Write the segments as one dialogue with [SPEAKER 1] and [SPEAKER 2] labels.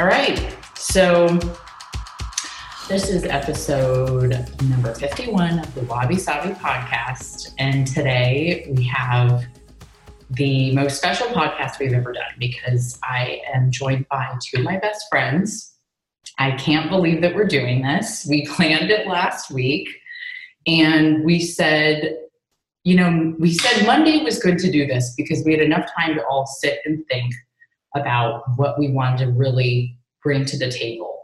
[SPEAKER 1] All right. So this is episode number 51 of the Wabi Sabi podcast. And today we have the most special podcast we've ever done because I am joined by two of my best friends. I can't believe that we're doing this. We planned it last week and we said, you know, we said Monday was good to do this because we had enough time to all sit and think about what we wanted to really bring to the table.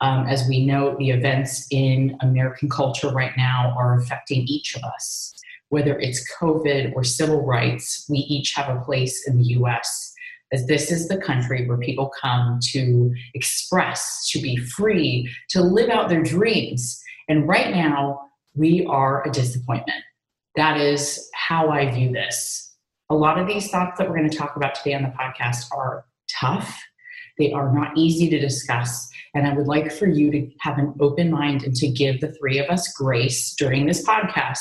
[SPEAKER 1] Um, as we know, the events in American culture right now are affecting each of us. Whether it's COVID or civil rights, we each have a place in the US, as this is the country where people come to express, to be free, to live out their dreams. And right now, we are a disappointment. That is how I view this. A lot of these thoughts that we're going to talk about today on the podcast are tough. They are not easy to discuss. And I would like for you to have an open mind and to give the three of us grace during this podcast.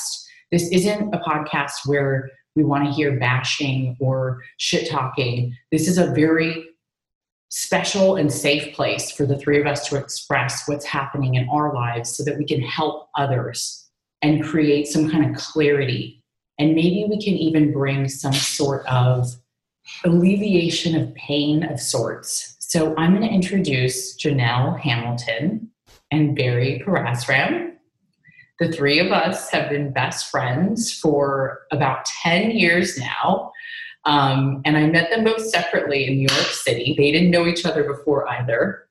[SPEAKER 1] This isn't a podcast where we want to hear bashing or shit talking. This is a very special and safe place for the three of us to express what's happening in our lives so that we can help others and create some kind of clarity. And maybe we can even bring some sort of alleviation of pain of sorts. So I'm going to introduce Janelle Hamilton and Barry Parasram. The three of us have been best friends for about 10 years now. Um, and I met them both separately in New York City. They didn't know each other before either.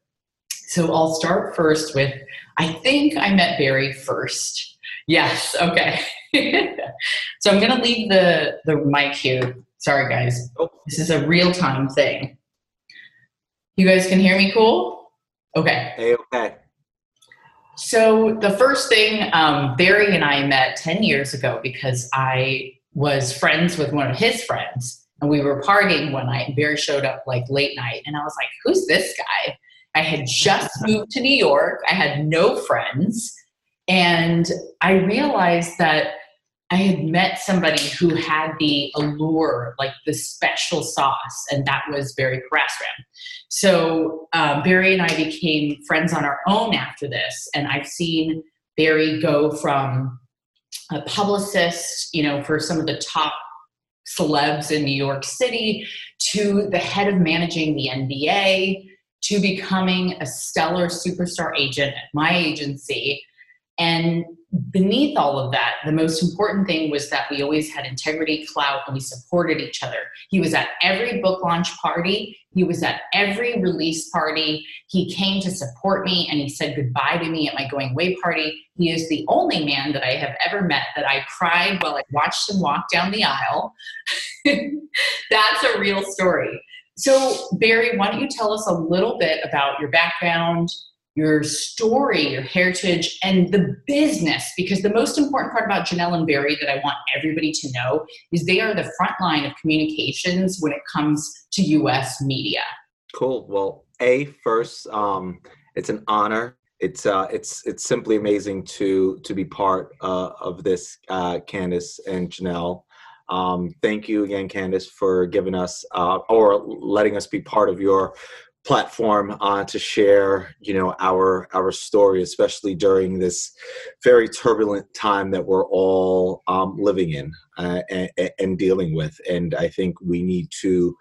[SPEAKER 1] So I'll start first with I think I met Barry first. Yes, okay. so I'm going to leave the, the mic here. Sorry, guys. This is a real time thing. You guys can hear me cool? Okay.
[SPEAKER 2] Hey, okay.
[SPEAKER 1] So the first thing, um, Barry and I met 10 years ago because I was friends with one of his friends and we were partying one night and Barry showed up like late night and I was like, who's this guy? I had just moved to New York. I had no friends. And I realized that I had met somebody who had the allure, like the special sauce, and that was Barry Parasram. So um, Barry and I became friends on our own after this, and I've seen Barry go from a publicist, you know, for some of the top celebs in New York City, to the head of managing the NBA, to becoming a stellar superstar agent at my agency. And beneath all of that, the most important thing was that we always had integrity, clout, and we supported each other. He was at every book launch party, he was at every release party. He came to support me and he said goodbye to me at my going away party. He is the only man that I have ever met that I cried while I watched him walk down the aisle. That's a real story. So, Barry, why don't you tell us a little bit about your background, your story, your heritage, and the business. Because the most important part about Janelle and Barry that I want everybody to know is they are the front line of communications when it comes to US media.
[SPEAKER 2] Cool. Well, A, first, um, it's an honor. It's uh, it's it's simply amazing to to be part uh, of this, uh, Candace and Janelle. Um, thank you again, Candace, for giving us uh, or letting us be part of your platform uh, to share you know our our story especially during this very turbulent time that we're all um, living in uh, and, and, dealing with and i think we need to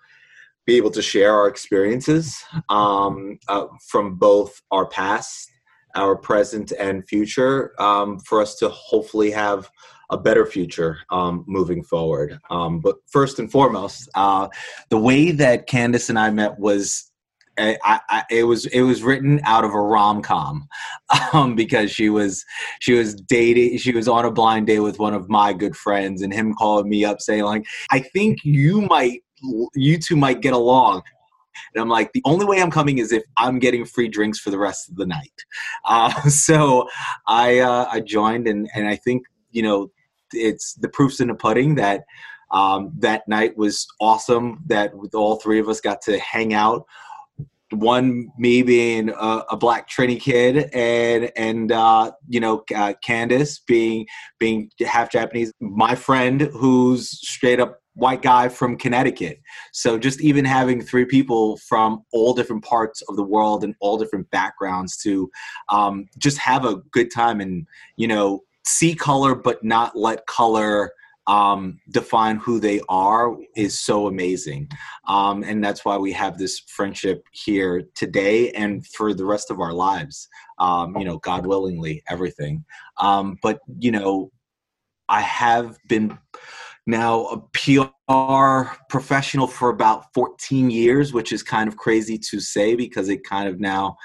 [SPEAKER 2] be able to share our experiences um, uh, from both our past our present and future um, for us to hopefully have a better future um, moving forward. Um, but first and foremost, uh, the way that Candace and I met was I, I, it was it was written out of a rom com um, because she was she was dating she was on a blind date with one of my good friends and him calling me up saying like I think you might you two might get along and I'm like, the only way I'm coming is if I'm getting free drinks for the rest of the night. Uh, so I uh, I joined, and and I think you know it's the proofs in the pudding that um, that night was awesome. That all three of us got to hang out one me being a, a, black Trini kid and and uh, you know uh, Candace being being half Japanese. My friend who's straight up white guy from Connecticut. So just even having three people from all different parts of the world and all different backgrounds to um, just have a good time and you know see color but not let color um, define who they are is so amazing. Um, and that's why we have this friendship here today and for the rest of our lives. Um, you know, God willingly, everything. Um, but, you know, I have been now a PR professional for about 14 years, which is kind of crazy to say because it kind of now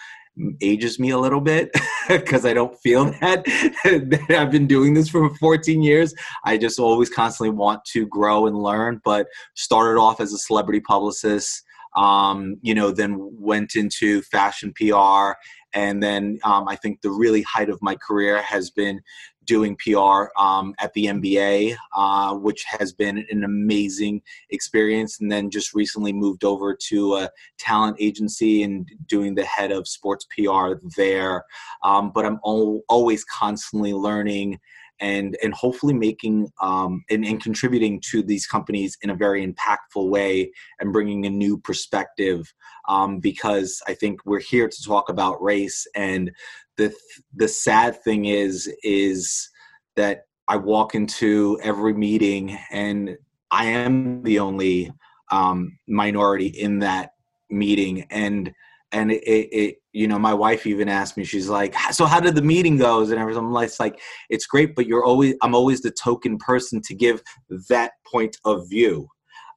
[SPEAKER 2] ages me a little bit because I don't feel that, that I've been doing this for 14 years. I just always constantly want to grow and learn, but started off as a celebrity publicist. Um, you know, then went into fashion PR, and then um, I think the really height of my career has been doing PR um, at the NBA, uh, which has been an amazing experience. And then just recently moved over to a talent agency and doing the head of sports PR there. Um, but I'm al- always constantly learning and and hopefully making um, and, and contributing to these companies in a very impactful way and bringing a new perspective um, because I think we're here to talk about race. And the the sad thing is is that I walk into every meeting and I am the only um, minority in that meeting. And and it, it, you know my wife even asked me she's like so how did the meeting goes and everything i'm like it's like it's great but you're always i'm always the token person to give that point of view.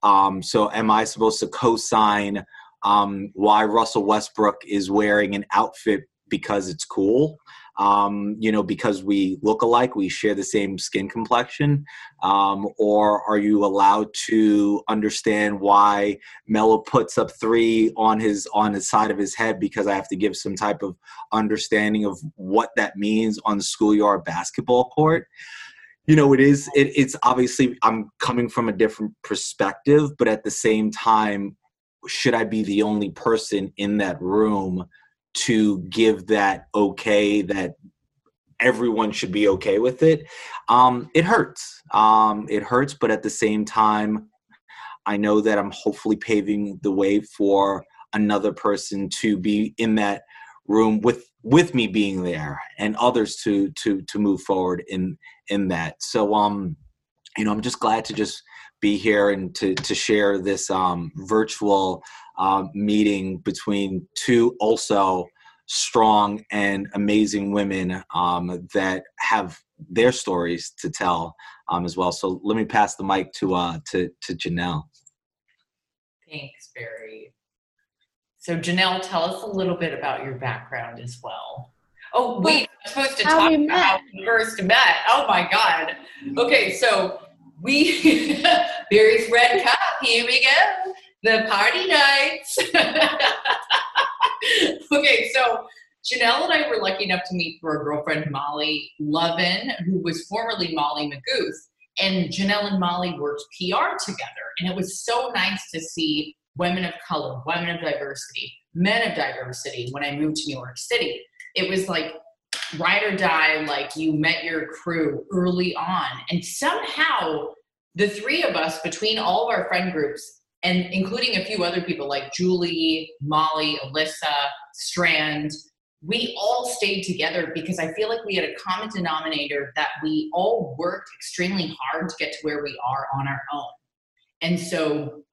[SPEAKER 2] Um, so am i supposed to co-sign um, why russell westbrook is wearing an outfit because it's cool um, you know, because we look alike, we share the same skin complexion? Um, or are you allowed to understand why Melo puts up three on his on the side of his head because I have to give some type of understanding of what that means on the schoolyard basketball court? You know, it is. It, it's obviously I'm coming from a different perspective, but at the same time, should I be the only person in that room? To give that okay that everyone should be okay with it um, it hurts. Um, it hurts but at the same time i know that i'm hopefully paving the way for another person to be in that room with with me being there and others to to to move forward in in that. So um you know i'm just glad to just be here and to to share this um virtual um, meeting between two also strong and amazing women um, that have their stories to tell um, as well. So let me pass the mic to uh, to to Janelle.
[SPEAKER 1] Thanks, Barry. So Janelle, tell us a little bit about your background as well. Oh wait, I'm supposed to talk about how we first met. Oh my God. Okay, so we Barry's red cup. Here we go. The party nights. okay, so Janelle and I were lucky enough to meet through our girlfriend Molly Lovin, who was formerly Molly Magooth. And Janelle and Molly worked PR together. And it was so nice to see women of color, women of diversity, men of diversity when I moved to New York City. It was like ride or die, like you met your crew early on. And somehow the three of us, between all of our friend groups, and including a few other people like Julie, Molly, Alyssa, Strand, we all stayed together because I feel like we had a common denominator that we all worked extremely hard to get to where we are on our own. And so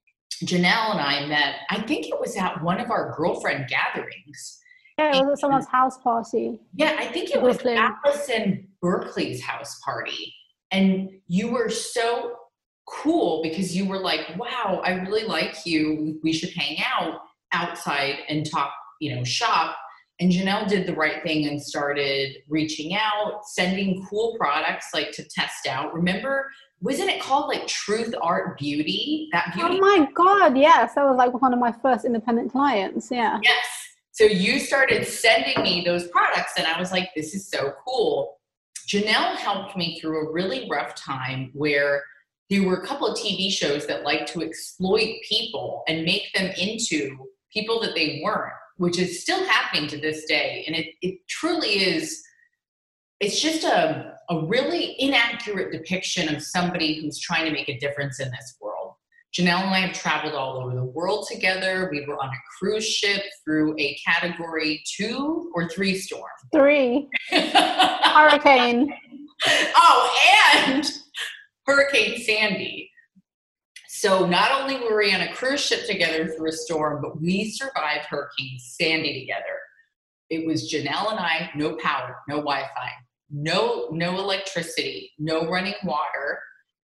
[SPEAKER 1] Janelle and I met, I think it was at one of our girlfriend gatherings.
[SPEAKER 3] Yeah, it was someone's house party.
[SPEAKER 1] Yeah, I think it was Allison Berkeley's house party. And you were so cool because you were like, wow, I really like you. We should hang out outside and talk, you know, shop. And Janelle did the right thing and started reaching out, sending cool products like to test out. Remember, wasn't it called like Truth Art Beauty?
[SPEAKER 3] That oh beauty. Oh my God, yes. That was like one of my first independent clients. Yeah.
[SPEAKER 1] Yes. So you started sending me those products, and I was like, this is so cool. Janelle helped me through a really rough time where there were a couple of TV shows that like to exploit people and make them into people that they weren't, which is still happening to this day. And it, it truly is, it's just a, a really inaccurate depiction of somebody who's trying to make a difference in this world. Janelle and I have traveled all over the world together. We were on a cruise ship through a category two or three storm.
[SPEAKER 3] Three. Hurricane.
[SPEAKER 1] Oh, and Hurricane Sandy. So not only were we on a cruise ship together through a storm, but we survived Hurricane Sandy together. It was Janelle and I, no power, no Wi-Fi, no no electricity, no running water,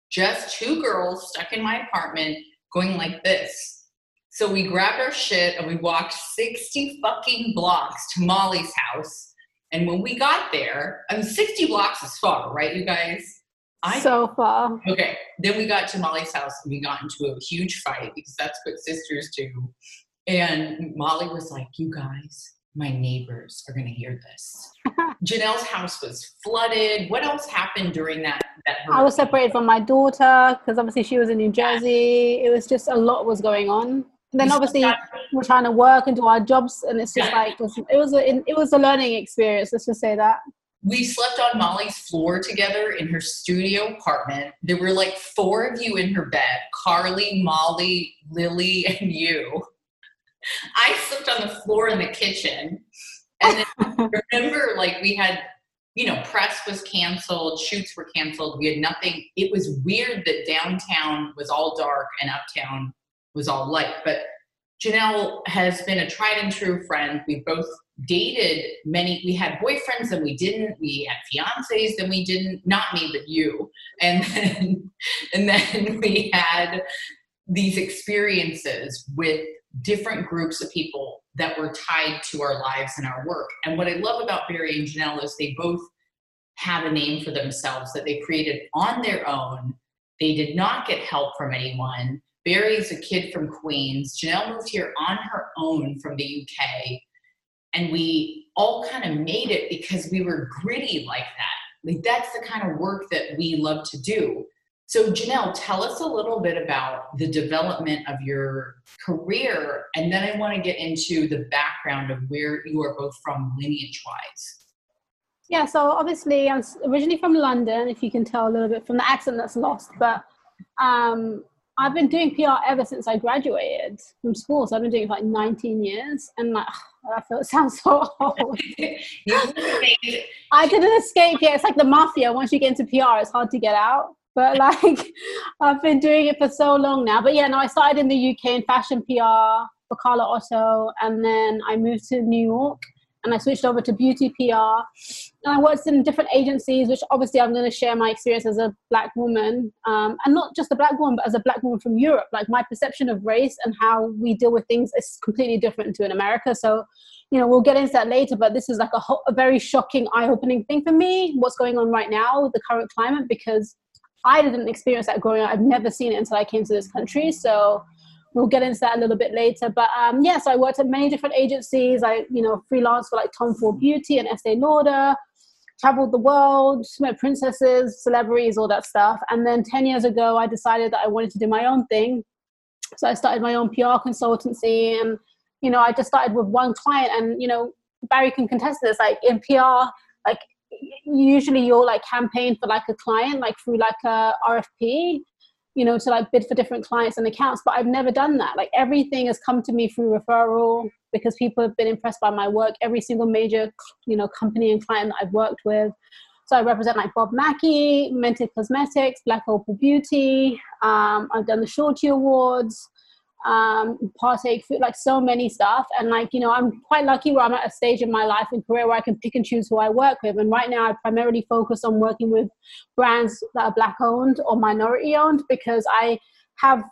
[SPEAKER 1] just two girls stuck in my apartment going like this. So we grabbed our shit and we walked 60 fucking blocks to Molly's house. And when we got there, I mean 60 blocks is far, right, you guys?
[SPEAKER 3] I, so far.
[SPEAKER 1] Okay. Then we got to Molly's house and we got into a huge fight because that's what sisters do. And Molly was like, You guys, my neighbors are going to hear this. Janelle's house was flooded. What else happened during that? that
[SPEAKER 3] I was separated from my daughter because obviously she was in New Jersey. It was just a lot was going on. And then obviously we're trying to work and do our jobs, and it's just like it was, it was a it was a learning experience. Let's just say that
[SPEAKER 1] we slept on Molly's floor together in her studio apartment. There were like four of you in her bed Carly, Molly, Lily, and you. I slept on the floor in the kitchen. And then remember, like, we had, you know, press was canceled, shoots were canceled. We had nothing. It was weird that downtown was all dark and uptown was all light. But Janelle has been a tried and true friend. We both dated many we had boyfriends and we didn't we had fiancés and we didn't not me but you. And then and then we had these experiences with different groups of people that were tied to our lives and our work. And what i love about barry and janelle is they both have a name for themselves that they created on their own. They did not get help from anyone. Barry is a kid from queens. Janelle moved here on her own from the uk and we all kind of made it because we were gritty like that. Like that's the kind of work that we love to do. So Janelle, tell us a little bit about the development of your career, and then I want to get into the background of where you are both from lineage-wise.
[SPEAKER 3] Yeah, so obviously I'm originally from London, if you can tell a little bit from the accent that's lost, but um, I've been doing PR ever since I graduated from school. So I've been doing it for like 19 years. And like, I feel it sounds so old. I didn't escape yet. It's like the mafia. Once you get into PR, it's hard to get out. But like, I've been doing it for so long now. But yeah, no, I started in the UK in fashion PR for Karla Otto. And then I moved to New York and I switched over to beauty PR. And I worked in different agencies, which obviously I'm going to share my experience as a black woman, um, and not just a black woman, but as a black woman from Europe. Like my perception of race and how we deal with things is completely different to in America. So, you know, we'll get into that later. But this is like a, ho- a very shocking, eye-opening thing for me. What's going on right now, the current climate, because I didn't experience that growing up. I've never seen it until I came to this country. So we'll get into that a little bit later. But um, yes, I worked at many different agencies. I, you know, freelance for like Tom Ford Beauty and Estee Lauder, traveled the world, met princesses, celebrities, all that stuff. And then 10 years ago, I decided that I wanted to do my own thing. So I started my own PR consultancy. And, you know, I just started with one client. And, you know, Barry can contest this. Like in PR, like usually you'll like campaign for like a client, like through like a RFP you know, to like bid for different clients and accounts. But I've never done that. Like everything has come to me through referral because people have been impressed by my work. Every single major, you know, company and client that I've worked with. So I represent like Bob Mackie, Mented Cosmetics, Black Opal Beauty. Um, I've done the Shorty Awards um, partake food, like so many stuff. And like, you know, I'm quite lucky where I'm at a stage in my life and career where I can pick and choose who I work with. And right now I primarily focus on working with brands that are black owned or minority owned because I have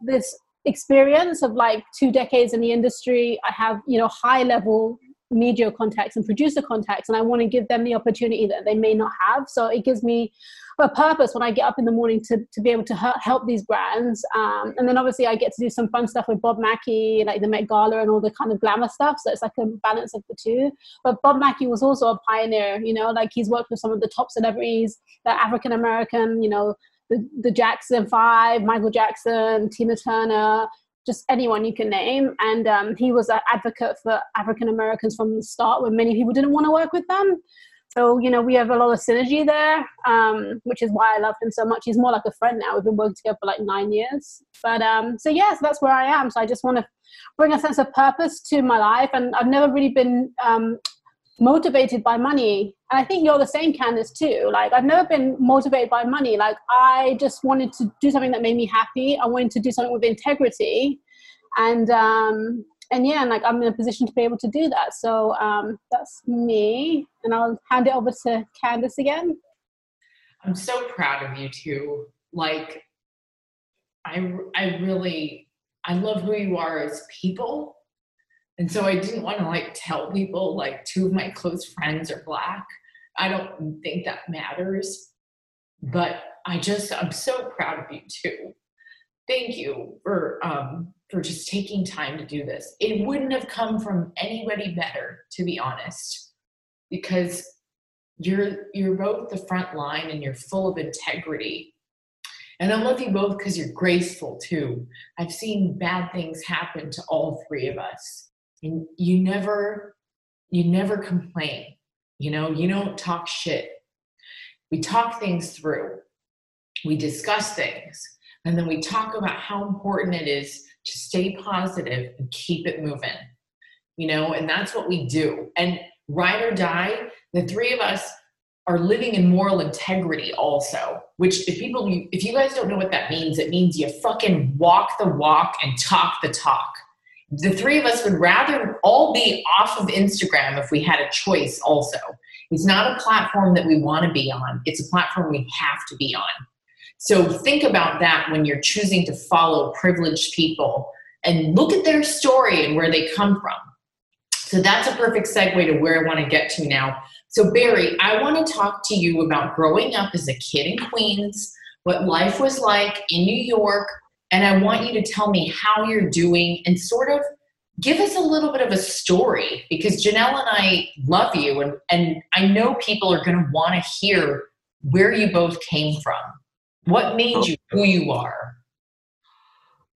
[SPEAKER 3] this experience of like two decades in the industry. I have, you know, high level media contacts and producer contacts and I want to give them the opportunity that they may not have. So it gives me a purpose when I get up in the morning to, to be able to help these brands. Um, and then obviously I get to do some fun stuff with Bob Mackie, like the Met Gala and all the kind of glamour stuff. So it's like a balance of the two. But Bob Mackie was also a pioneer, you know, like he's worked with some of the top celebrities, the African American, you know, the, the Jackson Five, Michael Jackson, Tina Turner, just anyone you can name. And um, he was an advocate for African Americans from the start when many people didn't want to work with them. So you know we have a lot of synergy there, um, which is why I love him so much. He's more like a friend now. We've been working together for like nine years. But um, so yeah, so that's where I am. So I just want to bring a sense of purpose to my life, and I've never really been um, motivated by money. And I think you're the same, Candice, too. Like I've never been motivated by money. Like I just wanted to do something that made me happy. I wanted to do something with integrity, and um, and yeah, and like I'm in a position to be able to do that. So um, that's me, and I'll hand it over to Candice again.
[SPEAKER 1] I'm so proud of you too. Like, I I really I love who you are as people, and so I didn't want to like tell people like two of my close friends are black. I don't think that matters, but I just I'm so proud of you too. Thank you for um, for just taking time to do this. It wouldn't have come from anybody better, to be honest, because you're you're both the front line and you're full of integrity. And I love you both because you're graceful too. I've seen bad things happen to all three of us. And you never you never complain. You know, you don't talk shit. We talk things through. We discuss things. And then we talk about how important it is to stay positive and keep it moving. You know, and that's what we do. And ride or die, the three of us are living in moral integrity also which if people if you guys don't know what that means it means you fucking walk the walk and talk the talk the three of us would rather all be off of instagram if we had a choice also it's not a platform that we want to be on it's a platform we have to be on so think about that when you're choosing to follow privileged people and look at their story and where they come from. So that's a perfect segue to where I want to get to now. So, Barry, I want to talk to you about growing up as a kid in Queens, what life was like in New York, and I want you to tell me how you're doing and sort of give us a little bit of a story because Janelle and I love you, and, and I know people are going to want to hear where you both came from. What made you who you are?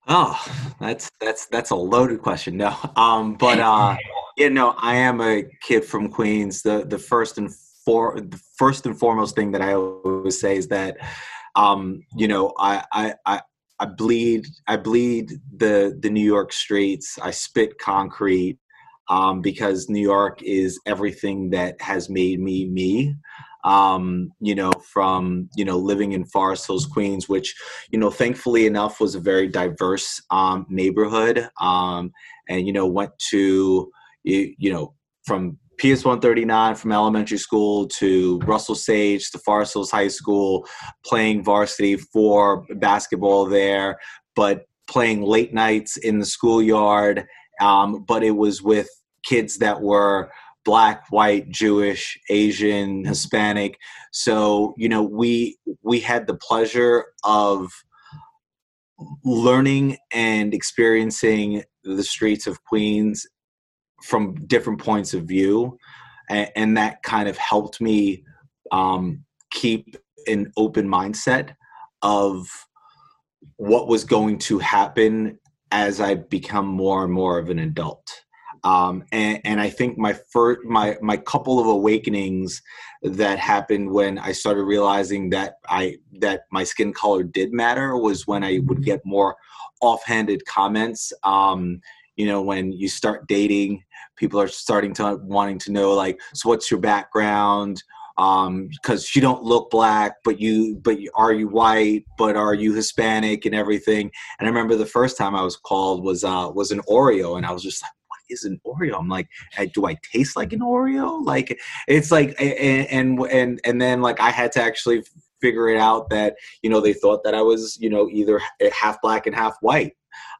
[SPEAKER 2] Oh, that's that's that's a loaded question. No, um, but uh, yeah, no, I am a kid from Queens. The the first and for the first and foremost thing that I always say is that, um, you know, I I I, I bleed I bleed the the New York streets. I spit concrete um, because New York is everything that has made me me um, you know, from, you know, living in Forest Hills, Queens, which, you know, thankfully enough was a very diverse um, neighborhood. Um, and, you know, went to, you, you know, from PS 139 from elementary school to Russell Sage to Forest Hills High School, playing varsity for basketball there, but playing late nights in the schoolyard. Um, but it was with kids that were black white jewish asian hispanic. So you know we we had the pleasure of learning and experiencing the streets of queens from different points of view and, and that kind of helped me um, keep an open mindset of what was going to happen as i become more and more of an adult um, and, and, I think my first, my my couple of awakenings that happened when I started realizing that I that my skin color did matter was when I would mm-hmm. get more offhanded comments. Um, you know, when you start dating, people are starting to wanting to know like, so what's your background? because um, you don't look black, but you but are you white? But are you Hispanic and everything? And I remember the first time I was called was uh, was an Oreo, and I was just like, is an Oreo? I'm like, do I taste like an Oreo? Like, it's like, and, and, and, then like I had to actually figure it out that, you know, they thought that I was, you know, either half black and half white.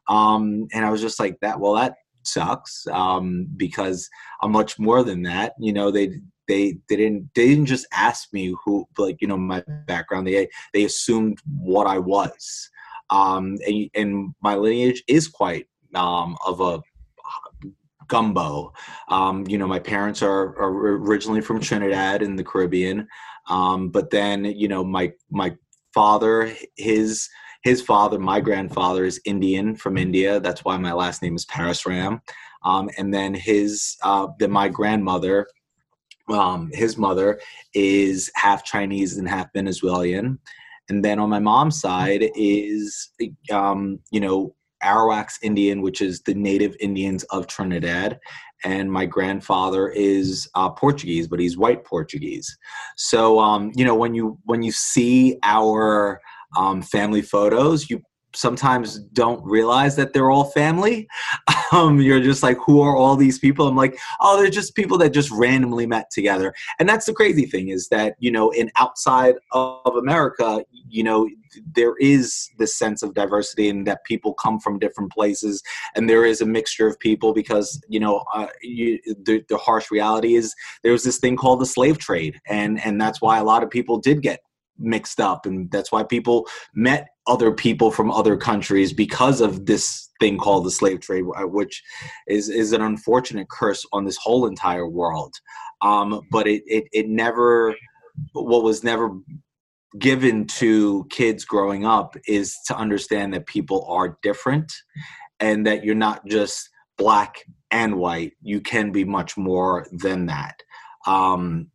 [SPEAKER 2] Um, and I was just like that, well, that sucks. Um, because I'm much more than that. You know, they, they, they didn't they didn't just ask me who like you know my background they they assumed what I was um, and, and, my lineage is quite um, of a gumbo. Um, you know, my parents are, are, originally from Trinidad in the Caribbean, um, but then you know my my father, his his father, my grandfather is Indian from India. That's why my last name is Parasram. Um, and then his uh, then my grandmother um, his mother is half Chinese and half Venezuelan. And then on my mom's side is, um, you know, Arawaks Indian, which is the native Indians of Trinidad. And my grandfather is uh, Portuguese, but he's white Portuguese. So, um, you know, when you when you see our um, family photos, you sometimes don't realize that they're all family. Um, you're just like, who are all these people? I'm like, oh, they're just people that just randomly met together. And that's the crazy thing is that, you know, in outside of America, you know, there is this sense of diversity and that people come from different places and there is a mixture of people because, you know, uh, you, the, the harsh reality is there was this thing called the slave trade. And, and that's why a lot of people did get mixed up and that's why people met other people from other countries because of this thing called the slave trade uh, which is is an unfortunate curse on this whole entire world um, but it, it it never what was never given to kids growing up is to understand that people are different and that you're not just black and white. You can be much more than that. Um,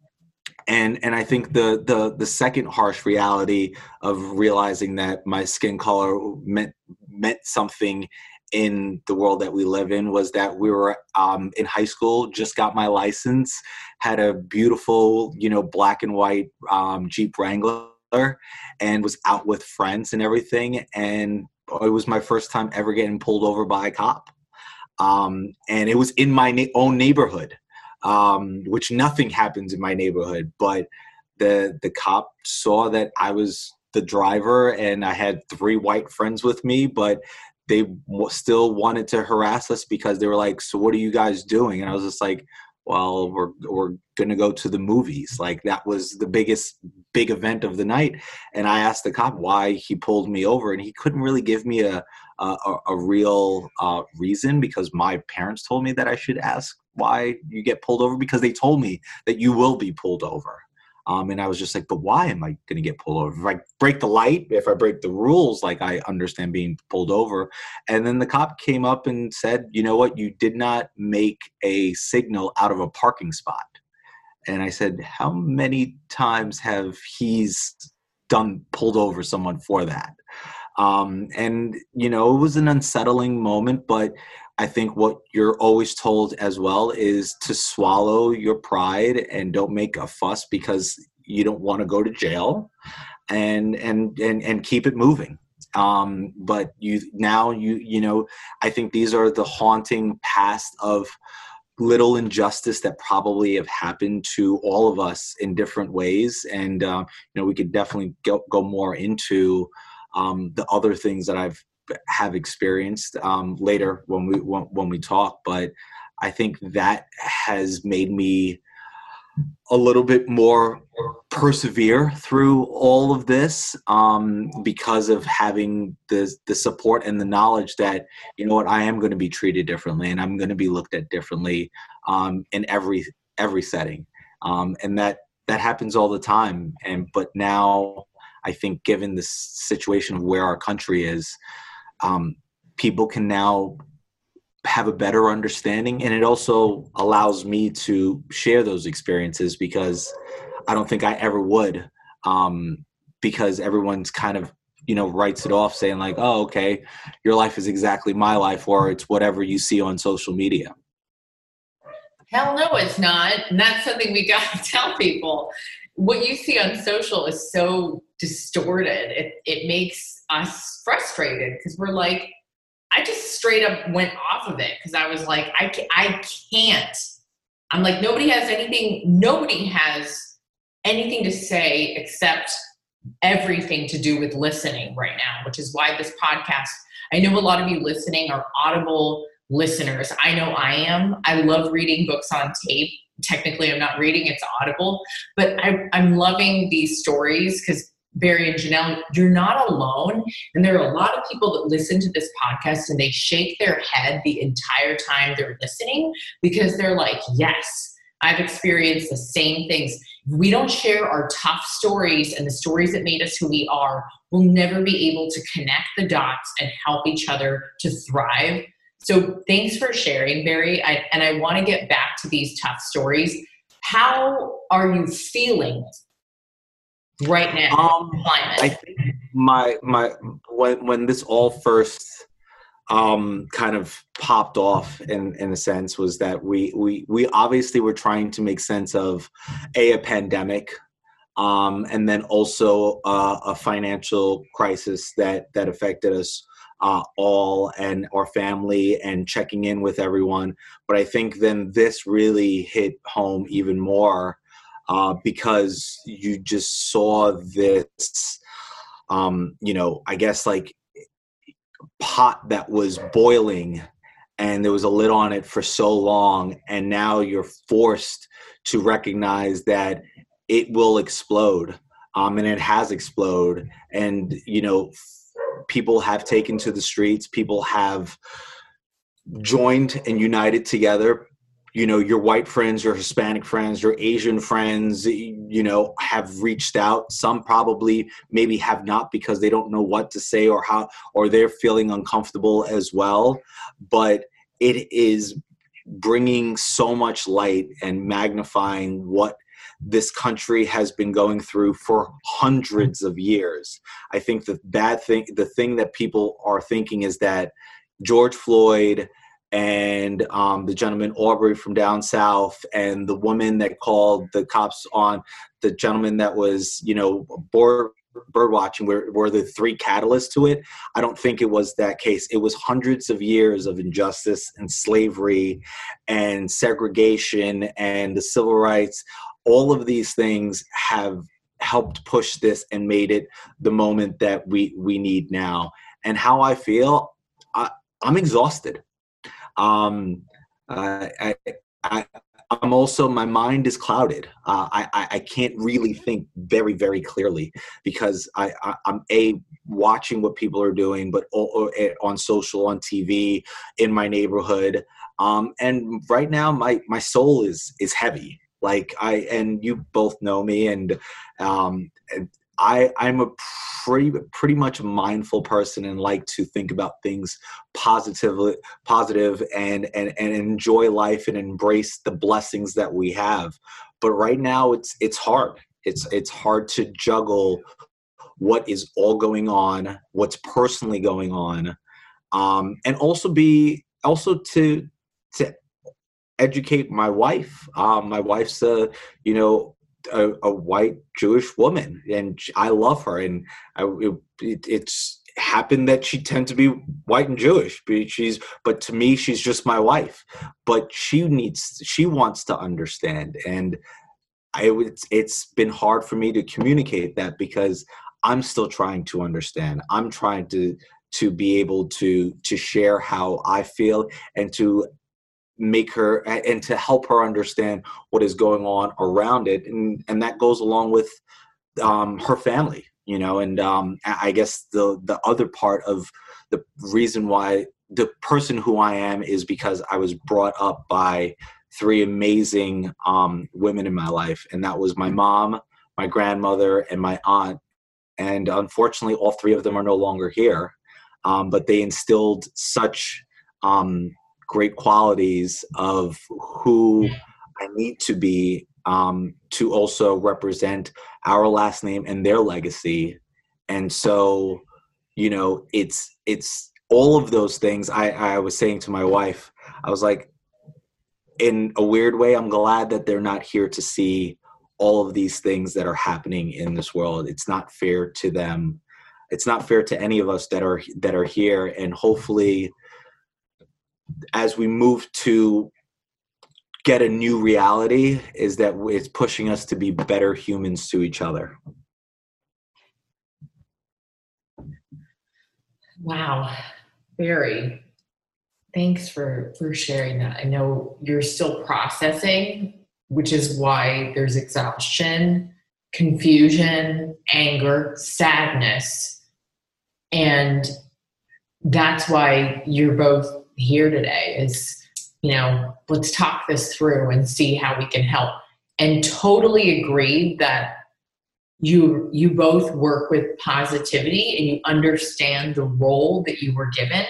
[SPEAKER 2] and and I think the the the second harsh reality of realizing that my skin color meant meant something in the world that we live in was that we were um, in high school, just got my license, had a beautiful you know black and white um, Jeep Wrangler, and was out with friends and everything, and it was my first time ever getting pulled over by a cop, um, and it was in my na- own neighborhood um, which nothing happens in my neighborhood. But the the cop saw that I was the driver and I had three white friends with me, but they still wanted to harass us because they were like, "So what are you guys doing?" And I was just like, "Well, we're we're gonna go to the movies." Like that was the biggest big event of the night. And I asked the cop why he pulled me over, and he couldn't really give me a a, a real uh, reason because my parents told me that I should ask why you get pulled over because they told me that you will be pulled over. Um, and I was just like, but why am I going to get pulled over? If I break the light, if I break the rules, like I understand being pulled over. And then the cop came up and said, you know what? You did not make a signal out of a parking spot. And I said, how many times have he's done pulled over someone for that? Um, and you know, it was an unsettling moment, but I think what you're always told as well is to swallow your pride and don't make a fuss because you don't want to go to jail and and and, and keep it moving. Um, but you now you you know i think these are the haunting past of little injustice that probably have happened to all of us in different ways. And uh, you know we could definitely go, go more into um, the other things that i've have experienced um, later when we when, when we talk but i think that has made me a little bit more persevere through all of this um, because of having the the support and the knowledge that you know what I am going to be treated differently and I'm going to be looked at differently um, in every every setting. Um, and that that happens all the time and but now I think given the situation of where our country is um, people can now have a better understanding. And it also allows me to share those experiences because i don't think i ever would um, because everyone's kind of you know writes it off saying like oh okay your life is exactly my life or it's whatever you see on social media.
[SPEAKER 1] Hell no it's not. And that's something we got to tell people. What you see on social is so distorted it, it makes us frustrated because we're like I just straight up went off of it because I was like, I, I can't. I'm like, nobody has anything, nobody has anything to say except everything to do with listening right now, which is why this podcast, I know a lot of you listening are audible listeners. I know I am. I love reading books on tape. Technically, I'm not reading, it's audible, but I, I'm loving these stories because Barry and Janelle, you're not alone. And there are a lot of people that listen to this podcast and they shake their head the entire time they're listening because they're like, yes, I've experienced the same things. We don't share our tough stories and the stories that made us who we are, we'll never be able to connect the dots and help each other to thrive. So thanks for sharing, Barry. I, and I want to get back to these tough stories how are you feeling right now?
[SPEAKER 2] Um, I think my my when when this all first um, kind of popped off in in a sense was that we we we obviously were trying to make sense of a a pandemic um, and then also uh, a financial crisis that that affected us uh, all and our family and checking in with everyone. But I think then this really hit home even more uh, because you just saw this, um, you know, I guess like pot that was boiling and there was a lid on it for so long and now you're forced to recognize that it will explode um, and it has exploded and you know people have taken to the streets people have joined and united together you know your white friends your hispanic friends your asian friends you know have reached out some probably maybe have not because they don't know what to say or how or they're feeling uncomfortable as well but it is bringing so much light and magnifying what this country has been going through for hundreds of years. I think the bad thing, the thing that people are thinking is that George Floyd and um, the gentleman Aubrey from down south and the woman that called the cops on the gentleman that was, you know, bird watching were, were the three catalysts to it. I don't think it was that case. It was hundreds of years of injustice and slavery and segregation and the civil rights. All of these things have helped push this and made it the moment that we we need now. And how i feel I, i'm exhausted um uh, I, I i'm also my mind is clouded. Uh, I, I can't really think very very clearly because I, I am a watching what people are doing but eh, on social on tv in my neighborhood. Um and right now my my soul is is heavy. Like i and you both know me and um i i'm a pretty pretty much mindful person and like to think about things positively positive and and and enjoy life and embrace the blessings that we have but right now it's it's hard it's it's hard to juggle what is all going on what's personally going on um and also be also to to educate my wife. Um, my wife's a, you know, a, a, white Jewish woman, and I love her. And I, it, it's happened that she tends to be white and Jewish. But she's, but to me, she's just my wife. But she needs, she wants to understand, and I, it's, it's been hard for me to communicate that because I'm still trying to understand. I'm trying to to be able to to share how I feel and to make her and to help her understand what is going on around it and and that goes along with um, her family you know and um, i guess the the other part of the reason why the person who i am is because i was brought up by three amazing um, women in my life and that was my mom my grandmother and my aunt and unfortunately all three of them are no longer here um, but they instilled such um, great qualities of who I need to be um, to also represent our last name and their legacy. And so, you know, it's it's all of those things. I, I was saying to my wife, I was like, in a weird way, I'm glad that they're not here to see all of these things that are happening in this world. It's not fair to them. It's not fair to any of us that are that are here. And hopefully, as we move to get a new reality is that it's pushing us to be better humans to each other.
[SPEAKER 1] Wow, Barry. Thanks for for sharing that. I know you're still processing, which is why there's exhaustion, confusion, anger, sadness, and that's why you're both here today is you know let's talk this through and see how we can help and totally agree that you you both work with positivity and you understand the role that you were given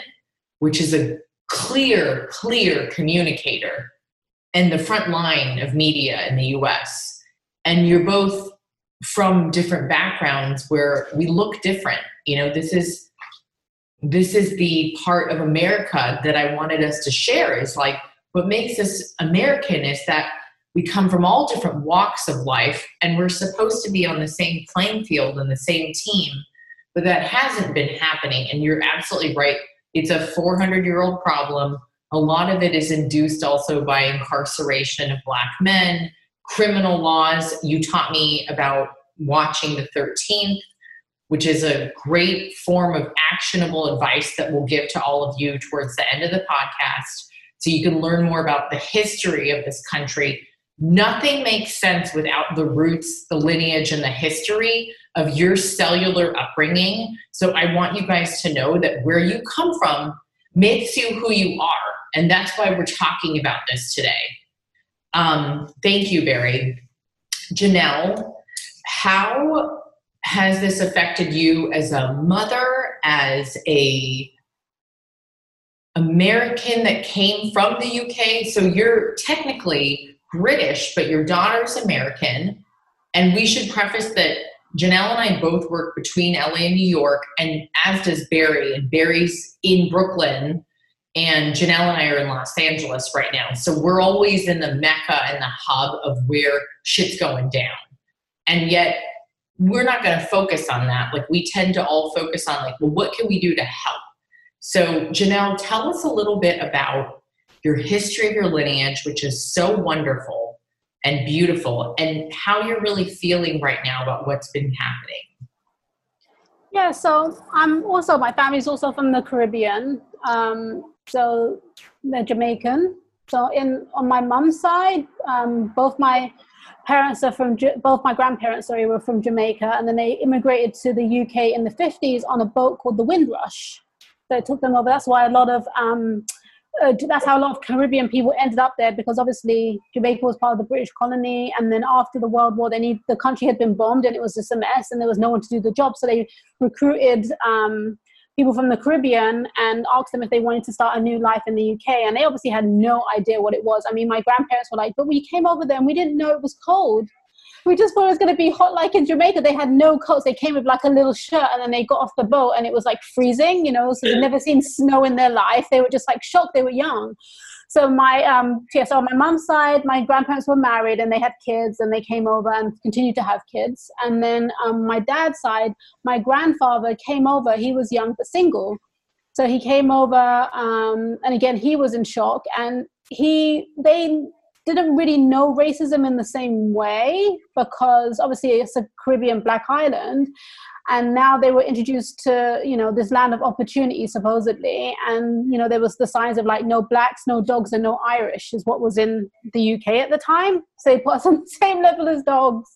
[SPEAKER 1] which is a clear clear communicator and the front line of media in the US. And you're both from different backgrounds where we look different. You know, this is this is the part of America that I wanted us to share is like what makes us American is that we come from all different walks of life and we're supposed to be on the same playing field and the same team but that hasn't been happening. And you're absolutely right. It's a 400 year old problem. A lot of it is induced also by incarceration of black men criminal laws. You taught me about watching the 13th which is a great form of actionable advice that we'll give to all of you towards the end of the podcast so you can learn more about the history of this country Nothing makes sense without the roots, the lineage, and the history of your cellular upbringing. So I want you guys to know that where you come from makes you who you are. And that's why we're talking about this today. Um, thank you, Barry. Janelle, how has this affected you as a mother, as a American that came from the UK? So you're technically British, but your daughter's American. And we should preface that Janelle and I both work between LA and New York, and as does Barry. And Barry's in Brooklyn, and Janelle and I are in Los Angeles right now. So we're always in the mecca and the hub of where shit's going down. And yet, we're not going to focus on that. Like, we tend to all focus on, like, well, what can we do to help? So, Janelle, tell us a little bit about your history of your lineage, which is so wonderful and beautiful, and how you're really feeling right now about what's been happening.
[SPEAKER 3] Yeah, so I'm also, my family's also from the Caribbean. Um, so they're Jamaican. So in on my mom's side, um, both my parents are from both my grandparents sorry were from Jamaica and then they immigrated to the UK in the 50s on a boat called the Windrush so it took them over. That's why a lot of um, uh, that's how a lot of Caribbean people ended up there because obviously Jamaica was part of the British colony, and then after the World War, they need the country had been bombed and it was just a mess, and there was no one to do the job, so they recruited um, people from the Caribbean and asked them if they wanted to start a new life in the UK, and they obviously had no idea what it was. I mean, my grandparents were like, "But we came over there and we didn't know it was cold." we just thought it was going to be hot like in Jamaica. They had no coats. They came with like a little shirt and then they got off the boat and it was like freezing, you know, so they'd never seen snow in their life. They were just like shocked. They were young. So my, um, yeah, so on my mom's side, my grandparents were married and they had kids and they came over and continued to have kids. And then um, my dad's side, my grandfather came over. He was young but single. So he came over um, and again, he was in shock and he, they didn't really know racism in the same way because obviously it's a Caribbean black island and now they were introduced to you know this land of opportunity supposedly. And you know there was the signs of like no blacks no dogs and no irish is what was in the uk at the time. So they put us on the same level as dogs.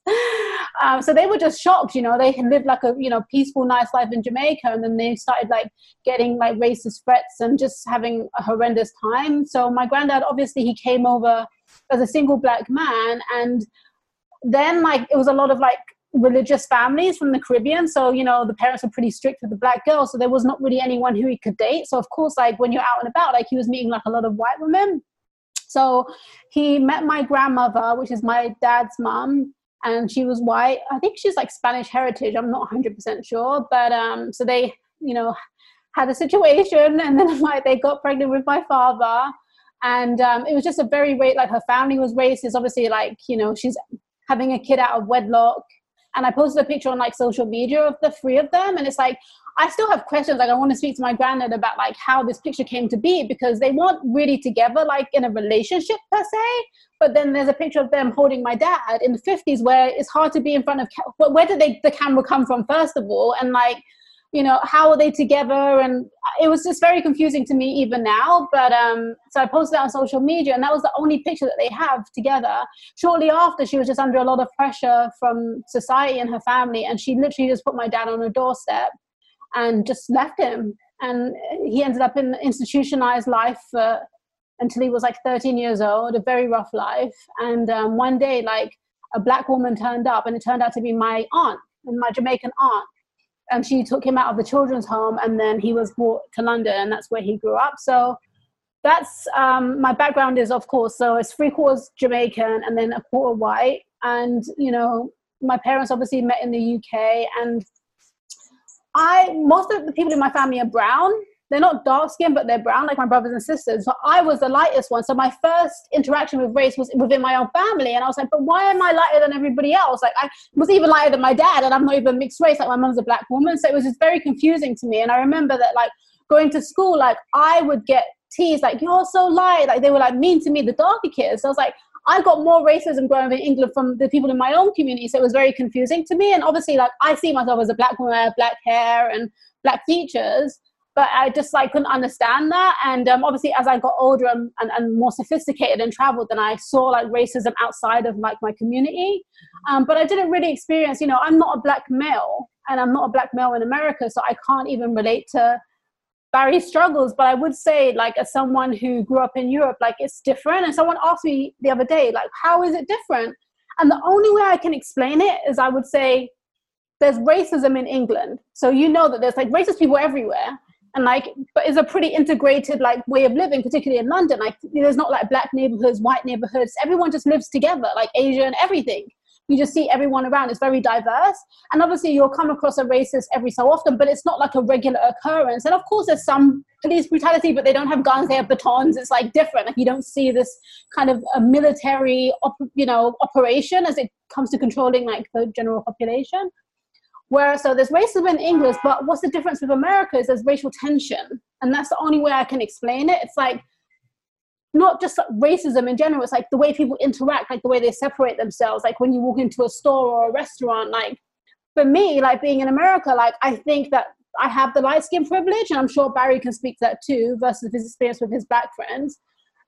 [SPEAKER 3] Um, so they were just shocked you know. They had lived like a you know peaceful nice life in jamaica. And then they started like getting like racist threats and just having a horrendous time. So my granddad obviously he came over as a single black man. And then like it was a lot of like religious families from the caribbean. So you know the parents were pretty strict with the black girl so there was not really anyone who he could date. So of course like when you're out and about like he was meeting like a lot of white women. So he met my grandmother which is my dad's mom and she was white. I think she's like spanish heritage. I'm not 100% sure but um so they you know had a situation and then like they got pregnant with my father. And um, it was just a very like her family was racist. Obviously like you know she's having a kid out of wedlock and i posted a picture on like social media of the three of them and it's like i still have questions like i want to speak to my granddad about like how this picture came to be because they weren't really together like in a relationship per se but then there's a picture of them holding my dad in the 50s where it's hard to be in front of ca- where did they, the camera come from first of all? And like you know how are they together? And it was just very confusing to me even now but um so i posted that on social media and that was the only picture that they have together. Shortly after she was just under a lot of pressure from society and her family and she literally just put my dad on a doorstep and just left him. And he ended up in institutionalized life until he was like 13 years old a very rough life. And um, one day like a black woman turned up and it turned out to be my aunt and my jamaican aunt and she took him out of the children's home and then he was brought to london and that's where he grew up so that's um, my background is of course so it's three quarters Jamaican and then a quarter white, and you know my parents obviously met in the UK, and I most of the people in my family are brown. They're not dark skinned, but they're brown, like my brothers and sisters. So I was the lightest one. So my first interaction with race was within my own family, and I was like, "But why am I lighter than everybody else? Like I was even lighter than my dad, and I'm not even mixed race. Like my mom's a black woman, so it was just very confusing to me. And I remember that, like going to school, like I would get teased, like "You're so light." Like they were like mean to me, the darker kids. So I was like, I got more racism growing up in England from the people in my own community. So it was very confusing to me. And obviously, like I see myself as a black woman, I have black hair and black features, but I just like couldn't understand that. And um, obviously, as I got older and, and, and, more sophisticated and traveled, then I saw like racism outside of like my community. Um, but I didn't really experience, you know, I'm not a black male and I'm not a black male in America, so I can't even relate to Barry's struggles, but I would say, like, as someone who grew up in Europe, like, it's different. And someone asked me the other day, like, how is it different? And the only way I can explain it is I would say there's racism in England. So you know that there's like racist people everywhere. And like, but it's a pretty integrated like way of living, particularly in London. Like, there's not like black neighborhoods, white neighborhoods. Everyone just lives together, like Asia and everything you just see everyone around. It's very diverse. And obviously, you'll come across a racist every so often, but it's not like a regular occurrence. And of course, there's some police brutality, but they don't have guns, they have batons. It's like different. Like you don't see this kind of a military, op- you know, operation as it comes to controlling like the general population. Where so there's racism in England, but what's the difference with America is there's racial tension, and that's the only way I can explain it. It's like not just racism in general it's like the way people interact like the way they separate themselves like when you walk into a store or a restaurant like for me like being in america like i think that i have the light skin privilege and i'm sure barry can speak to that too versus his experience with his black friends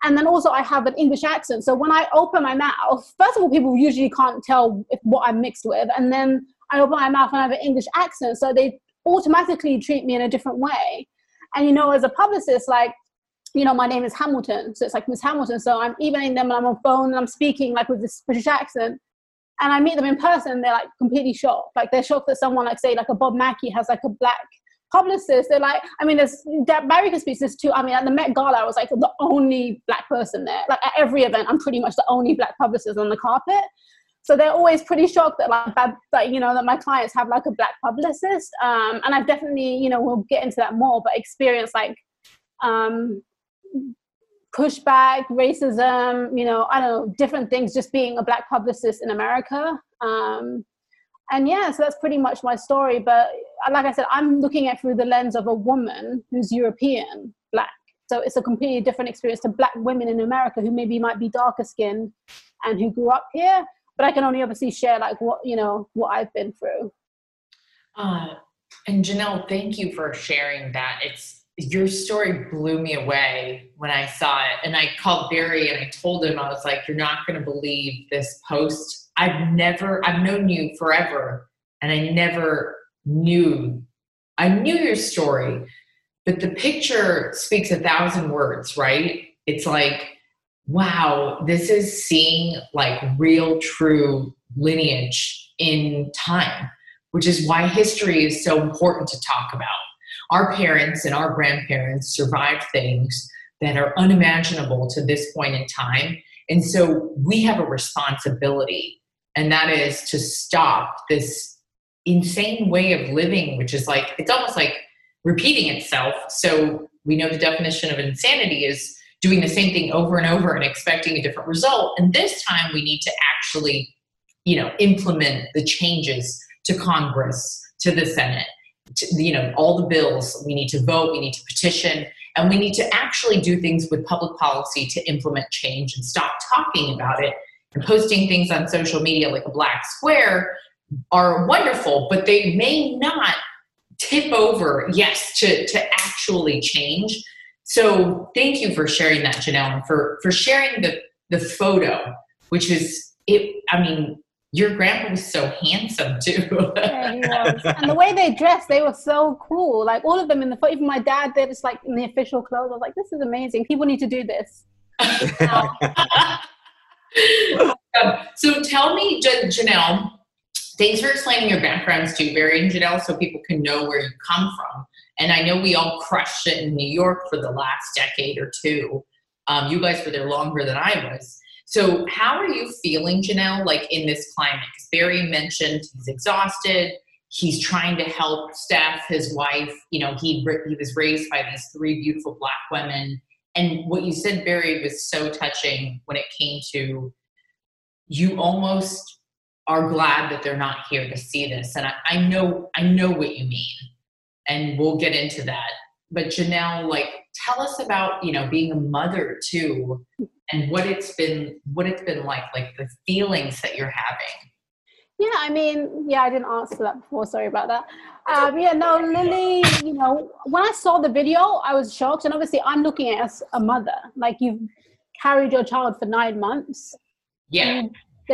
[SPEAKER 3] and then also i have an english accent so when i open my mouth first of all people usually can't tell if, what i'm mixed with and then i open my mouth and i have an english accent so they automatically treat me in a different way and you know as a publicist like you know, my name is Hamilton. So it's like Miss Hamilton. So I'm emailing them and I'm on phone and I'm speaking like with this British accent. And I meet them in person, they're like completely shocked. Like they're shocked that someone like say like a Bob Mackie has like a black publicist. They're like, I mean, there's that Barry can speak this too. I mean, at the Met Gala, I was like the only black person there. Like at every event, I'm pretty much the only black publicist on the carpet. So they're always pretty shocked that like that, you know that my clients have like a black publicist. Um, and I've definitely you know we'll get into that more, but experience like um, pushback, racism, you know, I don't know, different things, just being a black publicist in America. Um, and yeah, so that's pretty much my story. But like I said, I'm looking at through the lens of a woman who's European, black. So it's a completely different experience to black women in America who maybe might be darker skinned and who grew up here. But I can only obviously share like what, you know, what I've been through.
[SPEAKER 1] Uh, and Janelle, thank you for sharing that. It's your story blew me away when I saw it. And I called Barry and I told him, I was like, you're not going to believe this post. I've never, I've known you forever, and I never knew, I knew your story, but the picture speaks a thousand words, right? It's like, wow, this is seeing like real, true lineage in time, which is why history is so important to talk about our parents and our grandparents survived things that are unimaginable to this point in time. And so we have a responsibility, and that is to stop this insane way of living, which is like, it's almost like repeating itself. So we know the definition of insanity is doing the same thing over and over and expecting a different result. And this time we need to actually, you know, implement the changes to Congress, to the Senate, to, you know all the bills. We need to vote we need to petition and we need to actually do things with public policy to implement change and stop talking about it. And posting things on social media like a black square are wonderful but they may not tip over yes to, to actually change so thank you for sharing that janelle and for for sharing the the photo which is it i mean your grandpa was so handsome too.
[SPEAKER 3] yeah, he was. And the way they dressed, they were so cool. Like all of them in the photo, even my dad, they're just like in the official clothes. I was like, this is amazing. People need to do this.
[SPEAKER 1] um, so tell me, Janelle, thanks for explaining your backgrounds too, Barry and Janelle, so people can know where you come from. And I know we all crushed it in New York for the last decade or two. Um, you guys were there longer than I was. So, how are you feeling, Janelle, like in this climate? Because Barry mentioned he's exhausted. He's trying to help Steph, his wife. You know, he he was raised by these three beautiful black women. And what you said, Barry, was so touching when it came to you almost are glad that they're not here to see this. And I, I know I know what you mean and we'll get into that. But Janelle, like, tell us about you know being a mother too, and what it's been what it's been like, like the feelings that you're having.
[SPEAKER 3] Yeah, I mean, yeah, I didn't answer that before. Sorry about that. Um, yeah, no, Lily, you know, when I saw the video, I was shocked. And obviously, I'm looking at as a mother. Like, you've carried your child for nine months.
[SPEAKER 1] Yeah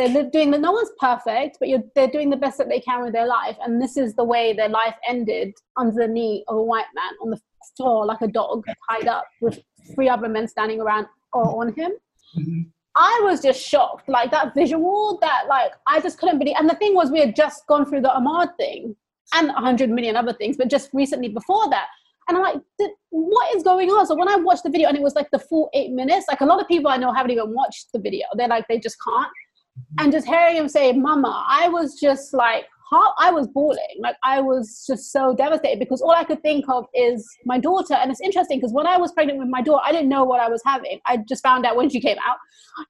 [SPEAKER 3] they're doing the no one's perfect but they're doing the best that they can with their life and this is the way their life ended under the knee of a white man on the floor like a dog tied up with three other men standing around or on him mm-hmm. i was just shocked like that visual that like i just couldn't believe and the thing was we had just gone through the ahmaud thing and a hundred million other things but just recently before that and I'm like, what is going on? So when I watched the video and it was like the full eight minutes, like a lot of people I know haven't even watched the video. They're like, they just can't and just hearing him say mama i was just like how i was bawling. Like i was just so devastated because all i could think of is my daughter. And it's interesting because when i was pregnant with my daughter i didn't know what i was having. I just found out when she came out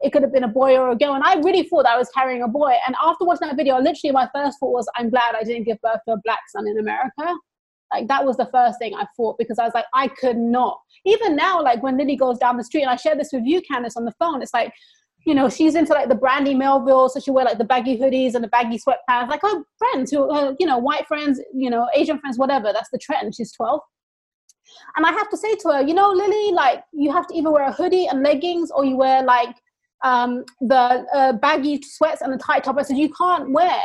[SPEAKER 3] it could have been a boy or a girl. And i really thought i was carrying a boy. And after watching that video literally my first thought was i'm glad i didn't give birth to a black son in america. Like that was the first thing I thought because I was like, I could not. Even now, like when Lily goes down the street, and I share this with you, Candice, on the phone, it's like you know, she's into like the Brandy Melville, so she wear like the baggy hoodies and the baggy sweatpants, like her friends who, are, you know, white friends, you know, Asian friends, whatever. That's the trend. She's 12. And I have to say to her, you know, Lily, like you have to either wear a hoodie and leggings or you wear like um, the uh, baggy sweats and the tight top. I said, you can't wear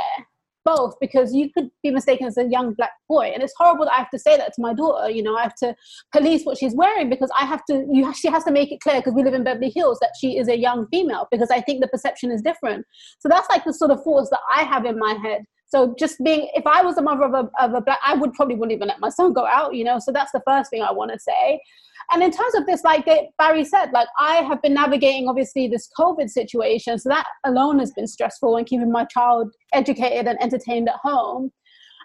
[SPEAKER 3] both because you could be mistaken as a young black boy. And it's horrible that i have to say that to my daughter you know i have to police what she's wearing because i have to you she has to make it clear because we live in beverly hills that she is a young female because i think the perception is different. So that's like the sort of thoughts that i have in my head so just being if i was a mother of a, of a black i would probably wouldn't even let my son go out you know so that's the first thing i want to say and in terms of this, like Barry said, like I have been navigating obviously this COVID situation. So that alone has been stressful and keeping my child educated and entertained at home.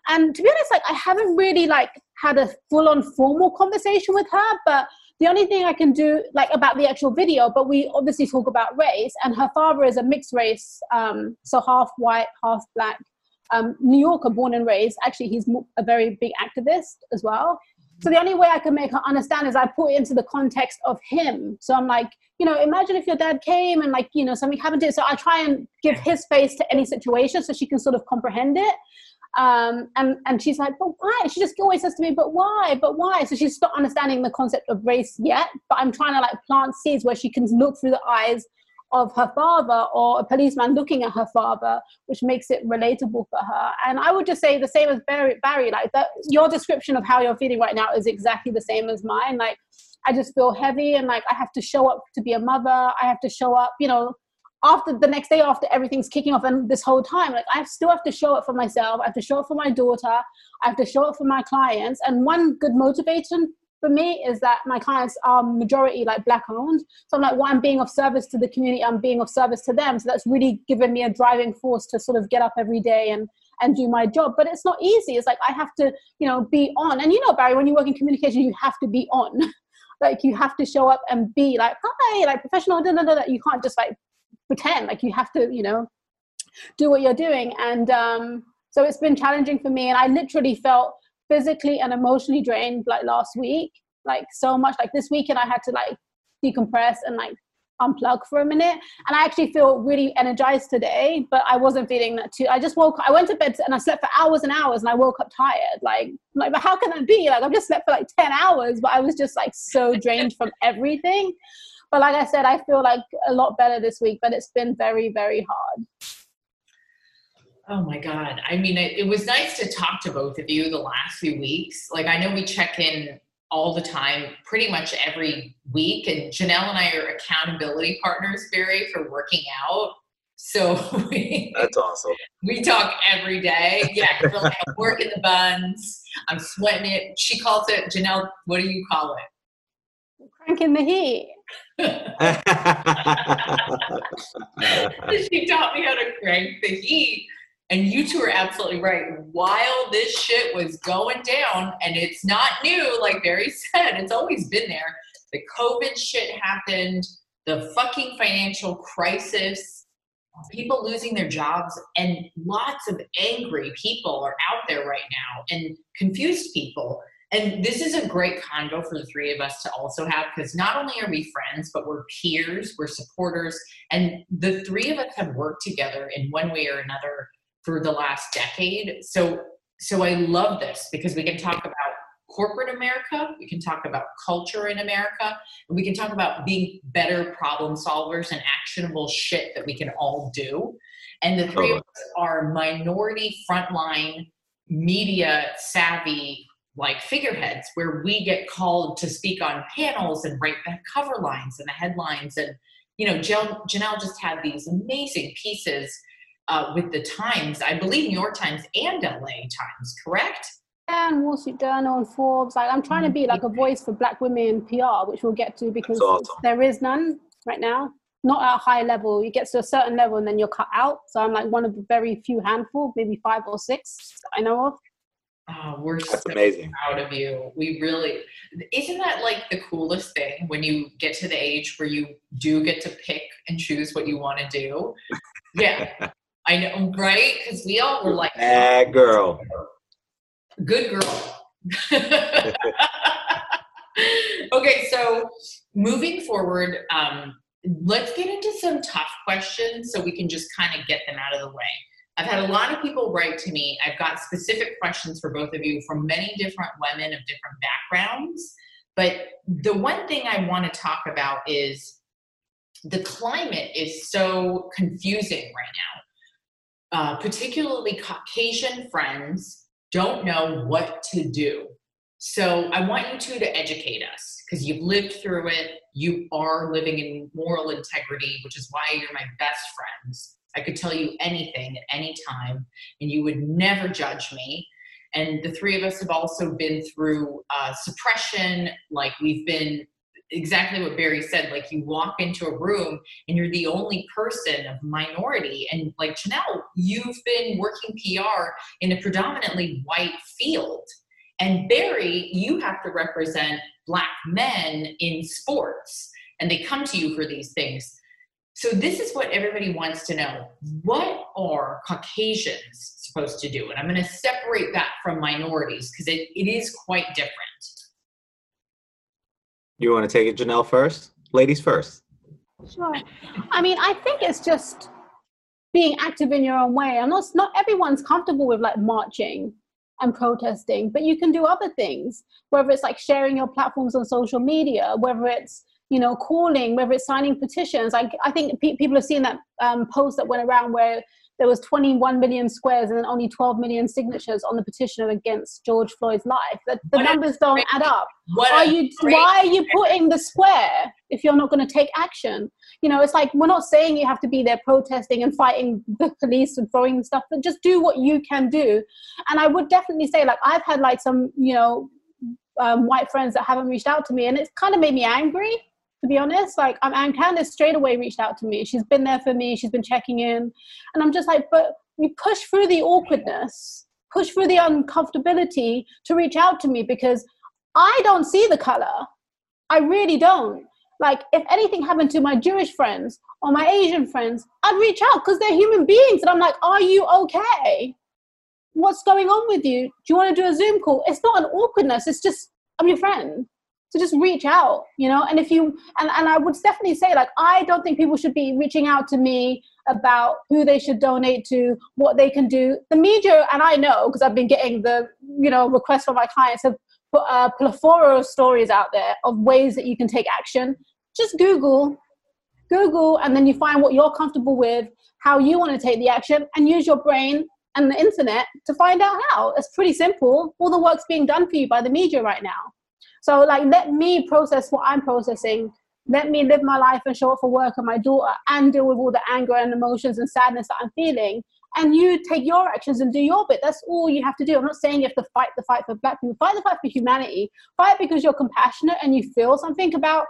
[SPEAKER 3] And to be honest, like I haven't really like had a full on formal conversation with her, but the only thing I can do like about the actual video, but we obviously talk about race and her father is a mixed race, um, so half white, half black. Um, New Yorker, born and raised. Actually, he's a very big activist as well. So the only way I can make her understand is I put it into the context of him. So I'm like, you know, imagine if your dad came and like, you know, something happened to it. So I try and give his face to any situation so she can sort of comprehend it. Um, and and she's like, but why? She just always says to me, but why? But why? So she's not understanding the concept of race yet. But I'm trying to like plant seeds where she can look through the eyes of her father or a policeman looking at her father, which makes it relatable for her. And I would just say the same as Barry, Barry like that, your description of how you're feeling right now is exactly the same as mine. Like, I just feel heavy and like I have to show up to be a mother. I have to show up, you know, after the next day after everything's kicking off and this whole time like i still have to show up for myself i have to show up for my daughter i have to show up for my clients and one good motivation for me is that my clients are majority like black owned. So I'm like, well, I'm being of service to the community, I'm being of service to them. So that's really given me a driving force to sort of get up every day and and do my job. But it's not easy. It's like I have to, you know, be on. And you know, Barry, when you work in communication, you have to be on. like you have to show up and be like, hi, like professional, da, da, da, da. you can't just like pretend. Like you have to, you know, do what you're doing. And um, so it's been challenging for me. And I literally felt physically and emotionally drained like last week like so much. Like this weekend i had to like decompress and like unplug for a minute. And i actually feel really energized today but i wasn't feeling that too. I just woke i went to bed and i slept for hours and hours and i woke up tired. Like like but how can that be? Like i've just slept for like 10 hours but i was just like so drained from everything. But like i said i feel like a lot better this week but it's been very very hard
[SPEAKER 1] Oh my God. I mean, it, it, was nice to talk to both of you the last few weeks. Like, I know we check in all the time, pretty much every week. And Janelle and I are accountability partners, Barry, for working out. So we,
[SPEAKER 2] That's awesome.
[SPEAKER 1] we talk every day. Yeah, I'm, like, I'm working the buns. I'm sweating it. She calls it Janelle. What do you call it?
[SPEAKER 3] Cranking the heat.
[SPEAKER 1] she taught me how to crank the heat. And you two are absolutely right. While this shit was going down, and it's not new, like Barry said, it's always been there. The COVID shit happened, the fucking financial crisis, people losing their jobs, and lots of angry people are out there right now, and confused people. And this is a great convo for the three of us to also have because not only are we friends, but we're peers, we're supporters, and the three of us have worked together in one way or another for the last decade. So so I love this because we can talk about corporate America, we can talk about culture in America, and we can talk about being better problem solvers and actionable shit that we can all do. And the three of us are minority frontline media savvy like figureheads where we get called to speak on panels and write the cover lines and the headlines and you know Jill, janelle just had these amazing pieces uh, with the times i believe new york times and la times correct
[SPEAKER 3] And Wall Street Journal and Forbes. Like I'm trying to be like a voice for black women in PR, which we'll get to because
[SPEAKER 2] awesome.
[SPEAKER 3] there is none right now. Not at a high level. You get to a certain level and then you're cut out. So I'm like one of the very few handful, maybe five or six I know of.
[SPEAKER 1] oh, we're
[SPEAKER 2] That's
[SPEAKER 1] so
[SPEAKER 2] amazing.
[SPEAKER 1] proud of you we really isn't that like the coolest thing when you get to the age where you do get to pick and choose what you want to do yeah i know right because we all were like
[SPEAKER 2] Bad girl.
[SPEAKER 1] Good girl. okay, so moving forward, um, let's get into some tough questions so we can just kind of get them out of the way. I've had a lot of people write to me. I've got specific questions for both of you from many different women of different backgrounds. But the one thing I want to talk about is the climate is so confusing right now. Uh, particularly Caucasian friends don't know what to do. So I want you two to educate us because you've lived through it. You are living in moral integrity, which is why you're my best friends. I could tell you anything at any time, and you would never judge me. And the three of us have also been through uh, suppression. Like we've been exactly what Barry said. Like you walk into a room and you're the only person of minority. And like Janelle, you've been working PR in a predominantly white field. And Barry, you have to represent black men in sports, and they come to you for these things. So, this is what everybody wants to know. What are Caucasians supposed to do? And I'm going to separate that from minorities because it, it is quite different.
[SPEAKER 2] You want to take it, Janelle, first? Ladies first.
[SPEAKER 3] Sure. I mean, I think it's just being active in your own way. And not, not everyone's comfortable with like marching and protesting, but you can do other things, whether it's like sharing your platforms on social media, whether it's you know calling, whether it's signing petitions. Like I think pe- people have seen that um, post that went around where there was 21 million squares and then only 12 million signatures on the petition against George Floyd's life. The
[SPEAKER 1] a
[SPEAKER 3] numbers don't
[SPEAKER 1] great-
[SPEAKER 3] add up. are you why are you putting the square if you're not going to take action? You know it's like we're not saying you have to be there protesting and fighting the police and throwing stuff but just do what you can do. And i would definitely say like i've had like some you know um, white friends that haven't reached out to me and it's kind of made me angry to be honest like i'm and candace straight away reached out to me she's been there for me she's been checking in and i'm just like but we push through the awkwardness push through the uncomfortability to reach out to me because I don't see the color. I really don't. Like, if anything happened to my Jewish friends or my Asian friends, I'd reach out because they're human beings. And I'm like, are you okay? What's going on with you? Do you want to do a Zoom call? It's not an awkwardness. It's just, I'm your friend. So just reach out, you know? And if you, and, and I would definitely say, like, I don't think people should be reaching out to me about who they should donate to, what they can do. The media, and I know because I've been getting the, you know, requests from my clients have put a plethora of stories out there of ways that you can take action. Just Google, Google, and then you find what you're comfortable with, how you want to take the action, and use your brain and the internet to find out how. It's pretty simple. All the work's being done for you by the media right now. So, like, let me process what I'm processing. let me live my life and show up for work and my daughter and deal with all the anger and emotions and sadness that I'm feeling. And you take your actions and do your bit. That's all you have to do. I'm not saying you have to fight the fight for black people. Fight the fight for humanity. Fight because you're compassionate and you feel something about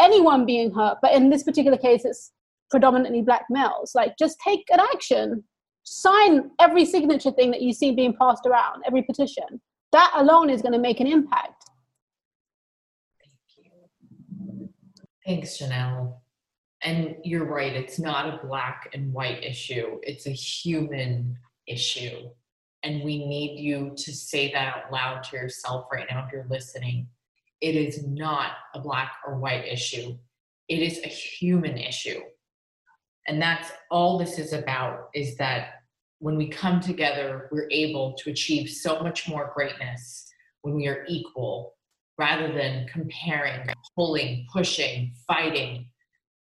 [SPEAKER 3] anyone being hurt. But in this particular case, it's predominantly black males. Like, just take an action. Sign every signature thing that you see being passed around, every petition. That alone is going to make an impact.
[SPEAKER 1] Thanks, Janelle. And you're right, it's not a black and white issue, it's a human issue. And we need you to say that out loud to yourself right now if you're listening. It is not a black or white issue, it is a human issue. And that's all this is about is that when we come together, we're able to achieve so much more greatness when we are equal rather than comparing, pulling, pushing, fighting.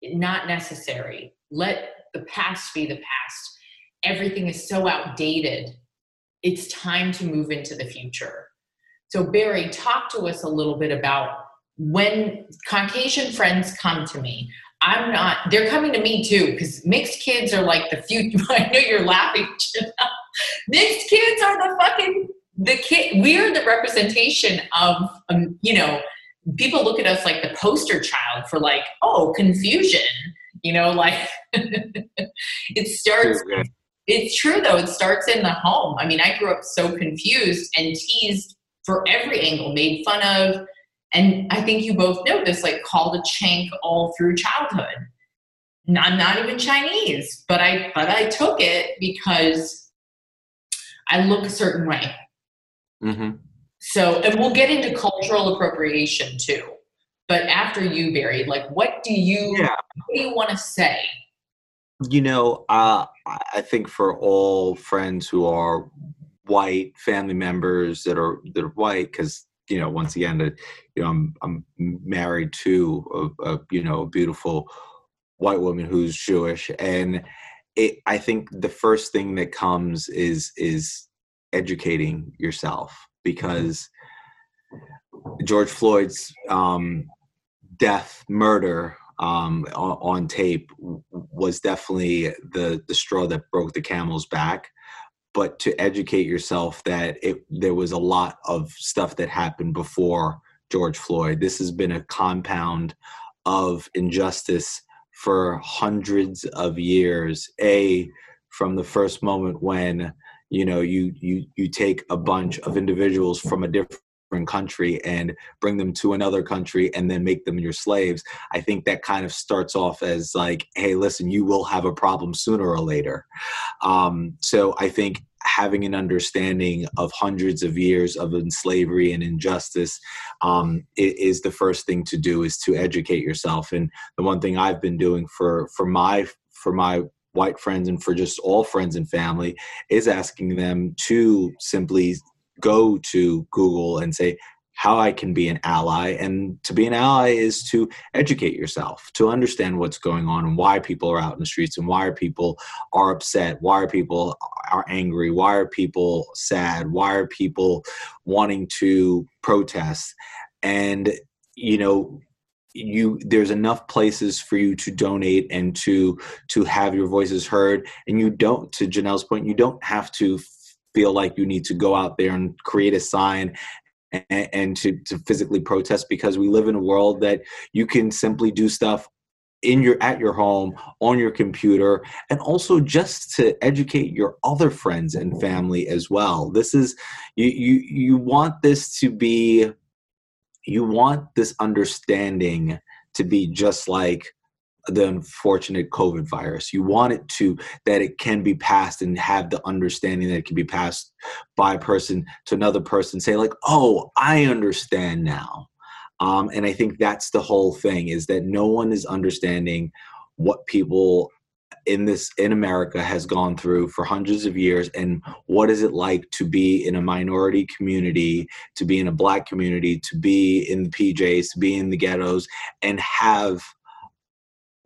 [SPEAKER 1] Not necessary. Let the past be the past. Everything is so outdated. It's time to move into the future. So, Barry, talk to us a little bit about when Caucasian friends come to me. I'm not, they're coming to me too, because mixed kids are like the future. I know you're laughing. mixed kids are the fucking the kid we're the representation of um, you know people look at us like the poster child for like oh confusion you know like it starts it's true though it starts in the home. I mean i grew up so confused and teased for every angle made fun of and i think you both know this like called a chank all through childhood. I'm not even chinese but i but i took it because i look a certain way Mm-hmm. So, and we'll get into cultural appropriation too. But after you, Barry, like, what do you, yeah. what do you want to say?
[SPEAKER 2] You know, uh, I think for all friends who are white, family members that are that are white, because you know, once again, you know, I'm I'm married to a, a you know a beautiful white woman who's Jewish, and it, I think the first thing that comes is is educating yourself because George Floyd's um, death, murder um, on, on, tape was definitely the the straw that broke the camel's back. But to educate yourself that it there was a lot of stuff that happened before George Floyd. This has been a compound of injustice for hundreds of years. A from the first moment when you know you you you take a bunch of individuals from a different country and bring them to another country and then make them your slaves i think that kind of starts off as like hey listen you will have a problem sooner or later. Um, so i think having an understanding of hundreds of years of slavery and injustice um, is the first thing to do is to educate yourself. And the one thing i've been doing for for my for my white friends and for just all friends and family is asking them to simply go to Google and say, how I can be an ally. And to be an ally is to educate yourself, to understand what's going on and why people are out in the streets and why are people are upset, why are people are angry, why are people sad, why are people wanting to protest. And you know you there's enough places for you to donate and to to have your voices heard. And you don't to janelle's point you don't have to feel like you need to go out there and create a sign and, and to, to physically protest because we live in a world that you can simply do stuff in your at your home on your computer and also just to educate your other friends and family as well. This is you you you want this to be you want this understanding to be just like the unfortunate COVID virus. You want it to that it can be passed and have the understanding that it can be passed by a person to another person. Say like, "Oh, I understand now," um, and I think that's the whole thing: is that no one is understanding what people in this in America has gone through for hundreds of years and what is it like to be in a minority community, to be in a black community, to be in the PJs, to be in the ghettos and have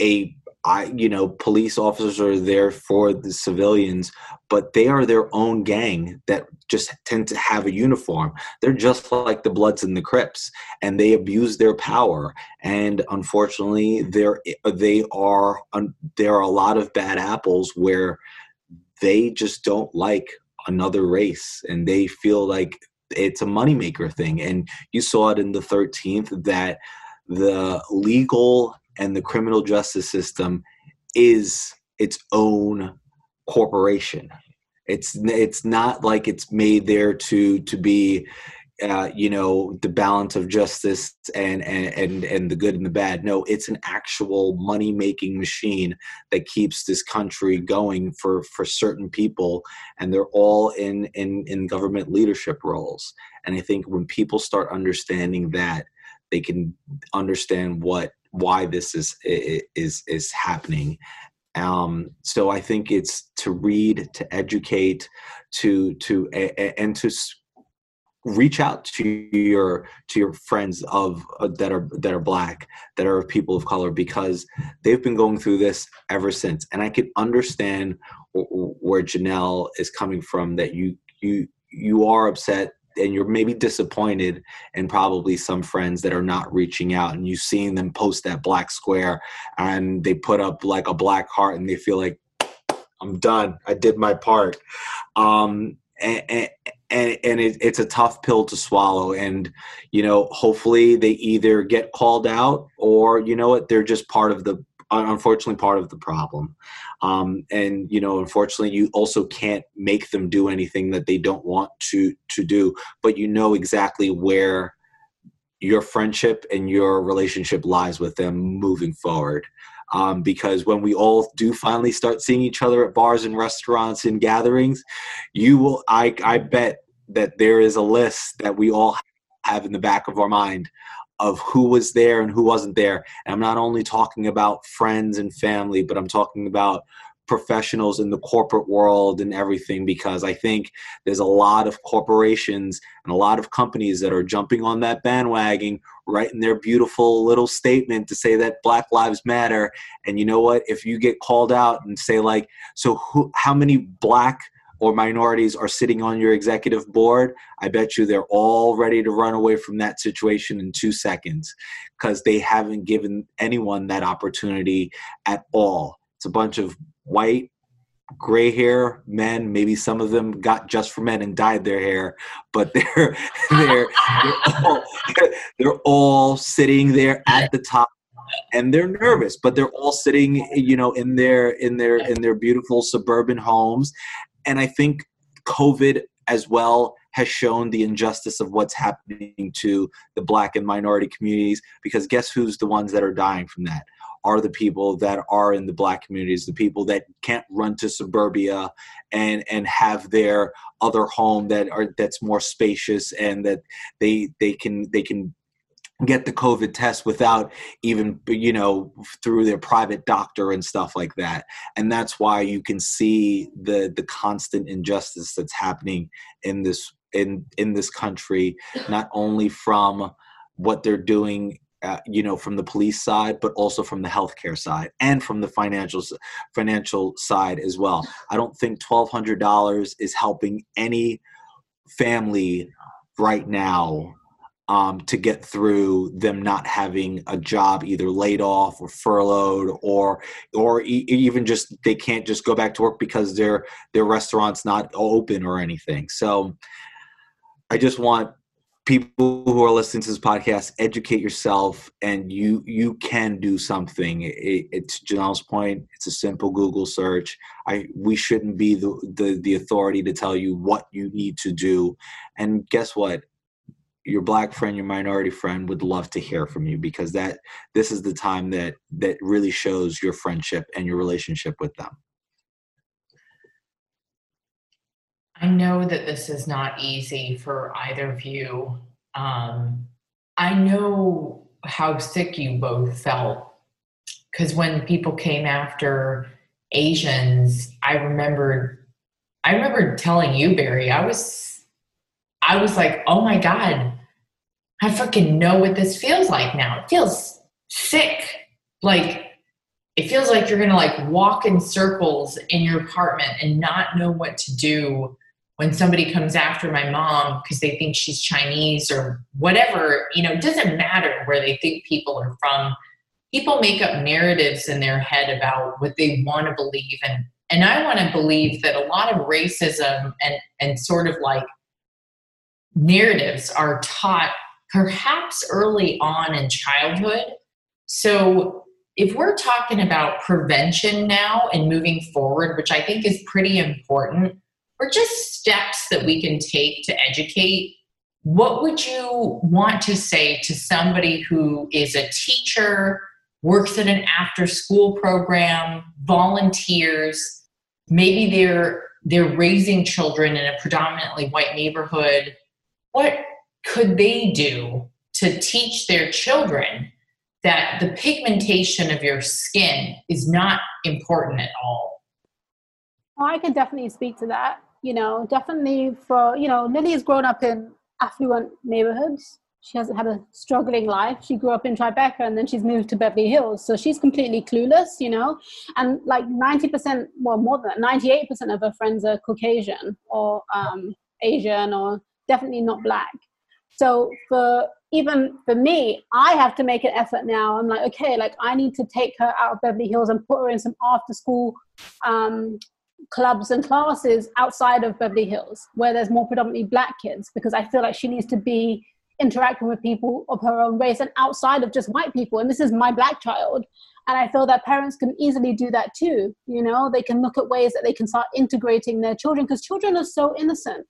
[SPEAKER 2] a I, you know, police officers are there for the civilians, but they are their own gang that just tend to have a uniform. They're just like the Bloods and the Crips, and they abuse their power. And unfortunately, there they are. There are a lot of bad apples where they just don't like another race, and they feel like it's a moneymaker thing. And you saw it in the 13th that the legal and the criminal justice system is its own corporation. It's it's not like it's made there to to be uh, you know the balance of justice and, and and and the good and the bad no it's an actual money making machine that keeps this country going for for certain people and they're all in in in government leadership roles and i think when people start understanding that they can understand what why this is is is happening. Um, so i think it's to read to educate to to and to reach out to your to your friends of uh, that are that are black that are people of color because they've been going through this ever since. And i can understand where janelle is coming from that you you you are upset and you're maybe disappointed in probably some friends that are not reaching out and you seeing them post that black square and they put up like a black heart and they feel like i'm done. I did my part. Um and, and, and it, it's a tough pill to swallow and you know hopefully they either get called out or you know what they're just part of the unfortunately part of the problem. Um, and you know unfortunately you also can't make them do anything that they don't want to to do. But you know exactly where your friendship and your relationship lies with them moving forward. Um, because when we all do finally start seeing each other at bars and restaurants and gatherings you will i i bet that there is a list that we all have in the back of our mind of who was there and who wasn't there. And I'm not only talking about friends and family, but I'm talking about professionals in the corporate world and everything because I think there's a lot of corporations and a lot of companies that are jumping on that bandwagon, writing their beautiful little statement to say that Black Lives Matter. And you know what? If you get called out and say, like, so who, how many black or minorities are sitting on your executive board, I bet you they're all ready to run away from that situation in two seconds because they haven't given anyone that opportunity at all. It's a bunch of white, gray hair men. Maybe some of them got just for men and dyed their hair, but they're they're they're all, they're all sitting there at the top and they're nervous but they're all sitting you know in their in their in their beautiful suburban homes and I think COVID as well has shown the injustice of what's happening to the black and minority communities because guess who's the ones that are dying from that? Are the people that are in the black communities the people that can't run to suburbia and and have their other home that are that's more spacious and that they they can they can get the COVID test without even, you know, through their private doctor and stuff like that. And that's why you can see the the constant injustice that's happening in this in in this country, not only from what they're doing uh, you know from the police side but also from the healthcare side and from the financial financial side as well i don't think $1200 is helping any family right now um, to get through them not having a job either laid off or furloughed or or e- even just they can't just go back to work because their their restaurant's not open or anything. So i just want people who are listening to this podcast educate yourself and you you can do something. It, it's janelle's point. It's a simple google search. I we shouldn't be the, the the authority to tell you what you need to do. And guess what your black friend your minority friend would love to hear from you because that this is the time that that really shows your friendship and your relationship with them.
[SPEAKER 1] I know that this is not easy for either of you. Um, i know how sick you both felt because when people came after asians i remember i remember telling you barry i was I was like, oh my God, I fucking know what this feels like now. It feels sick. Like, it feels like you're to like walk in circles in your apartment and not know what to do when somebody comes after my mom because they think she's Chinese or whatever, you know, it doesn't matter where they think people are from. People make up narratives in their head about what they want to believe. And, and I want to believe that a lot of racism and, and sort of like narratives are taught perhaps early on in childhood. So if we're talking about prevention now and moving forward, which I think is pretty important, or just steps that we can take to educate, what would you want to say to somebody who is a teacher, works at an after school program, volunteers, maybe they're they're raising children in a predominantly white neighborhood. What could they do to teach their children that the pigmentation of your skin is not important at all?
[SPEAKER 3] Oh, I can definitely speak to that you know, definitely for, you know, Lily has grown up in affluent neighborhoods. She hasn't had a struggling life. She grew up in Tribeca and then she's moved to Beverly Hills. So she's completely clueless, you know. And like 90%, well, more than that, 98% of her friends are Caucasian or um, Asian or definitely not black. So for even for me, I have to make an effort now. I'm like, okay, like I need to take her out of Beverly Hills and put her in some after school um, clubs and classes outside of Beverly Hills where there's more predominantly black kids because I feel like she needs to be interacting with people of her own race and outside of just white people. And this is my black child. And I feel that parents can easily do that too. You know, they can look at ways that they can start integrating their children because children are so innocent.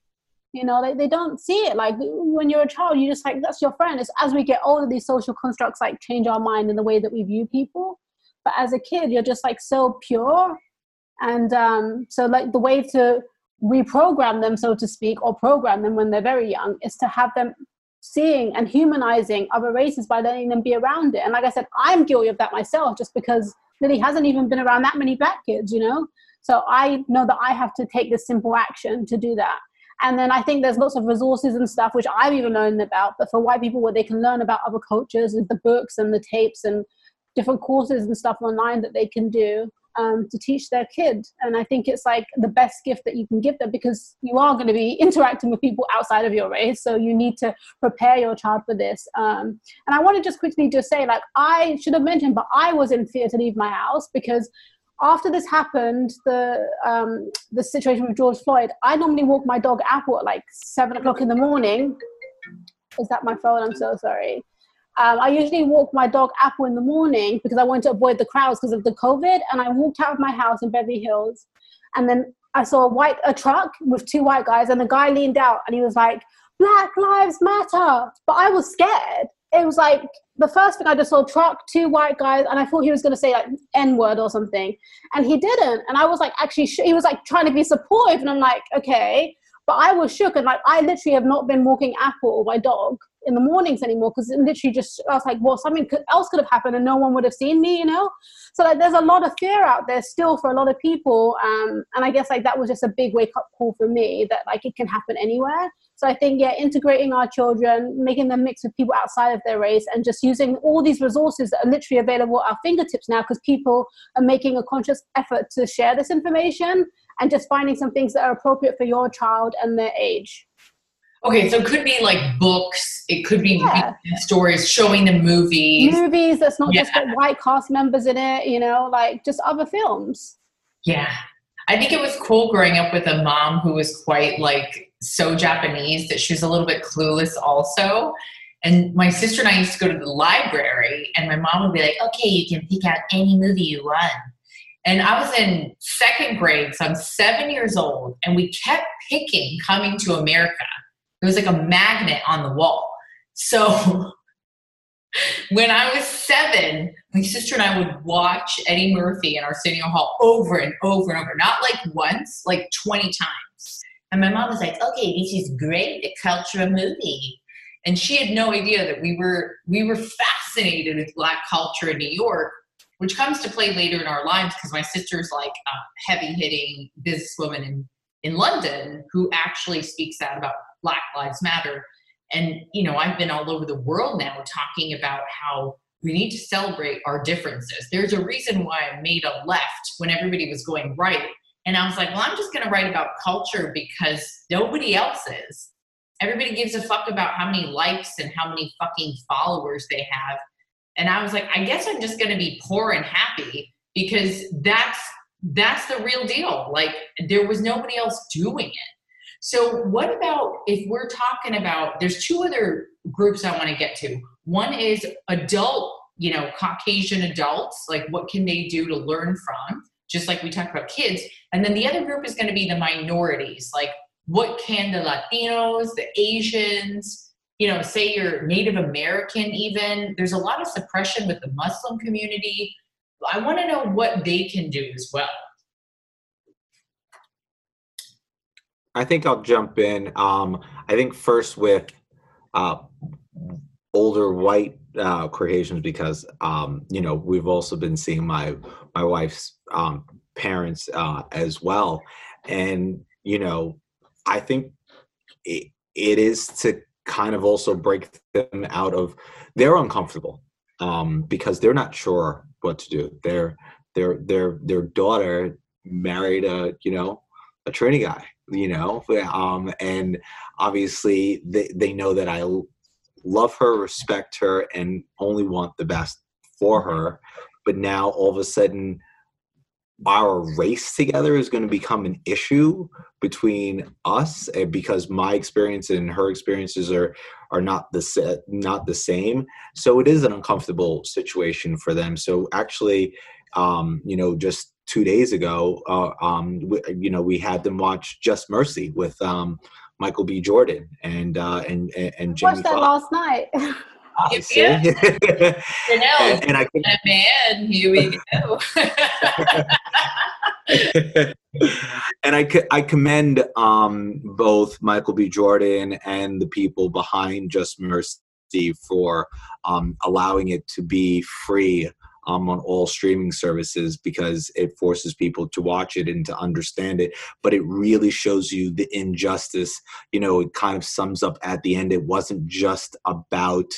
[SPEAKER 3] You know, they, they don't see it. Like when you're a child, you just like, that's your friend. It's as we get older, these social constructs like change our mind in the way that we view people. But as a kid, you're just like so pure and um, so, like, the way to reprogram them, so to speak, or program them when they're very young is to have them seeing and humanizing other races by letting them be around it. And like I said, I'm guilty of that myself just because Lily hasn't even been around that many black kids, you know? So I know that I have to take this simple action to do that. And then I think there's lots of resources and stuff which I've even learned about, but for white people where they can learn about other cultures, the books and the tapes and different courses and stuff online that they can do um, to teach their kid. And I think it's like the best gift that you can give them because you are going to be interacting with people outside of your race. So you need to prepare your child for this. Um, and I want to just quickly just say, like, I should have mentioned, but I was in fear to leave my house because after this happened, the um, the situation with George Floyd, I normally walk my dog Apple at like seven o'clock in the morning. Is that my phone? I'm so sorry. Um, I usually walk my dog Apple in the morning because I want to avoid the crowds because of the COVID. And I walked out of my house in Beverly Hills, and then I saw a white a truck with two white guys, and the guy leaned out and he was like, "Black Lives Matter," but I was scared. It was like the first thing I just saw truck, two white guys, and I thought he was going to say like N word or something, and he didn't. And I was like, actually, sh- he was like trying to be supportive, and I'm like, okay. But I was shook, and like I literally have not been walking Apple, or my dog, in the mornings anymore because literally just I was like, well, something else could have happened and no one would have seen me, you know. So like, there's a lot of fear out there still for a lot of people, um, and I guess like that was just a big wake up call for me that like it can happen anywhere. So I think yeah, integrating our children, making them mix with people outside of their race, and just using all these resources that are literally available at our fingertips now because people are making a conscious effort to share this information and just finding some things that are appropriate for your child and their age.
[SPEAKER 1] Okay, so it could be like books. It could be yeah. stories showing the movies.
[SPEAKER 3] Movies that's not yeah. just got white cast members in it, you know, like just other films.
[SPEAKER 1] Yeah. I think it was cool growing up with a mom who was quite like so Japanese that she was a little bit clueless also. And my sister and I used to go to the library and my mom would be like, okay, you can pick out any movie you want. And I was in second grade, so I'm seven years old, and we kept picking Coming to America. It was like a magnet on the wall. So when I was seven, my sister and I would watch Eddie Murphy in Arsenio Hall over and over and over, not like once, like 20 times. And my mom was like, okay, this is great, a cultural movie. And she had no idea that we were we were fascinated with black culture in New York, which comes to play later in our lives because my sister's like a heavy hitting businesswoman in, in London who actually speaks out about Black Lives Matter. And, you know, I've been all over the world now talking about how we need to celebrate our differences. There's a reason why I made a left when everybody was going right. And I was like, well, I'm just going to write about culture because nobody else is. Everybody gives a fuck about how many likes and how many fucking followers they have. And I was like, I guess I'm just going to be poor and happy because that's that's the real deal. Like there was nobody else doing it. So what about if we're talking about there's two other groups I want to get to. One is adult, you know, Caucasian adults, like what can they do to learn from? Just like we talked about kids. And then the other group is going to be the minorities, like what can the Latinos, the Asians, you know, say you're Native American, even. There's a lot of suppression with the Muslim community. I want to know what they can do as well.
[SPEAKER 2] I think I'll jump in. Um, I think first with uh, older white uh, Caucasians because um, you know we've also been seeing my my wife's um, parents uh, as well, and you know I think it, it is to kind of also break them out of they're uncomfortable um, because they're not sure what to do. Their their their their daughter married a you know a training guy, you know, um, and obviously they they know that I love her, respect her, and only want the best for her. But now all of a sudden our race together is going to become an issue between us because my experience and her experiences are are not the set not the same so it is an uncomfortable situation for them so actually um, you know just two days ago uh, um, we, you know we had them watch just mercy with um, michael b jordan and uh, and and, and
[SPEAKER 3] Jamie watched that Foxx. last night
[SPEAKER 2] I see. and,
[SPEAKER 1] and I can, man, here we go.
[SPEAKER 2] and I, I commend um, both Michael B. Jordan and the people behind Just Mercy for um, allowing it to be free um, on all streaming services because it forces people to watch it and to understand it. But it really shows you the injustice. You know, it kind of sums up at the end. It wasn't just about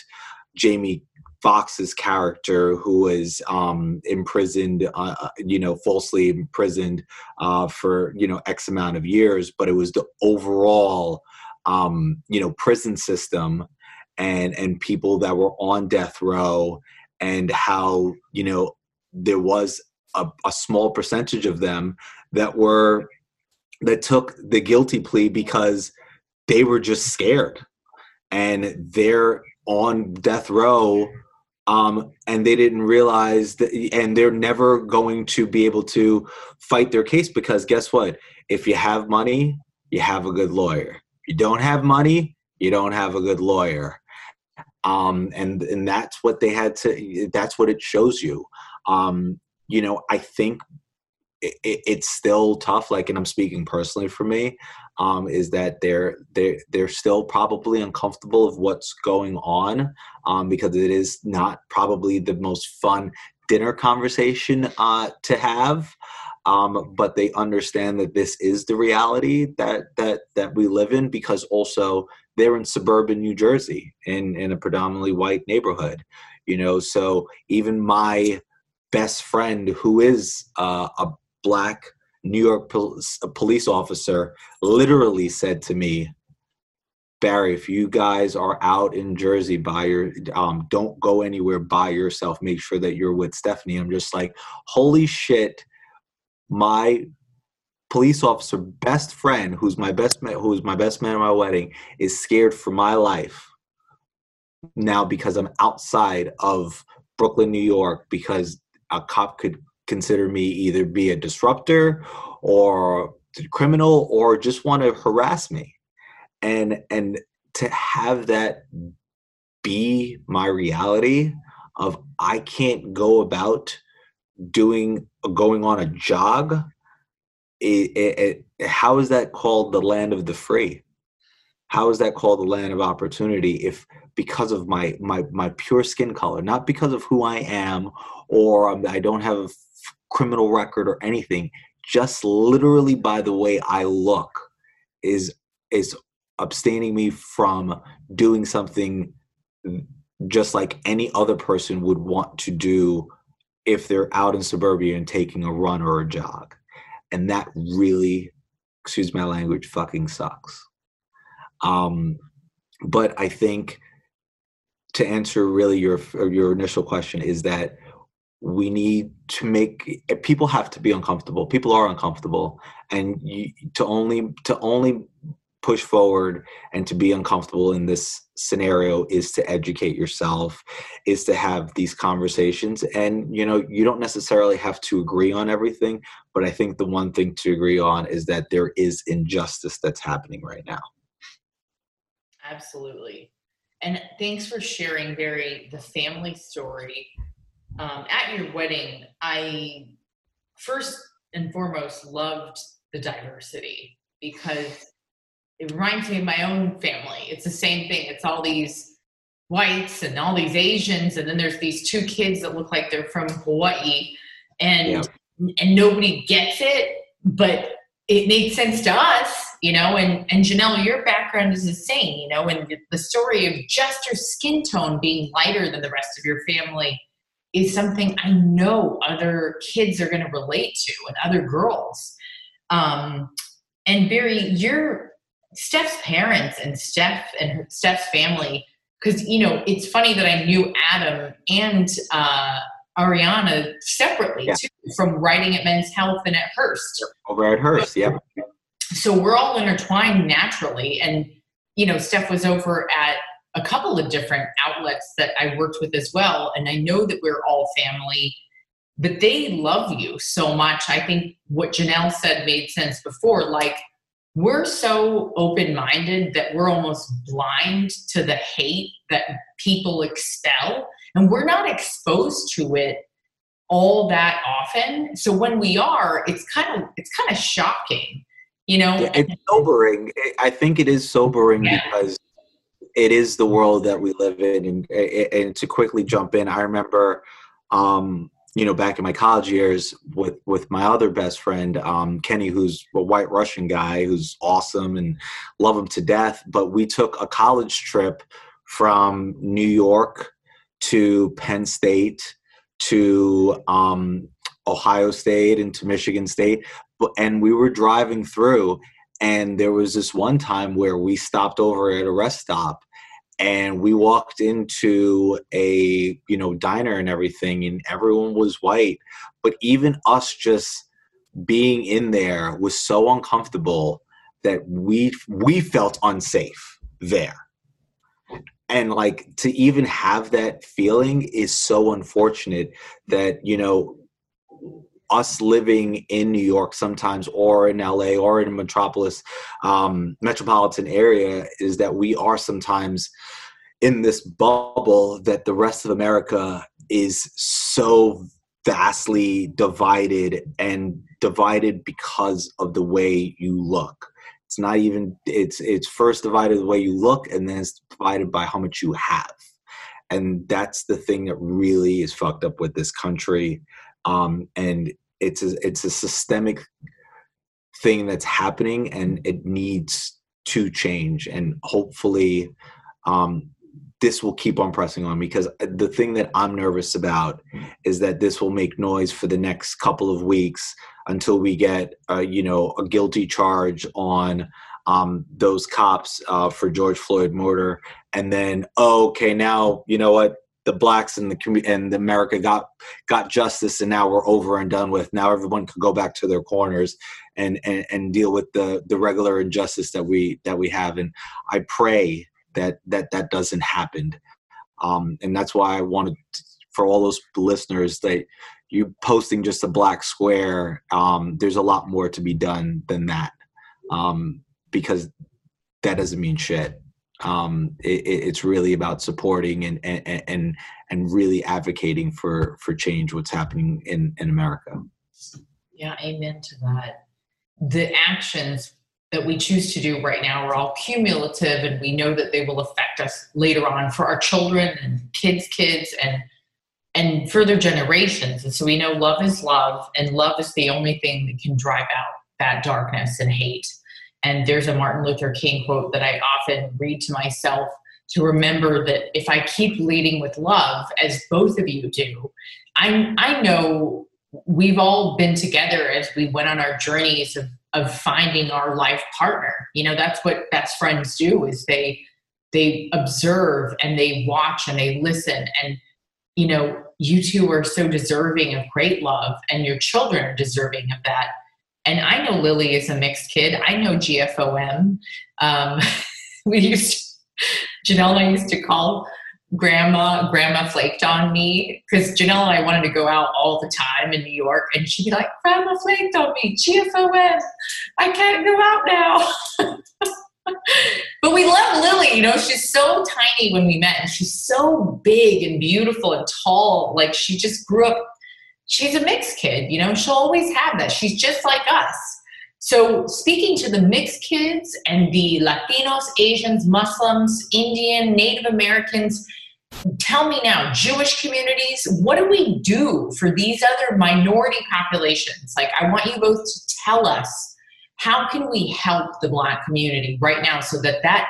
[SPEAKER 2] Jamie Foxx's character who was um, imprisoned, uh, uh, you know, falsely imprisoned uh, for you know X amount of years, but it was the overall, um, you know, prison system and and people that were on death row and how you know there was a, a small percentage of them that were that took the guilty plea because they were just scared. And they're on death row um, and they didn't realize that and they're never going to be able to fight their case because guess what? If you have money you have a good lawyer. If you don't have money you don't have a good lawyer um, and and that's what they had to that's what it shows you um, you know i think it, it's still tough like and i'm speaking personally for me um, is that they're they're they're still probably uncomfortable of what's going on um, because it is not probably the most fun dinner conversation uh, to have. Um, but they understand that this is the reality that that that we live in because also they're in suburban New Jersey in in a predominantly white neighborhood, you know. So even my best friend, who is uh, a black New York police officer literally said to me, Barry, if you guys are out in Jersey by your, um, don't go anywhere by yourself. Make sure that you're with Stephanie. I'm just like, holy shit, my police officer best friend, who's my best man, who's my best man at my wedding, is scared for my life now because I'm outside of Brooklyn, New York, because a cop could consider me either be a disruptor or criminal or just want to harass me. And and to have that be my reality of i can't go about doing going on a jog it, it, it, how is that called the land of the free how is that called the land of opportunity if because of my my my pure skin color not because of who i am or i don't have a criminal record or anything just literally by the way i look is is abstaining me from doing something just like any other person would want to do if they're out in suburbia and taking a run or a jog. And that really, excuse my language, fucking sucks. Um, but I think to answer really your your initial question is that we need to make people have to be uncomfortable people are uncomfortable and you, to only to only push forward and to be uncomfortable in this scenario is to educate yourself is to have these conversations. And you know you don't necessarily have to agree on everything but i think the one thing to agree on is that there is injustice that's happening right now.
[SPEAKER 1] Absolutely. And thanks for sharing Barry the family story. Um, at your wedding i first and foremost loved the diversity because it reminds me of my own family. It's the same thing. It's all these whites and all these Asians, and then there's these two kids that look like they're from Hawaii, and yeah. and nobody gets it, but it made sense to us, you know. And and Janelle, your background is the same, you know, and the story of just your skin tone being lighter than the rest of your family is something I know other kids are going to relate to, and other girls. Um, and Barry, you're Steph's parents and Steph and Steph's family, because you know it's funny that I knew Adam and uh, Ariana separately yeah. too, from writing at Men's Health and at Hearst.
[SPEAKER 2] Over at Hearst, yeah.
[SPEAKER 1] So we're all intertwined naturally, and you know Steph was over at a couple of different outlets that I worked with as well, and I know that we're all family. But they love you so much. I think what Janelle said made sense before. Like, we're so open minded that we're almost blind to the hate that people expel, and we're not exposed to it all that often. So when we are, it's kind of it's kind of shocking, you know.
[SPEAKER 2] Yeah, it's sobering. I think it is sobering yeah. because it is the world that we live in, and and to quickly jump in, I remember. Um, you know, back in my college years with with my other best friend, um, Kenny, who's a white Russian guy who's awesome and love him to death. But we took a college trip from New York to Penn State to um, Ohio State and to Michigan State, and we were driving through, and there was this one time where we stopped over at a rest stop and we walked into a you know diner and everything and everyone was white but even us just being in there was so uncomfortable that we we felt unsafe there. And like to even have that feeling is so unfortunate that you know us living in New York sometimes, or in LA, or in a metropolis, um, metropolitan area, is that we are sometimes in this bubble that the rest of America is so vastly divided and divided because of the way you look. It's not even it's it's first divided the way you look and then it's divided by how much you have. And that's the thing that really is fucked up with this country um, and it's a, it's a systemic thing that's happening and it needs to change. And hopefully um, this will keep on pressing on because the thing that i'm nervous about is that this will make noise for the next couple of weeks until we get uh, you know a guilty charge on um, those cops uh, for george floyd murder. And then okay now you know what the blacks and the and America got got justice, and now we're over and done with. Now everyone can go back to their corners and and, and deal with the the regular injustice that we that we have. And I pray that that that doesn't happen. Um, and that's why I wanted to, for all those listeners that you posting just a black square. Um, there's a lot more to be done than that um, because that doesn't mean shit um, it, it's really about supporting and, and and and really advocating for for change. What's happening in in America?
[SPEAKER 1] Yeah, amen to that. The actions that we choose to do right now are all cumulative, and we know that they will affect us later on for our children and kids' kids and and further generations. And so we know love is love, and love is the only thing that can drive out that darkness and hate. And there's a Martin Luther King quote that I often read to myself to remember that if I keep leading with love, as both of you do, I, I know we've all been together as we went on our journeys of, of finding our life partner. You know, that's what best friends do is they they observe and they watch and they listen and you know you two are so deserving of great love and your children are deserving of that and i know lily is a mixed kid i know gfom um, we used to, janelle i used to call grandma grandma flaked on me because janelle and i wanted to go out all the time in new york and she'd be like grandma flaked on me gfom i can't go out now but we love Lily. You know, she's so tiny when we met, and she's so big and beautiful and tall. Like she just grew up. She's a mixed kid. You know, she'll always have that. She's just like us. So, speaking to the mixed kids and the Latinos, Asians, Muslims, Indian, Native Americans, tell me now, Jewish communities, what do we do for these other minority populations? Like, I want you both to tell us how can we help the black community right now so that that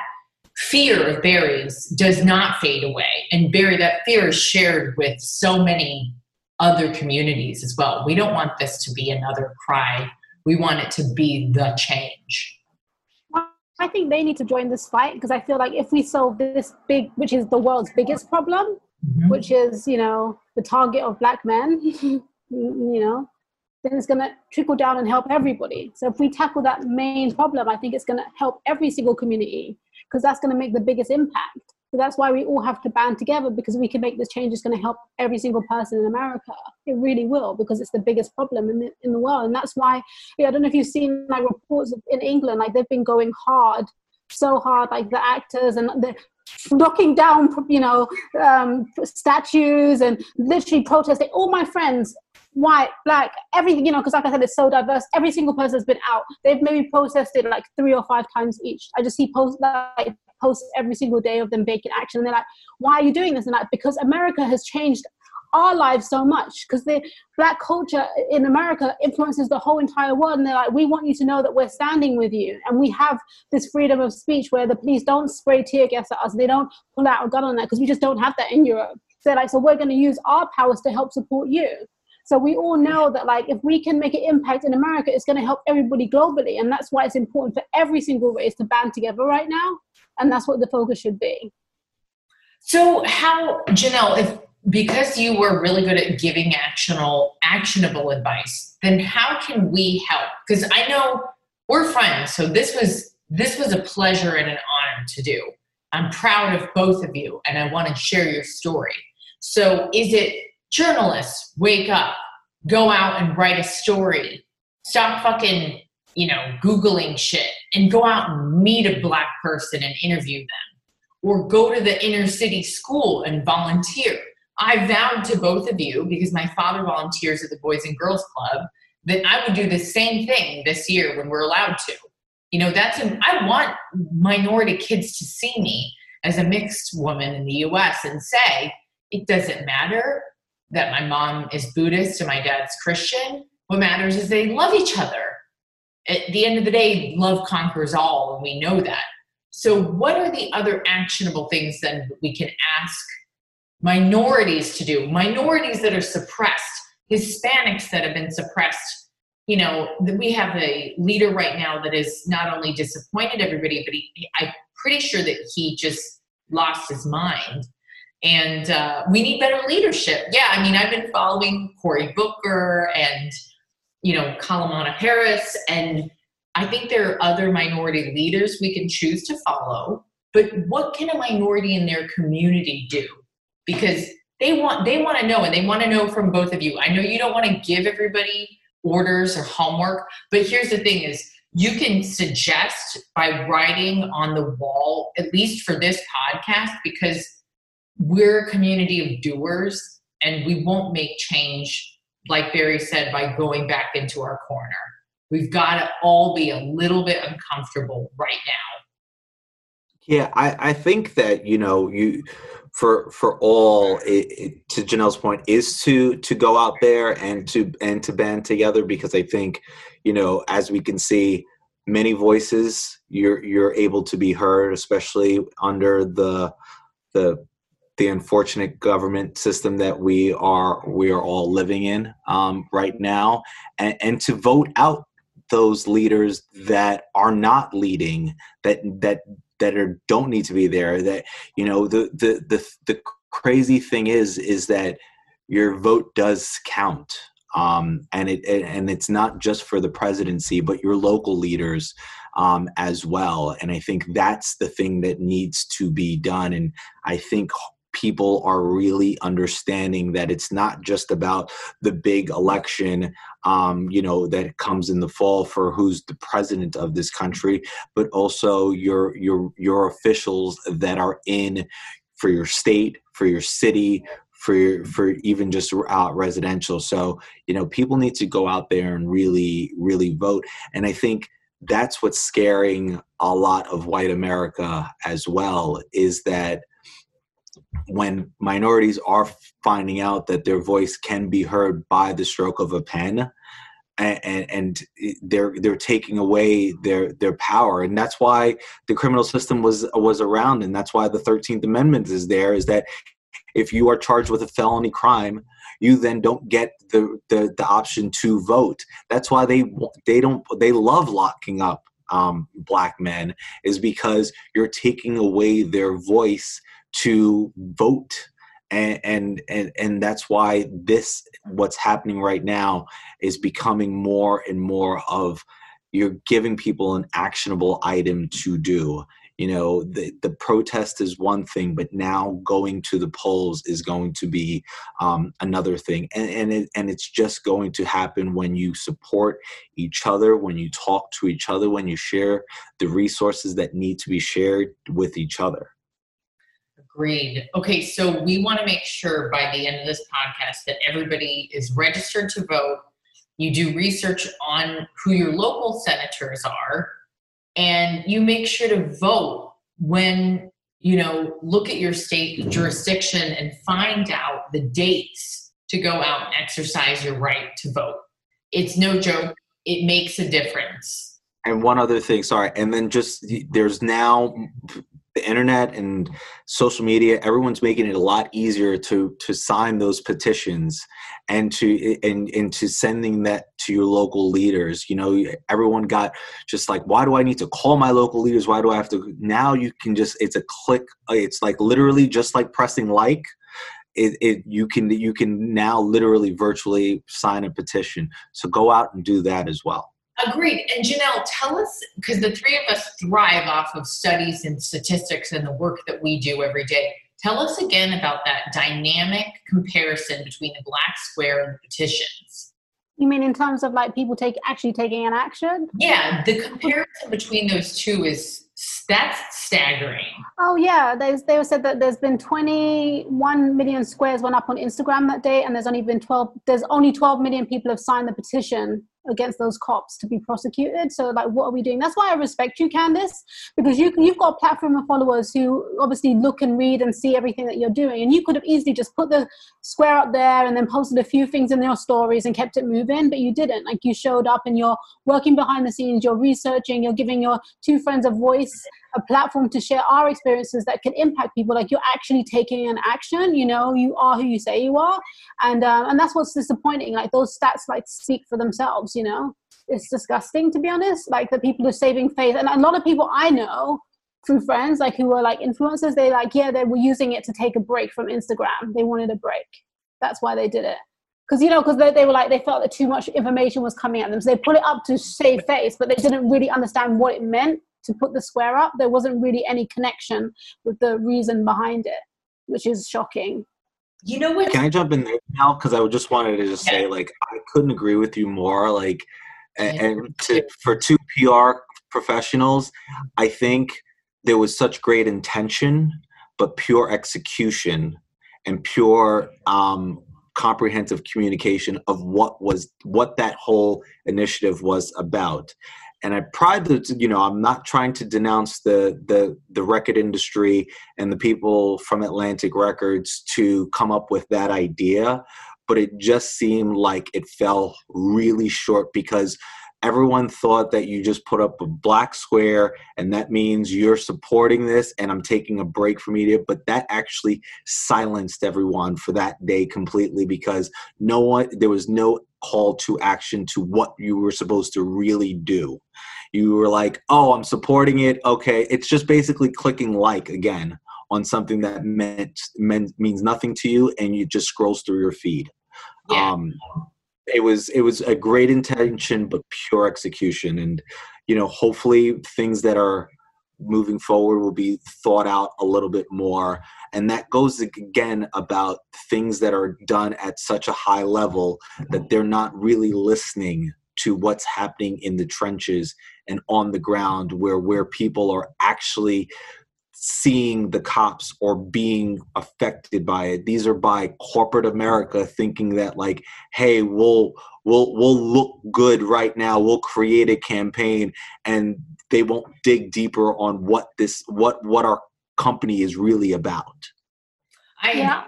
[SPEAKER 1] fear of Barry's does not fade away and Barry that fear is shared with so many other communities as well we don't want this to be another cry we want it to be the change
[SPEAKER 3] i think they need to join this fight because i feel like if we solve this big which is the world's biggest problem mm-hmm. which is you know the target of black men you know then it's going to trickle down and help everybody. So if we tackle that main problem, I think it's going to help every single community because that's going to make the biggest impact. So that's why we all have to band together because we can make this change. It's going to help every single person in America. It really will because it's the biggest problem in the, in the world. And that's why, yeah, I don't know if you've seen like reports in England, like they've been going hard, so hard, like the actors and the knocking down, you know, um, statues and literally protesting. All my friends white, black, everything, you know, because like I said, it's so diverse. Every single person has been out. They've maybe protested like three or five times each. I just see posts like posts every single day of them taking action. And they're like, why are you doing this? And like, because America has changed our lives so much because the black culture in America influences the whole entire world. And they're like, we want you to know that we're standing with you. And we have this freedom of speech where the police don't spray tear gas at us. They don't pull out a gun on that because we just don't have that in Europe. So like, so we're going to use our powers to help support you. So we all know that like if we can make an impact in America, it's going to help everybody globally, and that's why it's important for every single race to band together right now, and that's what the focus should be.
[SPEAKER 1] So how Janelle, if because you were really good at giving actionable actionable advice, then how can we help? Because I know we're friends, so this was this was a pleasure and an honor to do. I'm proud of both of you, and I want to share your story. So, is it journalists wake up, go out and write a story, stop fucking, you know, Googling shit and go out and meet a black person and interview them. Or go to the inner city school and volunteer. I vowed to both of you, because my father volunteers at the Boys and Girls Club, that I would do the same thing this year when we're allowed to. You know, that's, I want minority kids to see me as a mixed woman in the US and say, it doesn't matter that my mom is Buddhist and my dad's Christian. What matters is they love each other. At the end of the day, love conquers all, and we know that. So, what are the other actionable things then we can ask minorities to do? Minorities that are suppressed, Hispanics that have been suppressed. You know, we have a leader right now that is not only disappointed everybody, but he, I'm pretty sure that he just lost his mind and uh, we need better leadership. Yeah, I mean, I've been following Cory Booker and you know Kamala Harris, and I think there are other minority leaders we can choose to follow. But what can a minority in their community do? Because they want they want to know, and they want to know from both of you. I know you don't want to give everybody orders or homework, but here's the thing: is you can suggest by writing on the wall, at least for this podcast, because we're a community of doers and we won't make change like barry said by going back into our corner. We've got to all be a little bit uncomfortable right now.
[SPEAKER 2] Yeah i, I think that you know you for for all it, it, to janelle's point is to to go out there and to and to band together because i think you know as we can see many voices you're you're able to be heard especially under the the the unfortunate government system that we are we are all living in um, right now. And, and to vote out those leaders that are not leading that that that are don't need to be there that you know the the the, the crazy thing is is that your vote does count. Um, and it, and it's not just for the presidency but your local leaders um, as well. And i think that's the thing that needs to be done. And i think people are really understanding that it's not just about the big election um, you know that comes in the fall for who's the president of this country but also your your your officials that are in for your state for your city for for even just uh, residential. So you know people need to go out there and really really vote. And i think that's what's scaring a lot of white america as well is that when minorities are finding out that their voice can be heard by the stroke of a pen and, and, they're they're taking away their their power. And that's why the criminal system was was around. And that's why the 13th amendment is there is that if you are charged with a felony crime you then don't get the the, the option to vote. That's why they they don't they love locking up um, black men is because you're taking away their voice to vote. And, and and and that's why this what's happening right now is becoming more and more of you're giving people an actionable item to do. You know the the protest is one thing but now going to the polls is going to be um, another thing. And and, it, and it's just going to happen when you support each other when you talk to each other when you share the resources that need to be shared with each other
[SPEAKER 1] Agreed. Okay, so we want to make sure by the end of this podcast that everybody is registered to vote. You do research on who your local senators are, and you make sure to vote when you know look at your state jurisdiction and find out the dates to go out and exercise your right to vote. It's no joke. It makes a difference.
[SPEAKER 2] And one other thing, sorry, and then just there's now the internet and social media everyone's making it a lot easier to to sign those petitions and to and, and to sending that to your local leaders. You know everyone got just like why do i need to call my local leaders? Why do i have to now you can just it's a click it's like literally just like pressing like it, it you can you can now literally virtually sign a petition. So go out and do that as well
[SPEAKER 1] Agreed. And Janelle, tell us, because the three of us thrive off of studies and statistics and the work that we do every day. Tell us again about that dynamic comparison between the black square and the petitions.
[SPEAKER 3] You mean in terms of like people take actually taking an action?
[SPEAKER 1] Yeah, the comparison between those two is that's staggering.
[SPEAKER 3] Oh yeah, they they said that there's been 21 million squares went up on Instagram that day, and there's only been 12. There's only 12 million people have signed the petition against those cops to be prosecuted. So like, what are we doing? That's why I respect you, Candace, because you you've got a platform of followers who obviously look and read and see everything that you're doing, and you could have easily just put the square up there and then posted a few things in your stories and kept it moving, but you didn't. Like you showed up and you're working behind the scenes, you're researching, you're giving your two friends a voice a platform to share our experiences that can impact people. Like you're actually taking an action you know you are who you say you are. And um, and that's what's disappointing. Like those stats like speak for themselves you know? It's disgusting to be honest. Like the people are saving face and a lot of people i know through friends like who were like influencers they like yeah they were using it to take a break from instagram they wanted a break that's why they did it because you know because they, they were like they felt that too much information was coming at them so they put it up to save face but they didn't really understand what it meant to put the square up, there wasn't really any connection with the reason behind it, which is shocking.
[SPEAKER 1] You know what?
[SPEAKER 2] Can I jump in there now? Because I just wanted to just yeah. say, like, I couldn't agree with you more. Like, and, and to, for two PR professionals, I think there was such great intention, but pure execution and pure um, comprehensive communication of what was what that whole initiative was about. And I pride that you know I'm not trying to denounce the the the record industry and the people from Atlantic Records to come up with that idea, but it just seemed like it fell really short because everyone thought that you just put up a black square and that means you're supporting this and I'm taking a break from media. But that actually silenced everyone for that day completely because no one, there was no call to action to what you were supposed to really do. You were like, oh, I'm supporting it. Okay. It's just basically clicking like again on something that meant, meant means nothing to you and you just scrolls through your feed. Yeah. Um, it was it was a great intention but pure execution. And you know hopefully things that are moving forward will be thought out a little bit more. And that goes again about things that are done at such a high level that they're not really listening to what's happening in the trenches and on the ground where where people are actually seeing the cops or being affected by it. These are by corporate america thinking that like hey we'll we'll we'll look good right now. We'll create a campaign and they won't dig deeper on what this what what our company is really about.
[SPEAKER 1] I yeah.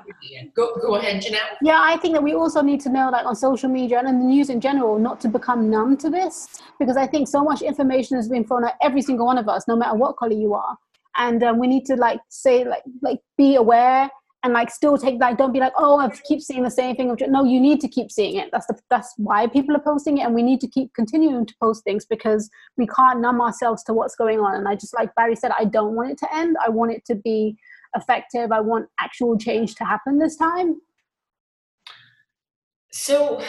[SPEAKER 1] Go, go ahead, Janelle.
[SPEAKER 3] Yeah, I think that we also need to know, like on social media and in the news in general, not to become numb to this, because I think so much information has been thrown at every single one of us, no matter what color you are and um, we need to like say like like be aware and like still take like don't be like oh I keep seeing the same thing. No, you need to keep seeing it. That's the that's why people are posting it, and we need to keep continuing to post things because we can't numb ourselves to what's going on. And I just like Barry said, I don't want it to end. I want it to be effective. I want actual change to happen this time.
[SPEAKER 1] So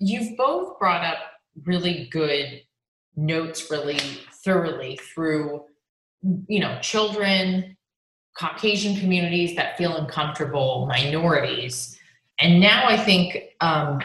[SPEAKER 1] you've both brought up really good notes really thoroughly through you know, children, Caucasian communities that feel uncomfortable, minorities. And now I think um,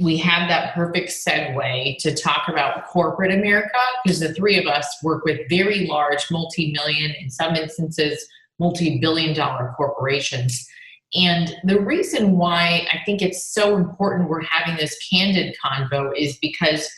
[SPEAKER 1] we have that perfect segue to talk about corporate America because the three of us work with very large, multi million, in some instances, multi billion dollar corporations. And the reason why I think it's so important we're having this candid convo is because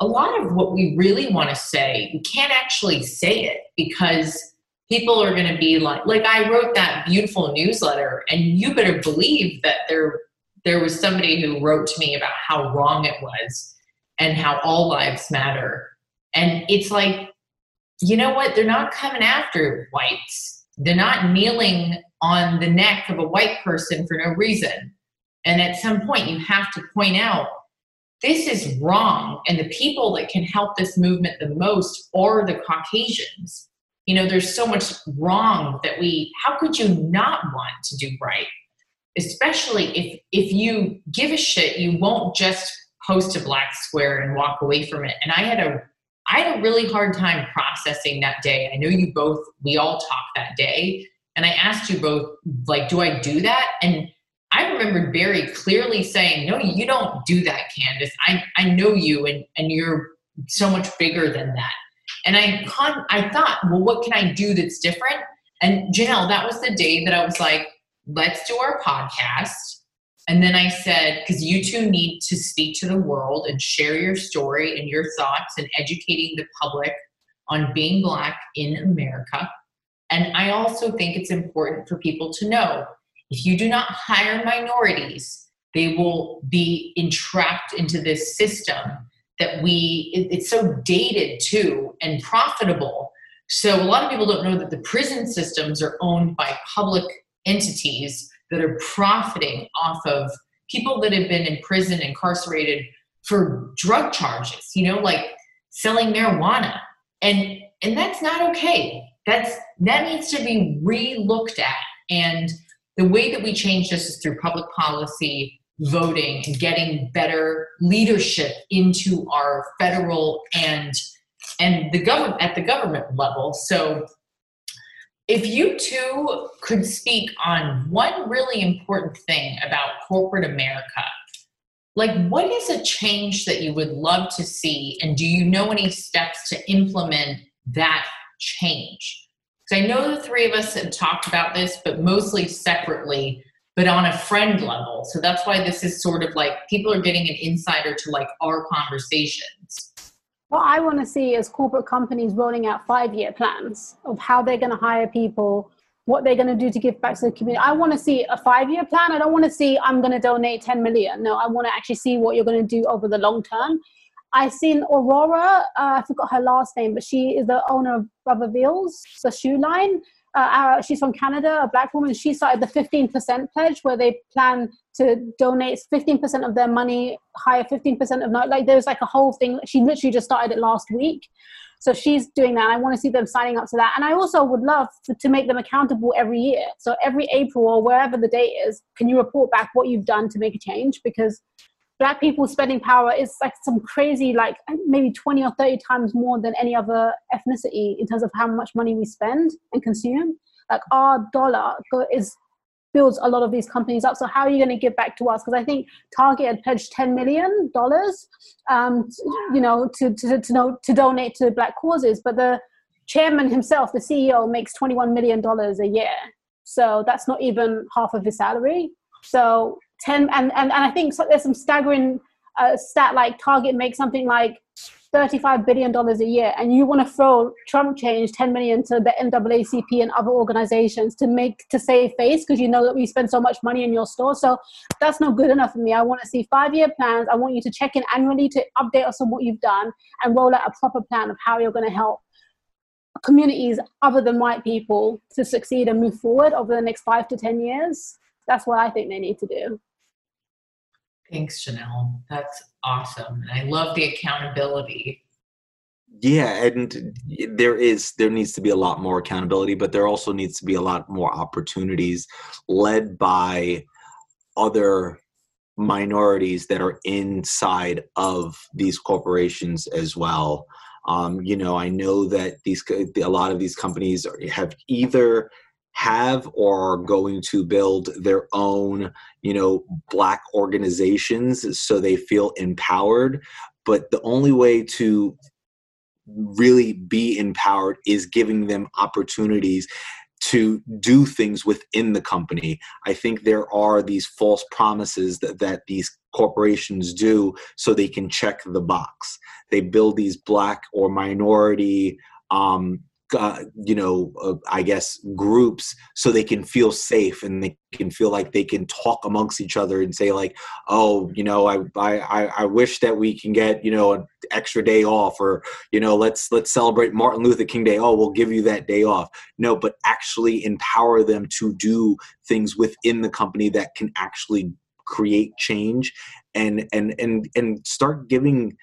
[SPEAKER 1] a lot of what we really want to say, we can't actually say it because people are going to be like, like I wrote that beautiful newsletter, and you better believe that there there was somebody who wrote to me about how wrong it was and how all lives matter. And it's like, you know what? They're not coming after whites. They're not kneeling on the neck of a white person for no reason. And at some point, you have to point out this is wrong. And the people that can help this movement the most are the Caucasians. You know, there's so much wrong that we, how could you not want to do right? Especially if if you give a shit, you won't just post a black square and walk away from it. And I had a I had a really hard time processing that day. I know you both, we all talked that day. And I asked you both, like, do I do that? And I remembered Barry clearly saying, No, you don't do that, Candace. I, I know you and, and you're so much bigger than that. And I con- I thought, well, what can I do that's different? And Janelle, that was the day that I was like, let's do our podcast. And then I said, because you two need to speak to the world and share your story and your thoughts and educating the public on being Black in America. And I also think it's important for people to know if you do not hire minorities, they will be entrapped into this system that we, it, it's so dated too and profitable. So a lot of people don't know that the prison systems are owned by public entities that are profiting off of people that have been in prison, incarcerated for drug charges, you know, like selling marijuana. And and that's not okay. That's that needs to be re-looked at. And the way that we change this is through public policy, voting, and getting better leadership into our federal and and the government at the government level. So if you two could speak on one really important thing about corporate America, like what is a change that you would love to see and do you know any steps to implement that change because I know the three of us have talked about this, but mostly separately, but on a friend level. So that's why this is sort of like people are getting an insider to like our conversations.
[SPEAKER 3] What I want to see is corporate companies rolling out five year plans of how they're going to hire people, what they're going to do to give back to the community. I want to see a five year plan. I don't want to see I'm going to donate 10 million. No, I want to actually see what you're going to do over the long term I seen Aurora. Uh, I forgot her last name, but she is the owner of Brother Vellies, the shoe line. Uh, she's from Canada, a black woman. She started the 15% pledge where they plan to donate 15% of their money, hire 15% of not like there's like a whole thing. She literally just started it last week. So she's doing that. I want to see them signing up to that. And I also would love to, to make them accountable every year. So every April or wherever the date is, can you report back what you've done to make a change? Because black people spending power is like some crazy like maybe 20 or 30 times more than any other ethnicity in terms of how much money we spend and consume. Like our dollar is builds a lot of these companies up. So how are you going to give back to us? Because i think target had pledged 10 million dollars um, you know to, to, to, know, to donate to black causes. But the chairman himself the ceo makes 21 million dollars a year. So that's not even half of his salary. So 10 and, and, and i think there's some staggering uh, stat like target makes something like 35 billion dollars a year and you want to throw trump change 10 million to the naacp and other organizations to make to save face because you know that we spend so much money in your store. So that's not good enough for me. I want to see five year plans. I want you to check in annually to update us on what you've done and roll out a proper plan of how you're going to help communities other than white people to succeed and move forward over the next five to ten years that's what i think they need to do
[SPEAKER 1] Thanks, Janelle. That's awesome. And I love the accountability.
[SPEAKER 2] Yeah, and there is there needs to be a lot more accountability, but there also needs to be a lot more opportunities led by other minorities that are inside of these corporations as well. Um, you know, I know that these a lot of these companies have either have or are going to build their own you know black organizations so they feel empowered but the only way to really be empowered is giving them opportunities to do things within the company. I think there are these false promises that, that these corporations do so they can check the box. They build these black or minority um, uh, you know, uh, I guess groups so they can feel safe and they can feel like they can talk amongst each other and say like, oh, you know, I I I wish that we can get you know an extra day off or you know let's let's celebrate Martin Luther King Day. Oh, we'll give you that day off. No, but actually empower them to do things within the company that can actually create change and and and and start giving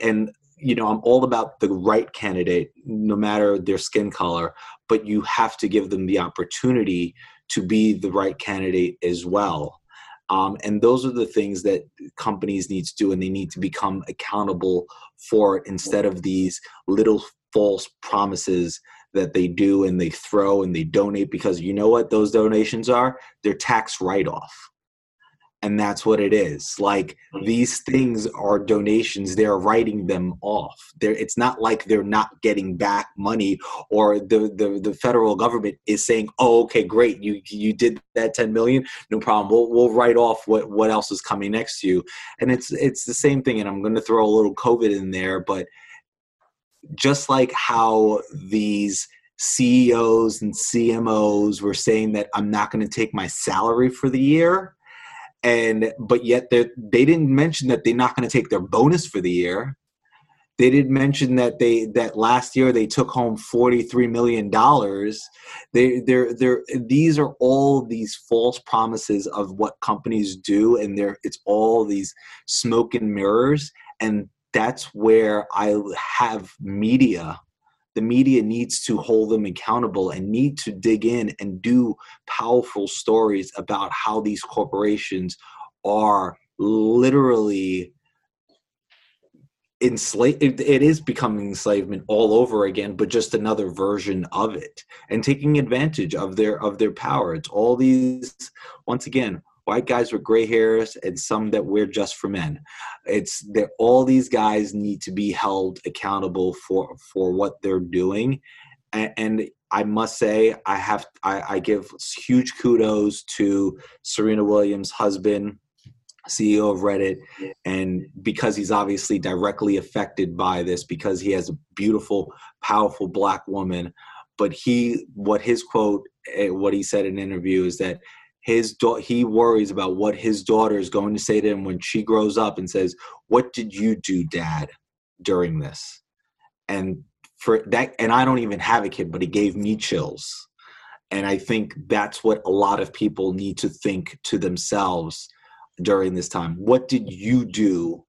[SPEAKER 2] and you know, I'm all about the right candidate, no matter their skin color, but you have to give them the opportunity to be the right candidate as well. Um, and those are the things that companies need to do, and they need to become accountable for it instead of these little false promises that they do and they throw and they donate because you know what those donations are? They're tax write off and that's what it is. Like mm-hmm. these things are donations. They're writing them off. They it's not like they're not getting back money or the, the the federal government is saying oh okay great. You you did that 10 million. No problem. We'll, we'll write off what what else is coming next to you. And it's it's the same thing and i'm going to throw a little covid in there but just like how these CEOs and CMOs were saying that I'm not going to take my salary for the year and but yet they they didn't mention that they're not going to take their bonus for the year. They didn't mention that they that last year they took home 43 million dollars. They they're they're these are all these false promises of what companies do and they're it's all these smoke and mirrors. And that's where i have media the media needs to hold them accountable and need to dig in and do powerful stories about how these corporations are literally enslaved it, is becoming enslavement all over again but just another version of it and taking advantage of their of their power. It's all these once again white guys with gray hairs and some that wear just for men. It's that all these guys need to be held accountable for for what they're doing, and, and I must say I have I, I give huge kudos to Serena Williams' husband. CEO of Reddit, and because he's obviously directly affected by this, because he has a beautiful, powerful black woman. But he, what his quote, eh, what he said in an interview is that his da- he worries about what his daughter is going to say to him when she grows up and says, "What did you do, Dad, during this?" And for that, and I don't even have a kid, but it gave me chills. And I think that's what a lot of people need to think to themselves during this time. What did you do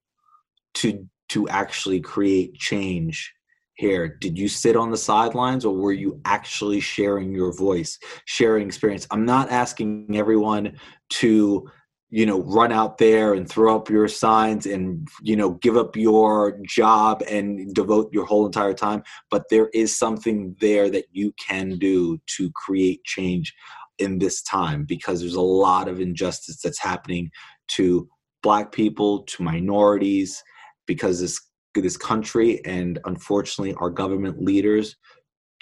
[SPEAKER 2] to to actually create change here? Did you sit on the sidelines or were you actually sharing your voice, sharing experience? I'm not asking everyone to you know run out there and throw up your signs and you know give up your job and devote your whole entire time but there is something there that you can do to create change in this time because there's a lot of injustice that's happening to black people to minorities because this this country and unfortunately our government leaders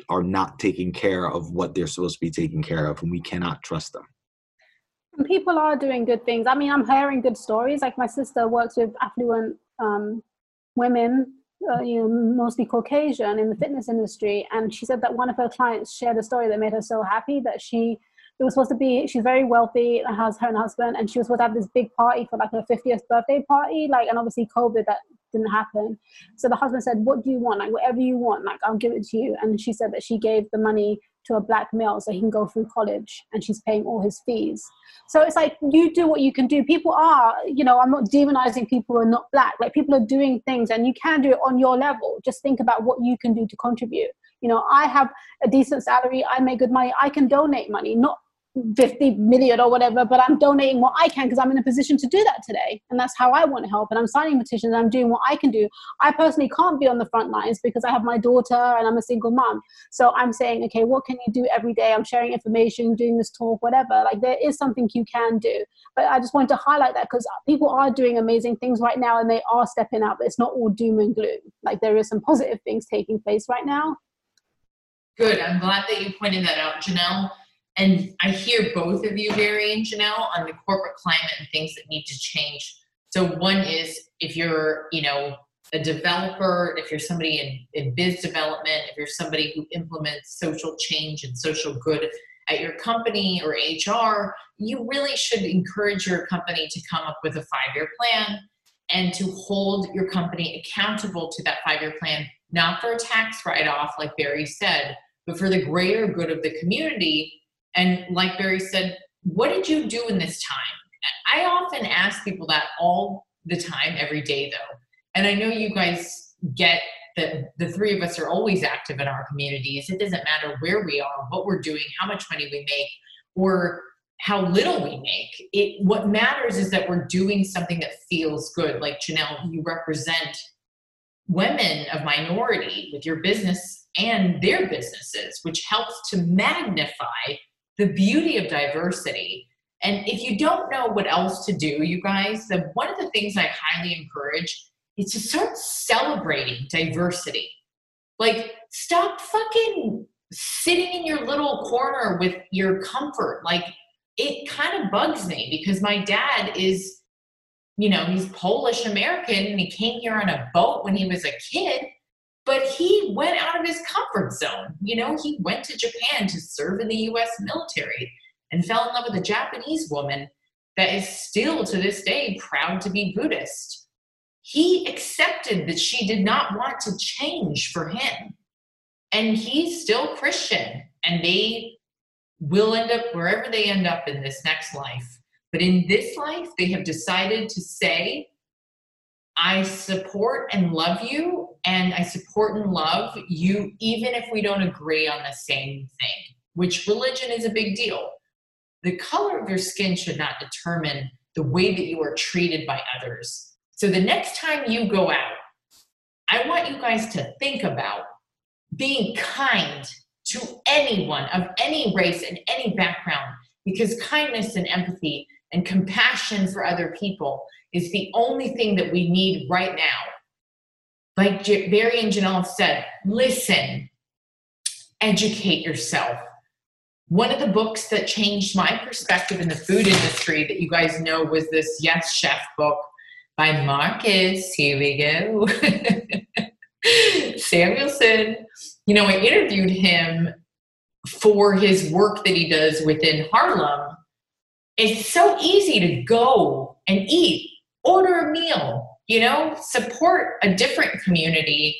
[SPEAKER 2] are not taking care of what they're supposed to be taking care of and we cannot trust them.
[SPEAKER 3] People are doing good things. I mean i'm hearing good stories. Like my sister works with affluent um, women uh, you know mostly caucasian in the fitness industry and she said that one of her clients shared a story that made her so happy that she it was supposed to be she's very wealthy and has her and husband and she was supposed to have this big party for like her 50th birthday party like and obviously covid that didn't happen. So the husband said what do you want? Like whatever you want like i'll give it to you. And she said that she gave the money to a black male so he can go through college and she's paying all his fees. So it's like you do what you can do. People are you know i'm not demonizing people who are not black. Like people are doing things and you can do it on your level. Just think about what you can do to contribute. You know i have a decent salary i make good money i can donate money not 50 million or whatever, but I'm donating what I can because I'm in a position to do that today. And that's how I want to help. And I'm signing petitions I'm doing what I can do. I personally can't be on the front lines because I have my daughter and I'm a single mom. So I'm saying, okay, what can you do every day? I'm sharing information, doing this talk, whatever. Like there is something you can do. But I just want to highlight that because people are doing amazing things right now and they are stepping up. It's not all doom and gloom. Like there is some positive things taking place right now.
[SPEAKER 1] Good. I'm glad that you pointed that out, Janelle and I hear both of you, Barry and Janelle, on the corporate climate and things that need to change. So one is if you're, you know, a developer, if you're somebody in, in biz development, if you're somebody who implements social change and social good at your company or HR, you really should encourage your company to come up with a five-year plan and to hold your company accountable to that five-year plan, not for a tax write-off, like Barry said, but for the greater good of the community and like Barry said, what did you do in this time? I often ask people that all the time, every day, though. And I know you guys get that the three of us are always active in our communities. It doesn't matter where we are, what we're doing, how much money we make, or how little we make. It what matters is that we're doing something that feels good. Like Janelle, you represent women of minority with your business and their businesses, which helps to magnify the beauty of diversity. And if you don't know what else to do, you guys, one of the things I highly encourage is to start celebrating diversity. Like, stop fucking sitting in your little corner with your comfort. Like, it kind of bugs me because my dad is, you know, he's Polish American and he came here on a boat when he was a kid but he went out of his comfort zone. You know, he went to Japan to serve in the US military and fell in love with a Japanese woman that is still to this day proud to be Buddhist. He accepted that she did not want to change for him. And he's still Christian, and they will end up wherever they end up in this next life. But in this life, they have decided to say, I support and love you, and I support and love you, even if we don't agree on the same thing, which religion is a big deal. The color of your skin should not determine the way that you are treated by others. So the next time you go out, I want you guys to think about being kind to anyone of any race and any background, because kindness and empathy and compassion for other people is the only thing that we need right now. Like Barry and Janelle said, listen, educate yourself. One of the books that changed my perspective in the food industry that you guys know was this Yes Chef book by Marcus. Here we go. Samuelsson. You know, I interviewed him for his work that he does within Harlem it's so easy to go and eat, order a meal, you know, support a different community.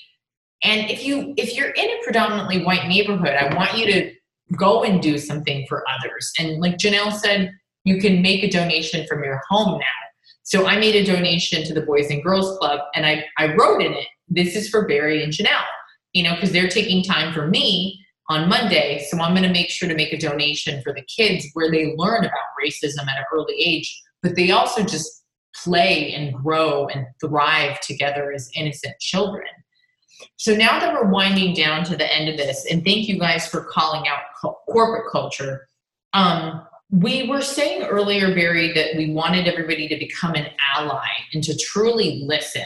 [SPEAKER 1] And if you if you're in a predominantly white neighborhood, I want you to go and do something for others. And like Janelle said, you can make a donation from your home now. So I made a donation to the Boys and Girls Club and I, I wrote in it, this is for Barry and Janelle, you know, because they're taking time for me on Monday. So I'm going to make sure to make a donation for the kids where they learn about racism at an early age, but they also just play and grow and thrive together as innocent children. So now that we're winding down to the end of this, and thank you guys for calling out co- corporate culture. Um, we were saying earlier, Barry, that we wanted everybody to become an ally and to truly listen.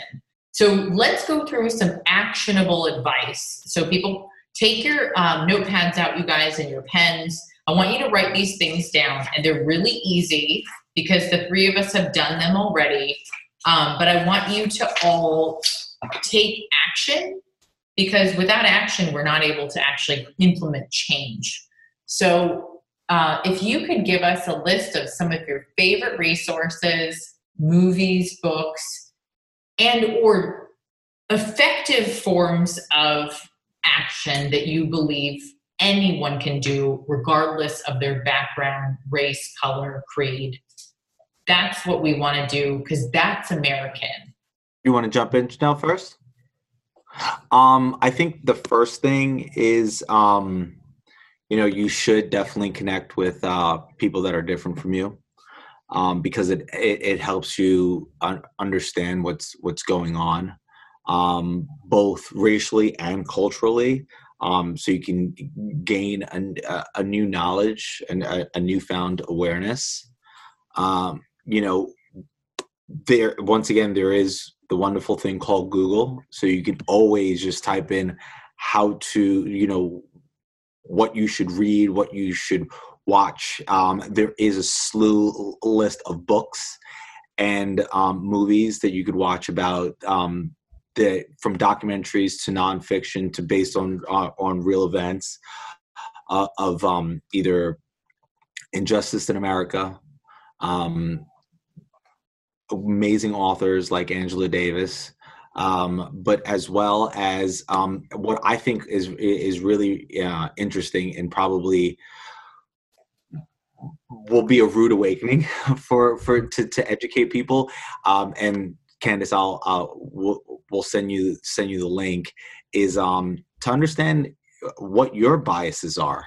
[SPEAKER 1] So let's go through some actionable advice. So people take your um, notepads out, you guys, and your pens. I want you to write these things down, and they're really easy because the three of us have done them already. Um, but I want you to all take action because without action, we're not able to actually implement change. So, uh, if you could give us a list of some of your favorite resources, movies, books, and or effective forms of action that you believe anyone can do, regardless of their background, race, color, creed. That's what we want to do because that's American.
[SPEAKER 2] You want to jump in now first? Um, I think the first thing is, um, you know, you should definitely connect with uh, people that are different from you, um, because it, it, it helps you un- understand what's what's going on, um, both racially and culturally. Um, so you can gain a, a new knowledge and a, a newfound awareness. Um, you know, there once again there is the wonderful thing called Google. So you can always just type in how to, you know, what you should read, what you should watch. Um, there is a slew list of books and um, movies that you could watch about um, the from documentaries to nonfiction to based on uh, on real events uh, of um, either injustice in America, um, amazing authors like Angela Davis, um, but as well as um, what I think is is really uh, interesting and probably will be a rude awakening for for to, to educate people. Um, and Candice, I'll, I'll we'll, we'll send you send you the link. Is um, to understand what your biases are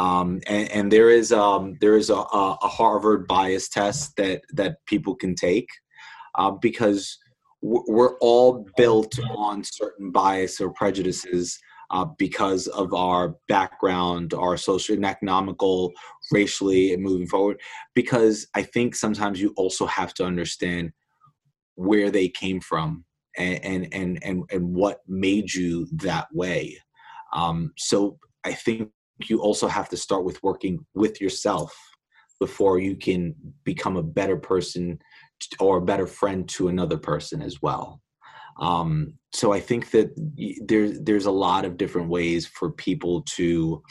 [SPEAKER 2] um, and, and, there is um, there is a, a, Harvard bias test that that people can take uh, because we're all built on certain bias or prejudices uh, because of our background, our social and economical, racially, and moving forward. Because I think sometimes you also have to understand where they came from and and and and, and what made you that way. Um, so I think you also have to start with working with yourself before you can become a better person or a better friend to another person as well. Um, so I think that there's there's a lot of different ways for people to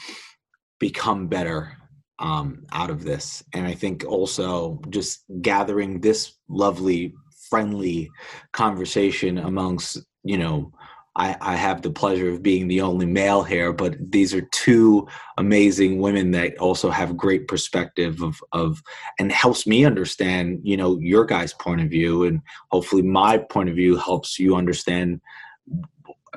[SPEAKER 2] become better um, out of this, and I think also just gathering this lovely, friendly conversation amongst you know I, I have the pleasure of being the only male here, but these are two amazing women that also have great perspective of, of and helps me understand, you know, your guys' point of view, and hopefully my point of view helps you understand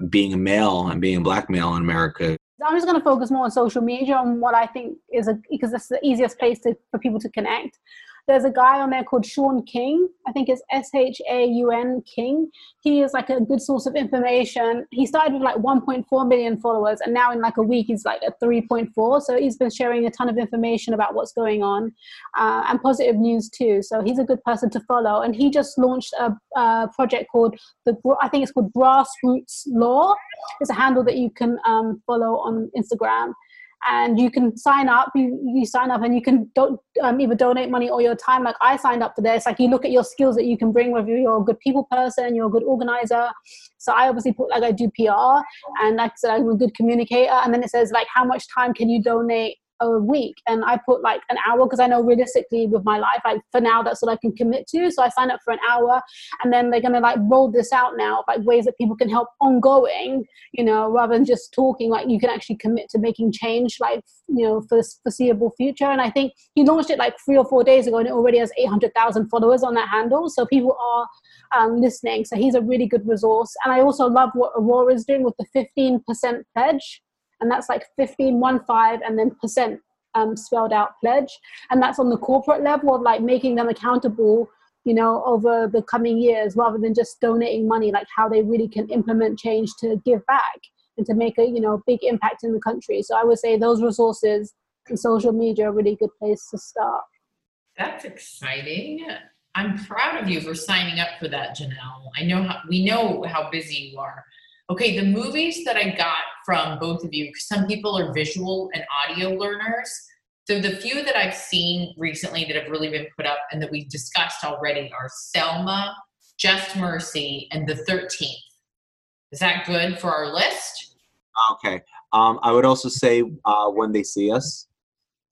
[SPEAKER 2] being a male and being a black male in America.
[SPEAKER 3] I'm just going to focus more on social media and what I think is a because that's the easiest place to, for people to connect. There's a guy on there called Shaun King. I think it's S H A U N King. He is like a good source of information. He started with like 1.4 million followers, and now in like a week he's like at 3.4. So he's been sharing a ton of information about what's going on uh, and positive news too. So he's a good person to follow. And he just launched a, a project called the I think it's called Grassroots Law. It's a handle that you can um, follow on Instagram and you can sign up you, you sign up and you can don't um, either donate money or your time. Like i signed up for this. Like you look at your skills that you can bring you. You're a good people person you're a good organizer. So i obviously put like i do pr and like i said i'm a good communicator. And then it says like how much time can you donate a week and I put like an hour because I know realistically with my life, like for now, that's what I can commit to. So I sign up for an hour and then they're going to like roll this out now, like ways that people can help ongoing, you know, rather than just talking, like you can actually commit to making change, like, you know, for the foreseeable future. And I think he launched it like three or four days ago and it already has 800,000 followers on that handle. So people are um, listening. So he's a really good resource. And I also love what Aurora is doing with the 15% pledge and that's like 15 one five and then percent um, spelled out pledge. And that's on the corporate level of like making them accountable you know over the coming years rather than just donating money like how they really can implement change to give back and to make a you know big impact in the country. So i would say those resources and social media are a really good place to start.
[SPEAKER 1] That's exciting. I'm proud of you for signing up for that janelle. I know how we know how busy you are okay, the movies that I got from both of you, some people are visual and audio learners. So the few that I've seen recently that have really been put up and that we've discussed already are Selma, Just Mercy, and The 13th. Is that good for our list?
[SPEAKER 2] Okay. Um, I would also say uh, When They See Us,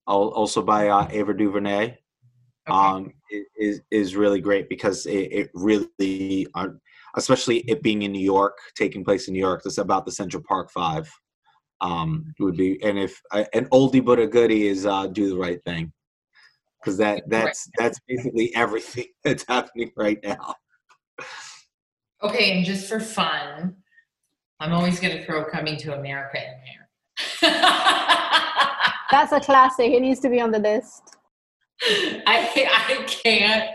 [SPEAKER 2] also by uh, Ava DuVernay, okay. um, is, is really great because it, it really, uh, especially it being in New York, taking place in New York. That's about the Central Park Five. Um, would be, and if uh, an oldie but a goodie is uh, do the right thing, because that that's that's basically everything that's happening right now.
[SPEAKER 1] Okay, and just for fun, I'm always going to throw "Coming to America" in there.
[SPEAKER 3] that's a classic. It needs to be on the list.
[SPEAKER 1] I I can't.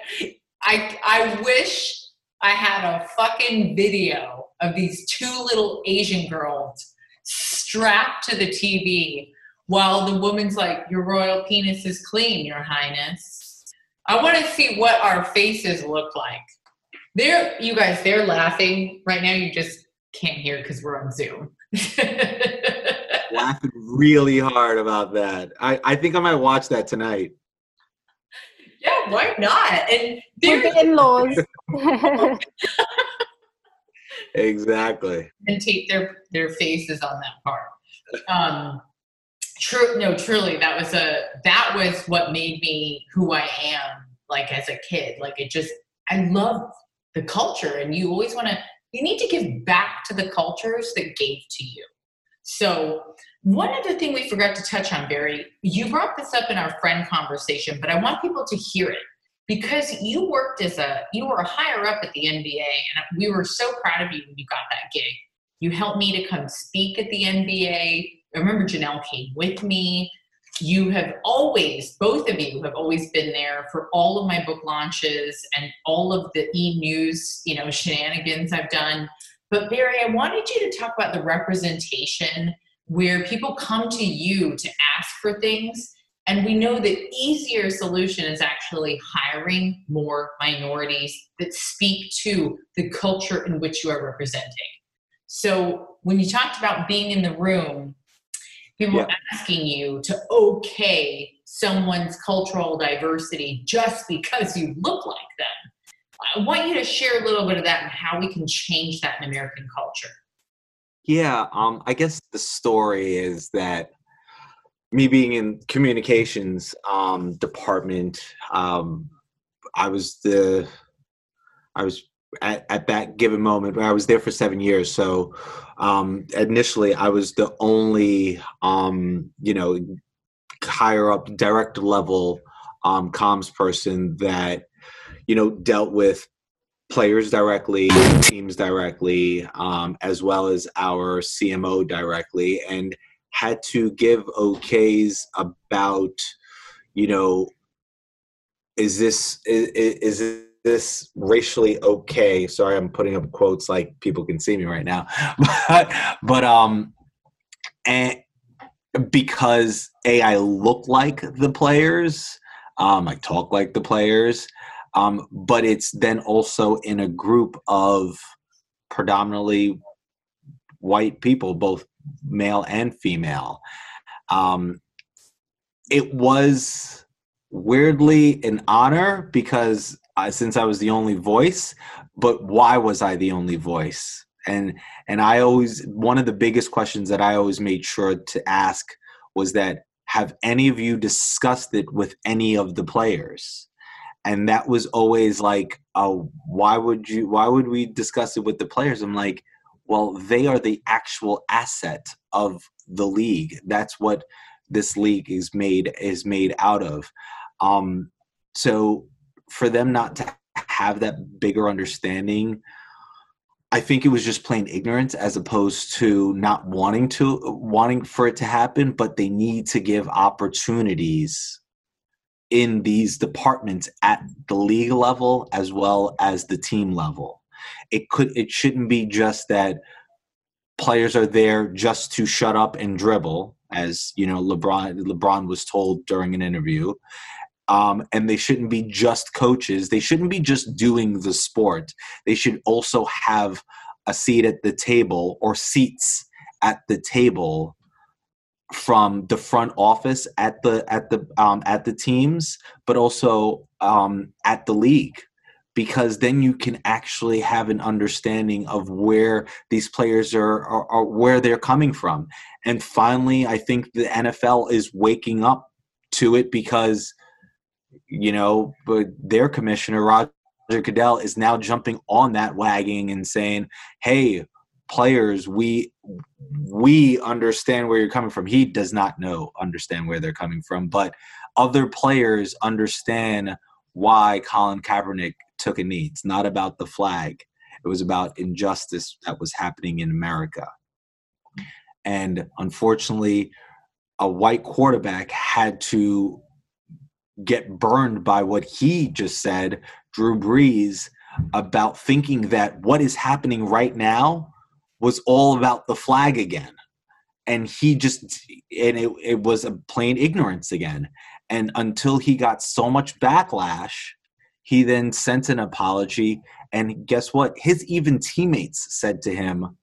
[SPEAKER 1] I I wish I had a fucking video of these two little Asian girls strapped to the TV while the woman's like, Your royal penis is clean, Your Highness. I want to see what our faces look like. They're, you guys, they're laughing right now. You just can't hear because we're on Zoom.
[SPEAKER 2] laughing really hard about that. I, I think I might watch that tonight.
[SPEAKER 1] Yeah, why not? And
[SPEAKER 3] the in-laws.
[SPEAKER 2] Exactly.
[SPEAKER 1] And tape their their faces on that part. Um, true. No, truly, that was a that was what made me who I am. Like as a kid, like it just I love the culture, and you always want to. You need to give back to the cultures that gave to you. So one other thing we forgot to touch on, Barry, you brought this up in our friend conversation, but I want people to hear it because you worked as a you were a higher up at the NBA, and we were so proud of you when you got that gig. You helped me to come speak at the NBA. I remember Janelle came with me. You have always, both of you have always been there for all of my book launches and all of the e news, you know, shenanigans I've done. But Barry, I wanted you to talk about the representation where people come to you to ask for things and we know the easier solution is actually hiring more minorities that speak to the culture in which you are representing. So when you talked about being in the room, people yeah. asking you to okay someone's cultural diversity just because you look like them. I want you to share a little bit of that and how we can change that in American culture.
[SPEAKER 2] Yeah, um, I guess the story is that me being in communications um, department, um, I was the I was at, at that given moment. I was there for seven years, so um, initially I was the only um, you know higher up direct level um, comms person that you know dealt with players directly, teams directly, um, as well as our CMO directly, and had to give okays about, you know, is this is, is this racially okay? Sorry, I'm putting up quotes like people can see me right now, but but um, and because a I look like the players, um, I talk like the players um, but it's then also in a group of predominantly white people, both male and female. Um, it was weirdly an honor because uh, since I was the only voice, but why was I the only voice? And and I always one of the biggest questions that I always made sure to ask was that have any of you discussed it with any of the players and that was always like oh why would you why would we discuss it with the players i'm like well they are the actual asset of the league that's what this league is made is made out of um so for them not to have that bigger understanding I think it was just plain ignorance as opposed to not wanting to wanting for it to happen, but they need to give opportunities in these departments at the league level as well as the team level. It could it shouldn't be just that players are there just to shut up and dribble as you know LeBron LeBron was told during an interview um, and they shouldn't be just coaches. They shouldn't be just doing the sport. They should also have a seat at the table or seats at the table from the front office at the at the um, at the teams, but also um, at the league, because then you can actually have an understanding of where these players are, are, are where they're coming from. And finally, I think the NFL is waking up to it because you know, but their commissioner, Roger Goodell, is now jumping on that wagging and saying, hey, players, we we understand where you're coming from. He does not know understand where they're coming from, but other players understand why Colin Kaepernick took a knee. It's not about the flag. It was about injustice that was happening in America. And unfortunately, a white quarterback had to get burned by what he just said, Drew Brees, about thinking that what is happening right now was all about the flag again. And he just, and it, it was a plain ignorance again. And until he got so much backlash, he then sent an apology. And guess what? His even teammates said to him,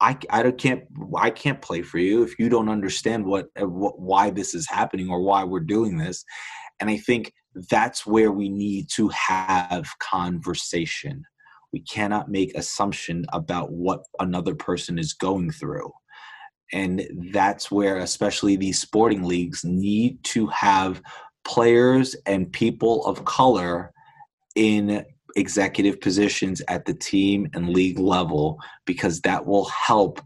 [SPEAKER 2] I, I can't I can't play for you if you don't understand what, uh, what why this is happening or why we're doing this and I think that's where we need to have conversation we cannot make assumption about what another person is going through and that's where especially these sporting leagues need to have players and people of color in executive positions at the team and league level because that will help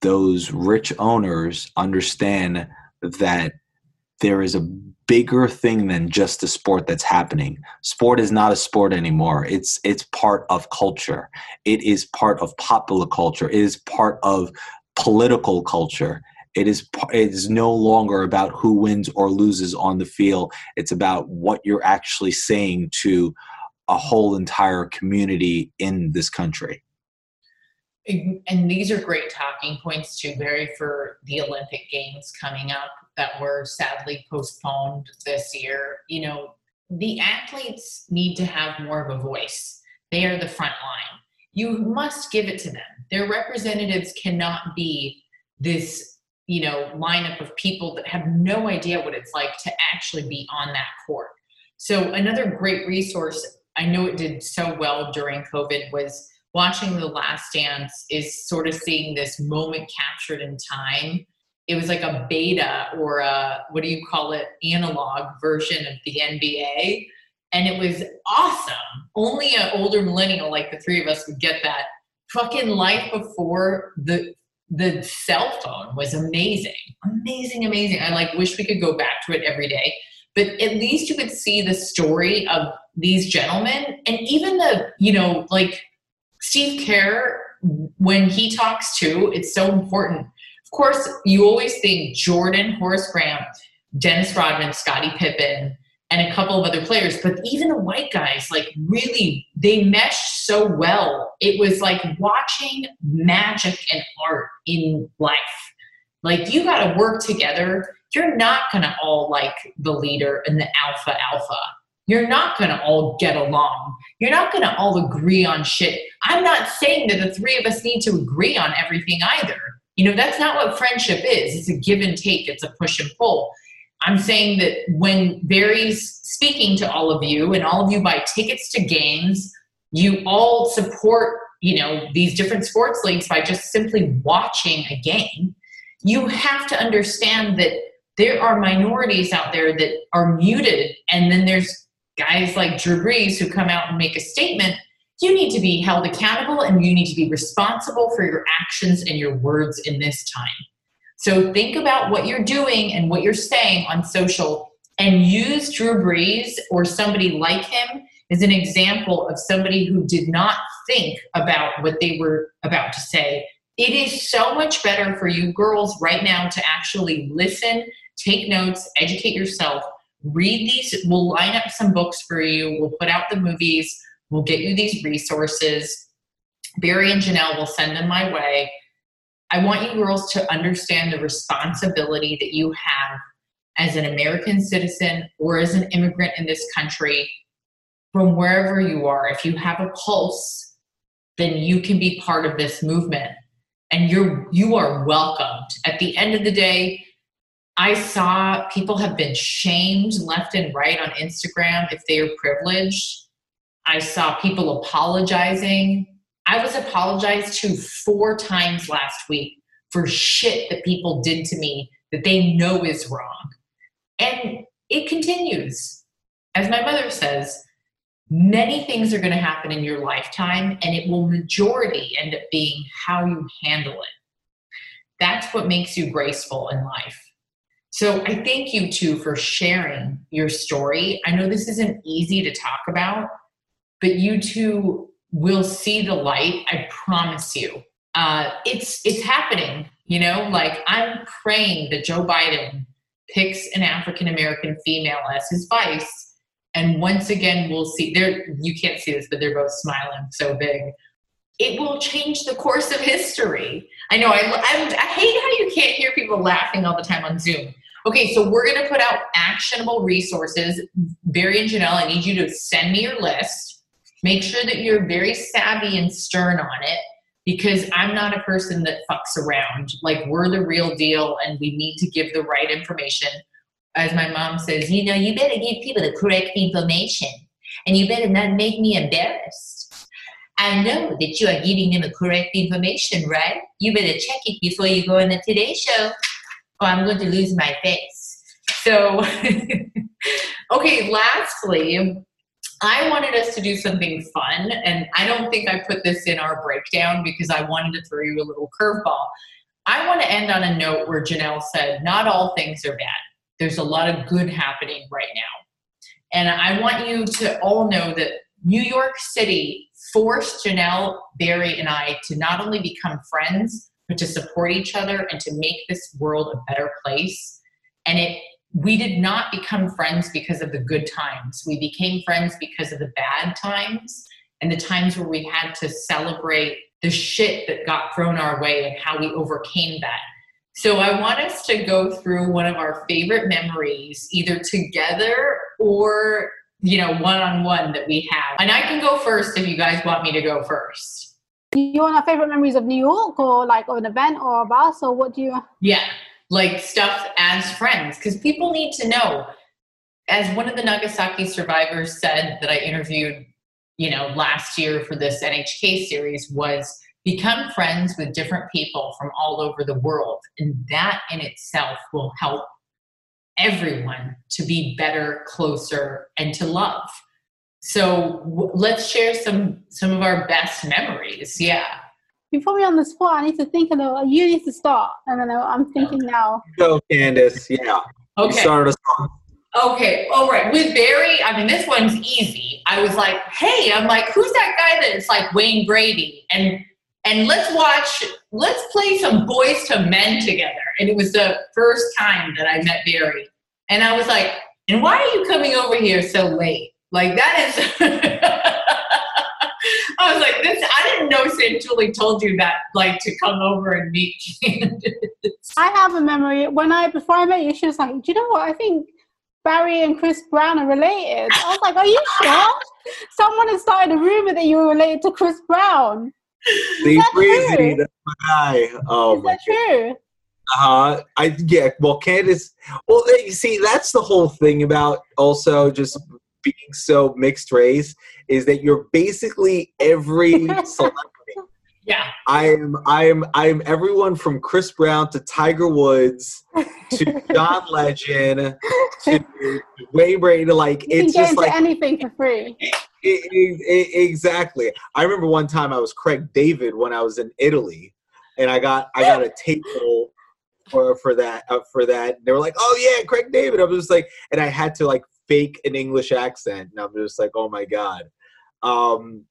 [SPEAKER 2] those rich owners understand that there is a bigger thing than just a sport that's happening. Sport is not a sport anymore. It's it's part of culture. It is part of popular culture. It is part of political culture it is it is no longer about who wins or loses on the field it's about what you're actually saying to a whole entire community in this country.
[SPEAKER 1] And these are great talking points too, Barry, for the Olympic Games coming up that were sadly postponed this year. You know, the athletes need to have more of a voice. They are the front line. You must give it to them. Their representatives cannot be this, you know, lineup of people that have no idea what it's like to actually be on that court. So another great resource I know it did so well during COVID was watching The Last Dance is sort of seeing this moment captured in time. It was like a beta or a, what do you call it, analog version of the NBA. And it was awesome. Only an older millennial like the three of us would get that. Fucking life before the the cell phone was amazing. Amazing, amazing. I like wish we could go back to it every day but at least you could see the story of these gentlemen and even the you know like steve kerr when he talks too it's so important of course you always think jordan horace grant dennis rodman scottie pippen and a couple of other players but even the white guys like really they meshed so well it was like watching magic and art in life like you got to work together you're not going to all like the leader and the alpha alpha. You're not going to all get along. You're not going to all agree on shit. I'm not saying that the three of us need to agree on everything either. You know, that's not what friendship is. It's a give and take, it's a push and pull. I'm saying that when Barry's speaking to all of you and all of you buy tickets to games, you all support, you know, these different sports leagues by just simply watching a game. You have to understand that there are minorities out there that are muted, and then there's guys like Drew Brees who come out and make a statement. You need to be held accountable and you need to be responsible for your actions and your words in this time. So think about what you're doing and what you're saying on social and use Drew Brees or somebody like him as an example of somebody who did not think about what they were about to say. It is so much better for you girls right now to actually listen, take notes, educate yourself, read these. We'll line up some books for you, we'll put out the movies, we'll get you these resources. Barry and Janelle will send them my way. I want you girls to understand the responsibility that you have as an American citizen or as an immigrant in this country from wherever you are. If you have a pulse, then you can be part of this movement and you're you are welcomed. At the end of the day, I saw people have been shamed left and right on Instagram if they are privileged. I saw people apologizing. I was apologized to four times last week for shit that people did to me that they know is wrong. And it continues. As my mother says, many things are going to happen in your lifetime, and it will majority end up being how you handle it. That's what makes you graceful in life. So I thank you too for sharing your story. I know this isn't easy to talk about, but you two will see the light. I promise you. Uh, it's it's happening. You know, like I'm praying that Joe Biden picks an African American female as his vice and once again, we'll see there, you can't see this, but they're both smiling so big. It will change the course of history. I know, I, I, I hate how you can't hear people laughing all the time on Zoom. Okay, so we're going to put out actionable resources. Barry and Janelle, I need you to send me your list. Make sure that you're very savvy and stern on it because I'm not a person that fucks around. Like, we're the real deal and we need to give the right information as my mom says, you know, you better give people the correct information and you better not make me embarrassed. I know that you are giving them the correct information, right? You better check it before you go on the Today Show or I'm going to lose my face. So, okay, lastly, I wanted us to do something fun, and I don't think I put this in our breakdown because I wanted to throw you a little curveball. I want to end on a note where Janelle said, Not all things are bad there's a lot of good happening right now. And I want you to all know that New York City forced Janelle, Barry, and I to not only become friends, but to support each other and to make this world a better place. And it we did not become friends because of the good times. We became friends because of the bad times and the times where we had to celebrate the shit that got thrown our way and how we overcame that. So I want us to go through one of our favorite memories, either together or you know one on one that we have. And I can go first if you guys want me to go first.
[SPEAKER 3] Do you want our favorite memories of New York or like of an event or of us or what do you?
[SPEAKER 1] Yeah, like stuff as friends because people need to know. As one of the Nagasaki survivors said that I interviewed, you know, last year for this NHK series was become friends with different people from all over the world. And that in itself will help everyone to be better, closer, and to love. So w- let's share some some of our best memories. Yeah.
[SPEAKER 3] You put me on the spot. I need to think of the. You need to start, and then I'm thinking now.
[SPEAKER 2] Go, Candice. Yeah.
[SPEAKER 1] Okay.
[SPEAKER 2] You started us off.
[SPEAKER 1] Okay, all right. With Barry, I mean, this one's easy. I was like, hey, I'm like, who's that guy that's like Wayne Brady? And and let's watch, let's play some Boyz II Men together. And it was the first time that I met Barry. And I was like, and why are you coming over here so late? Like that is I was like, this I didn't know St. Julie told you that like to come over and meet Candice.
[SPEAKER 3] I have a memory when I before I met you, she was like, Do you know what? I think Barry and Chris Brown are related. I was like, Are you sure? Someone has started a rumor that you were related to Chris Brown.
[SPEAKER 2] Steve Breezy, that's my guy. Oh
[SPEAKER 3] Is that true?
[SPEAKER 2] Uh, huh. I yeah. Well, Candice. Well, you see, that's the whole thing about also just being so mixed race is that you're basically every celebrity.
[SPEAKER 1] Yeah.
[SPEAKER 2] I am. I am. I am everyone from Chris Brown to Tiger Woods to John Legend to Wayne Brady. Like
[SPEAKER 3] You
[SPEAKER 2] it's
[SPEAKER 3] can get
[SPEAKER 2] just
[SPEAKER 3] into
[SPEAKER 2] like
[SPEAKER 3] anything for free.
[SPEAKER 2] E- e- e- exactly. I remember one time I was Craig David when I was in Italy, and I got I got a table for for that uh, for that. They were like, "Oh yeah, Craig David." I was just like, and I had to like fake an English accent, and I'm just like, "Oh my god." Um,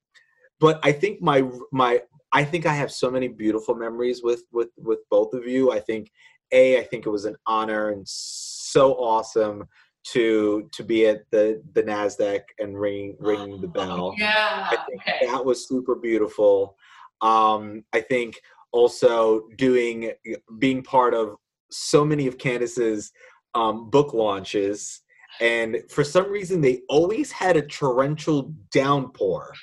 [SPEAKER 2] but I think my my I think I have so many beautiful memories with with with both of you. I think a I think it was an honor and so awesome to to be at the the Nasdaq and ring ring the bell.
[SPEAKER 1] Yeah.
[SPEAKER 2] I think
[SPEAKER 1] Okay.
[SPEAKER 2] that was super beautiful. Um, I think also doing being part of so many of Candice's um, book launches, and for some reason they always had a torrential downpour.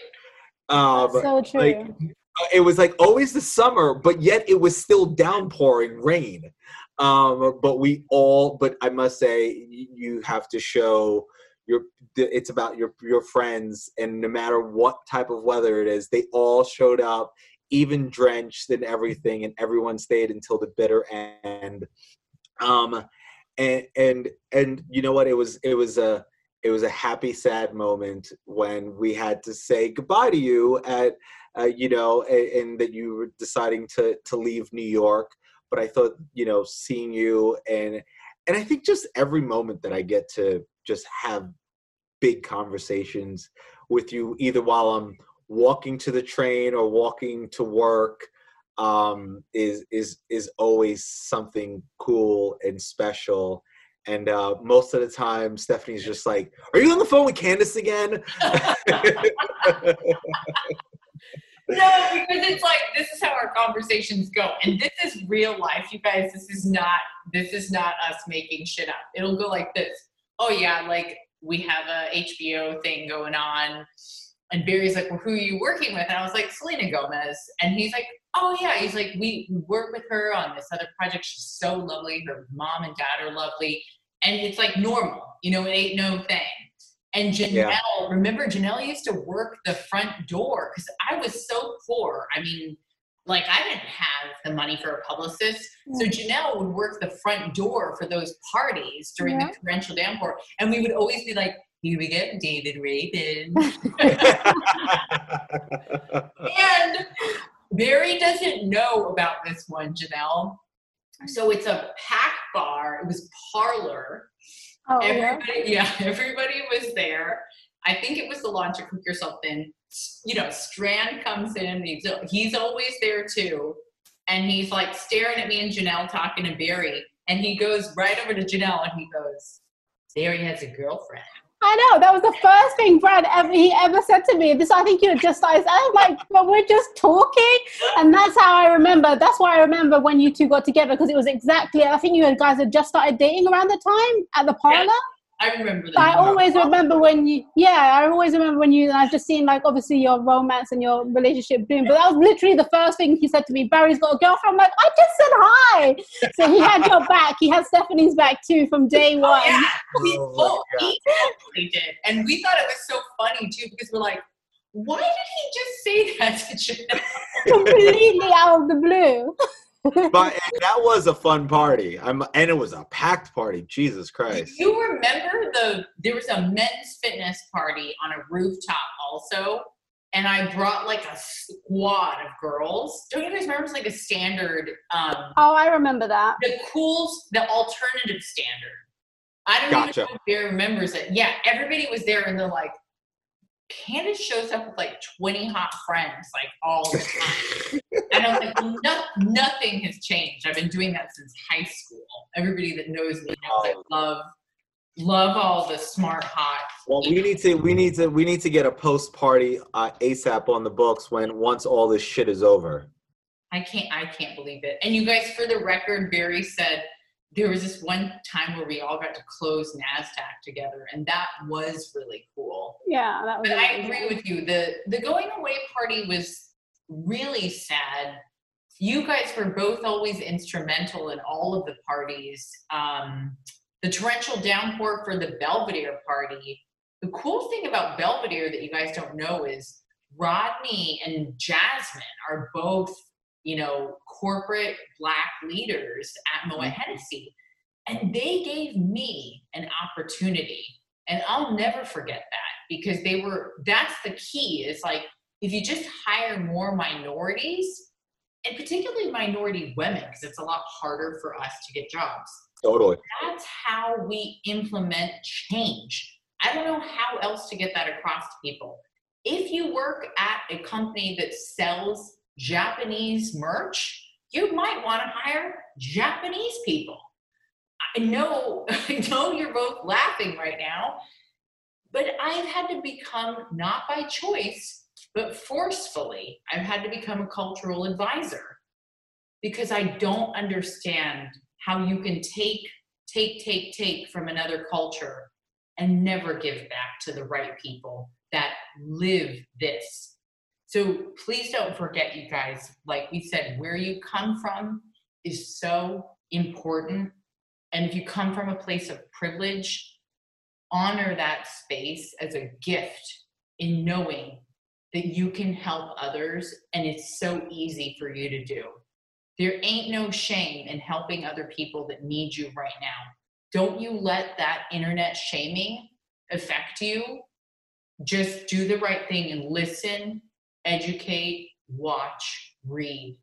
[SPEAKER 2] Um,
[SPEAKER 3] so true.
[SPEAKER 2] like it was like always the summer, but yet it was still downpouring rain. Um, but we all, but I must say, you have to show your. It's about your your friends, and no matter what type of weather it is, they all showed up, even drenched and everything, and everyone stayed until the bitter end. Um, and and you know what? It was it was a it was a happy sad moment when we had to say goodbye to you at uh, you know, and, and that you were deciding to to leave New York. But I thought, you know, seeing you and and I think just every moment that I get to just have big conversations with you, either while I'm walking to the train or walking to work, um, is is is always something cool and special. And uh, most of the time, Stephanie's just like, "Are you on the phone with Candice again?"
[SPEAKER 1] No, because it's like this is how our conversations go, and this is real life, you guys. This is not this is not us making shit up. It'll go like this. Oh yeah, like we have a HBO thing going on, and Barry's like, "Well, who are you working with?" And I was like, "Selena Gomez," and he's like, "Oh yeah." He's like, "We work with her on this other project. She's so lovely. Her mom and dad are lovely, and it's like normal. You know, it ain't no thing." And Janelle,
[SPEAKER 2] Yeah.
[SPEAKER 1] remember Janelle used to work the front door because I was so poor. I mean, like I didn't have the money for a publicist. So mm. Janelle would work the front door for those parties during
[SPEAKER 3] Yeah.
[SPEAKER 1] the torrential downpour. And we would always be like, here we go, David Raven. and Barry doesn't know about this one, Janelle. So it's a pack bar. It was parlor.
[SPEAKER 3] oh, yeah.
[SPEAKER 1] Everybody, yeah, everybody was there. I think it was the launch of Cook Yourself Thin. You know, Strand comes in. He's, he's always there too. And he's like staring at me and Janelle talking to Barry. And he goes right over to Janelle and he goes, Barry has a girlfriend.
[SPEAKER 3] I know that was the first thing Brad ever he ever said to me. This I think you had just started. I'm like, but we're just talking, and that's how I remember. That's why I remember when you two got together because it was exactly. I think you guys had just started dating around the time at the parlor.
[SPEAKER 1] I remember that.
[SPEAKER 3] I always remember when you, yeah, I always remember when you, and I've just seen like obviously your romance and your relationship bloom, but that was literally the first thing he said to me. Barry's got a girlfriend. I'm like, I just said hi. So he had your back. He had Stephanie's back too from oh, day
[SPEAKER 1] Oh,
[SPEAKER 3] one.
[SPEAKER 1] yeah. We,
[SPEAKER 2] Oh, my
[SPEAKER 1] oh,
[SPEAKER 2] God.
[SPEAKER 1] he totally did. And we thought it was so funny too because we're like, why did he just say that to Janelle?
[SPEAKER 3] Completely out of the blue.
[SPEAKER 2] But and that was a fun party. I'm and it was a packed party. Jesus
[SPEAKER 1] Do
[SPEAKER 2] Christ.
[SPEAKER 1] you remember the there was a men's fitness party on a rooftop also, and I brought like a squad of girls. Don't you guys remember? It was like a standard, um,
[SPEAKER 3] Oh, I remember that.
[SPEAKER 1] the cool, the alternative standard. I don't
[SPEAKER 2] Gotcha.
[SPEAKER 1] even know if Barry remembers it. Yeah, everybody was there, and they're like, Candice shows up with like 20 hot friends, like all the time. and I'm like, well, no, nothing has changed. I've been doing that since high school. Everybody that knows me knows I love, love all the smart, hot.
[SPEAKER 2] Well, we need to we need to we need to get a post party uh, ASAP on the books when once all this shit is over.
[SPEAKER 1] I can't, I can't believe it. And you guys, for the record, Barry said there was this one time where we all got to close Nasdaq together, and that was really cool.
[SPEAKER 3] Yeah, that was.
[SPEAKER 1] But I agree with you. The the going away party was really sad. You guys were both always instrumental in all of the parties. Um, the torrential downpour for the Belvedere party. The cool thing about Belvedere that you guys don't know is Rodney and Jasmine are both, you know, corporate black leaders at Moet mm-hmm. Hennessy. And they gave me an opportunity. And I'll never forget that because they were, that's the key is like, if you just hire more minorities, and particularly minority women, because it's a lot harder for us to get jobs.
[SPEAKER 2] Totally.
[SPEAKER 1] That's how we implement change. I don't know how else to get that across to people. If you work at a company that sells Japanese merch, you might want to hire Japanese people. I know, I know you're both laughing right now, but I've had to become, not by choice, but forcefully, I've had to become a cultural advisor because I don't understand how you can take, take, take, take from another culture and never give back to the right people that live this. So please don't forget, you guys, like we said, where you come from is so important. And if you come from a place of privilege, honor that space as a gift in knowing that you can help others and it's so easy for you to do. There ain't no shame in helping other people that need you right now. Don't you let that internet shaming affect you. Just do the right thing and listen, educate, watch, read.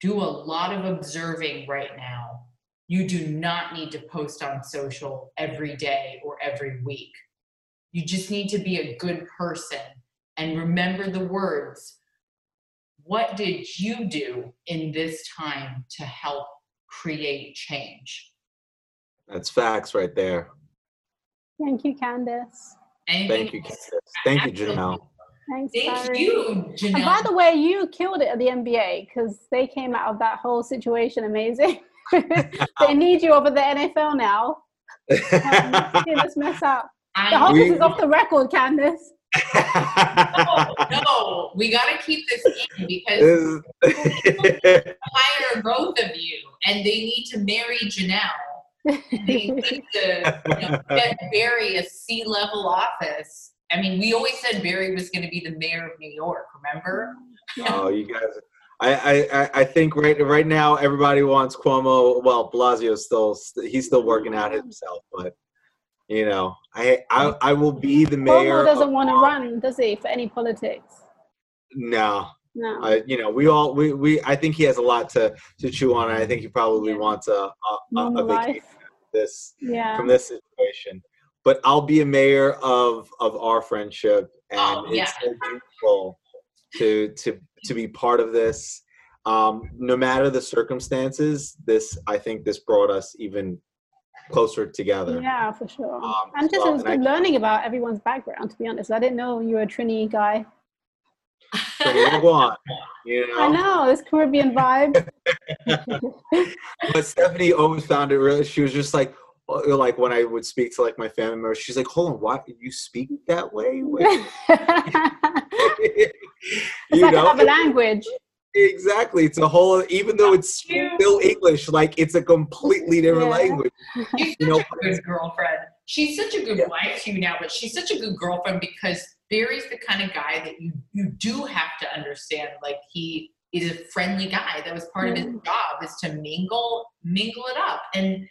[SPEAKER 1] Do a lot of observing right now. You do not need to post on social every day or every week. You just need to be a good person and remember the words. What did you do in this time to help create change?
[SPEAKER 2] That's facts right there.
[SPEAKER 3] Thank you, Candice.
[SPEAKER 2] Thank you, Candice. Thank you, Janelle.
[SPEAKER 3] Thanks,
[SPEAKER 1] Thank
[SPEAKER 3] Barry.
[SPEAKER 1] you, Janelle.
[SPEAKER 3] And by the way, you killed it at the NBA because they came out of that whole situation amazing. they need you over the NFL now. Um, see this mess up. The
[SPEAKER 1] I
[SPEAKER 3] whole
[SPEAKER 2] We-
[SPEAKER 3] is off the record, Candice.
[SPEAKER 1] no, no, we got to keep this in because
[SPEAKER 2] This-
[SPEAKER 1] hire both of you, and they need to marry Janelle. And they need to you know, get Barry a C level office. I mean, we always said Barry was going to be the mayor of New York. Remember?
[SPEAKER 2] oh, you guys. I, I, I- I think right right now everybody wants Cuomo. Well, Blasio's still he's still working out himself, but you know, I I, I will be the mayor.
[SPEAKER 3] Cuomo doesn't want to run, does he, for any politics?
[SPEAKER 2] No,
[SPEAKER 3] No.
[SPEAKER 2] I, you know, we all we, we I think he has a lot to to chew on. and I think he probably
[SPEAKER 3] Yeah.
[SPEAKER 2] wants a a, a,
[SPEAKER 3] Normal
[SPEAKER 2] a vacation this
[SPEAKER 3] Yeah.
[SPEAKER 2] from this situation. But I'll be a mayor of of our friendship, and
[SPEAKER 1] Oh, yeah.
[SPEAKER 2] it's so beautiful to to to be part of this. Um, no matter the circumstances, this I think this brought us even closer together.
[SPEAKER 3] Yeah, for sure.
[SPEAKER 2] Um,
[SPEAKER 3] and just
[SPEAKER 2] well,
[SPEAKER 3] it was
[SPEAKER 2] and I-
[SPEAKER 3] good learning about everyone's background, to be honest. I didn't know you were a Trini guy.
[SPEAKER 2] So we'll go on, you know.
[SPEAKER 3] I know, this Caribbean vibe.
[SPEAKER 2] but Stephanie always found it really. She was just like, like when I would speak to like my family members, she's like, "Hold on, why you speak that way?" Wait.
[SPEAKER 3] it's
[SPEAKER 2] you
[SPEAKER 3] like
[SPEAKER 2] know,
[SPEAKER 3] another language.
[SPEAKER 2] exactly. It's a whole, even though it's still English, like it's a completely different
[SPEAKER 3] Yeah.
[SPEAKER 2] language.
[SPEAKER 1] She's such
[SPEAKER 2] You know-
[SPEAKER 1] a good girlfriend. She's such a good wife to you now, but she's such a good girlfriend because Barry's the kind of guy that you you do have to understand. Like he is a friendly guy. That was part of his
[SPEAKER 3] Mm.
[SPEAKER 1] job is to mingle mingle it up. And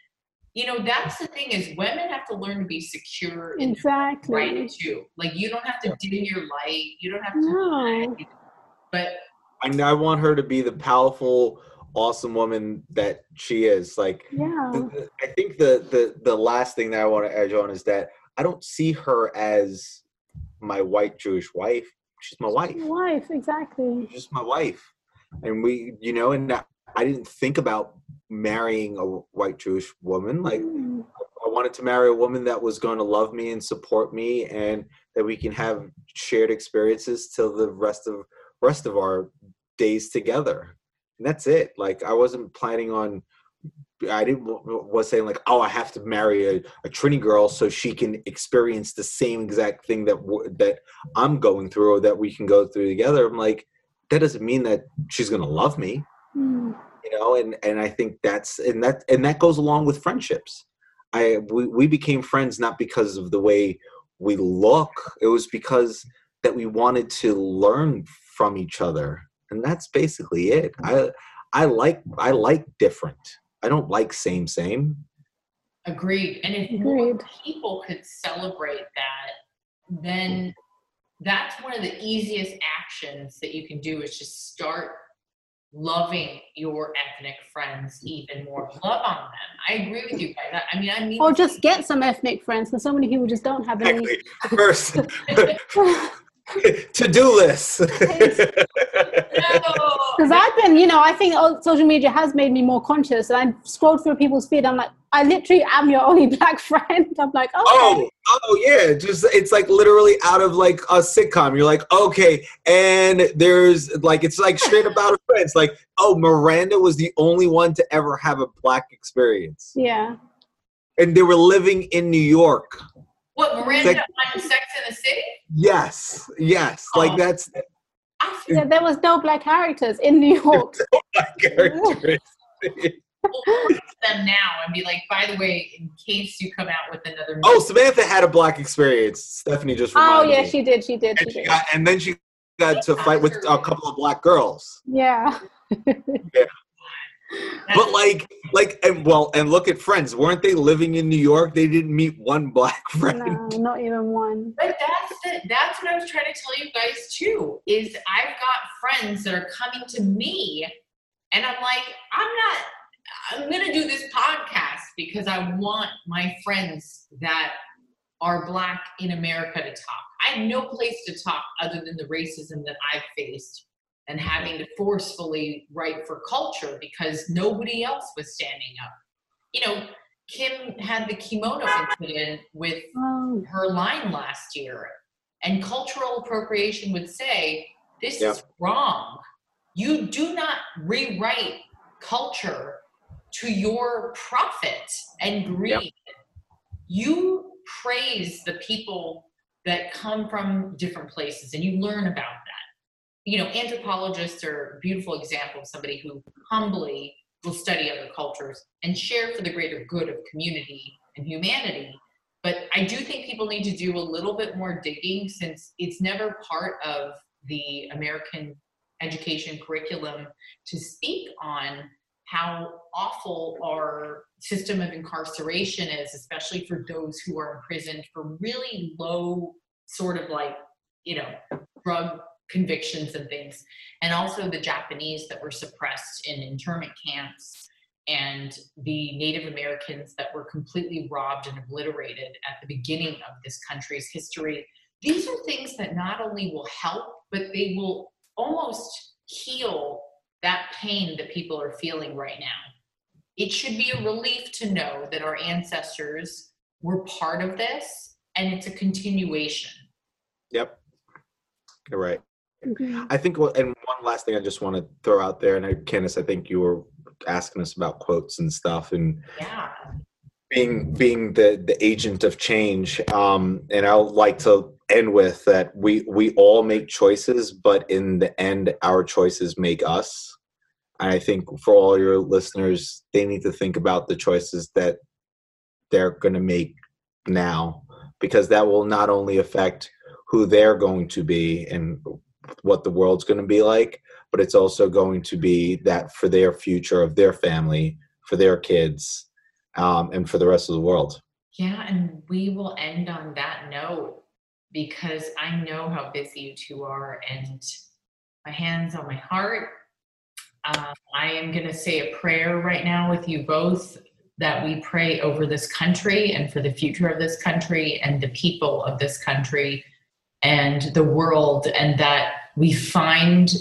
[SPEAKER 1] you know that's the thing is women have to learn to be secure in
[SPEAKER 3] Exactly.
[SPEAKER 1] right too. Like you don't have to dim your light. You don't have to.
[SPEAKER 3] No.
[SPEAKER 1] But
[SPEAKER 2] And I want her to be the powerful, awesome woman that she is. Like,
[SPEAKER 3] Yeah.
[SPEAKER 2] the, the- I think the, the the last thing that I want to edge on is that I don't see her as my white Jewish wife. She's my wife.
[SPEAKER 3] Wife, exactly.
[SPEAKER 2] She's just my wife, and we, you know, and I I didn't think about marrying a white Jewish woman. Like,
[SPEAKER 3] Mm.
[SPEAKER 2] I wanted to marry a woman that was going to love me and support me, and that we can have shared experiences till the rest of rest of our days together. And that's it. Like I wasn't planning on. I didn't was saying like, oh, I have to marry a, a Trini girl so she can experience the same exact thing that that I'm going through or that we can go through together. I'm like, that doesn't mean that she's gonna love me
[SPEAKER 3] Mm.
[SPEAKER 2] You know and and i think that's and that and that goes along with friendships. I we, we became friends not because of the way we look it was because that we wanted to learn from each other and that's basically it. I i like i like different. I don't like same same.
[SPEAKER 1] Agreed. And if more people could celebrate that, then that's one of the easiest actions that you can do is just start loving your ethnic friends even more. Love on them. I agree with you guys. I mean, I mean,
[SPEAKER 3] or just get some ethnic friends because so many people just don't have any.
[SPEAKER 2] First, to do list. Because
[SPEAKER 3] I've been, you know, I think oh, social media has made me more conscious. And I scrolled through people's feed. I'm like, I literally am your only black friend. I'm like, oh, okay.
[SPEAKER 2] oh, oh yeah, just it's like literally out of like a sitcom. You're like, okay, and there's like it's like straight about a friend. It's like, oh, Miranda was the only one to ever have a black experience.
[SPEAKER 3] Yeah.
[SPEAKER 2] And they were living in New York.
[SPEAKER 1] What Miranda like, on Sex in the City?
[SPEAKER 2] Yes, yes. Oh. Like that's.
[SPEAKER 3] Yeah, there was no black characters in New York. no black characters.
[SPEAKER 1] them now and be like, by the way, in case you come out with another.
[SPEAKER 2] Oh, movie. Oh, Samantha had a black experience. Stephanie just.
[SPEAKER 3] Oh yeah,
[SPEAKER 2] me.
[SPEAKER 3] she did. She did.
[SPEAKER 2] And,
[SPEAKER 3] she did.
[SPEAKER 2] Got, and then she got to fight with a couple of black girls.
[SPEAKER 3] Yeah.
[SPEAKER 2] yeah but like like and well and look at friends weren't they living in new york they didn't meet one black friend
[SPEAKER 3] no not even one
[SPEAKER 1] but that's the, that's what i was trying to tell you guys too is i've got friends that are coming to me and i'm like i'm not i'm gonna do this podcast because i want my friends that are black in america to talk i have no place to talk other than the racism that i've faced and having to forcefully write for culture because nobody else was standing up. You know, Kim had the kimono incident with oh. her line last year, and cultural appropriation would say, This yep. is wrong. You do not rewrite culture to your profit and greed. Yep. You praise the people that come from different places and you learn about that you know, anthropologists are a beautiful example of somebody who humbly will study other cultures and share for the greater good of community and humanity. But I do think people need to do a little bit more digging since it's never part of the American education curriculum to speak on how awful our system of incarceration is, especially for those who are imprisoned for really low, sort of like, you know, drug convictions and things, and also the Japanese that were suppressed in internment camps, and the Native Americans that were completely robbed and obliterated at the beginning of this country's history. These are things that not only will help, but they will almost heal that pain that people are feeling right now. It should be a relief to know that our ancestors were part of this and it's a continuation.
[SPEAKER 2] Yep. You're right. Mm-hmm. I think, and one last thing I just want to throw out there, and I, Candice, I think you were asking us about quotes and stuff, and
[SPEAKER 1] yeah,
[SPEAKER 2] being being the the agent of change. Um, and I'll like to end with that we we all make choices, but in the end, our choices make us. I think for all your listeners, they need to think about the choices that they're going to make now, because that will not only affect who they're going to be and what the world's going to be like, but it's also going to be that for their future of their family, for their kids, um, and for the rest of the world.
[SPEAKER 1] Yeah, and we will end on that note because I know how busy you two are, and my hands on my heart. Uh, I am going to say a prayer right now with you both that we pray over this country and for the future of this country and the people of this country and the world, and that we find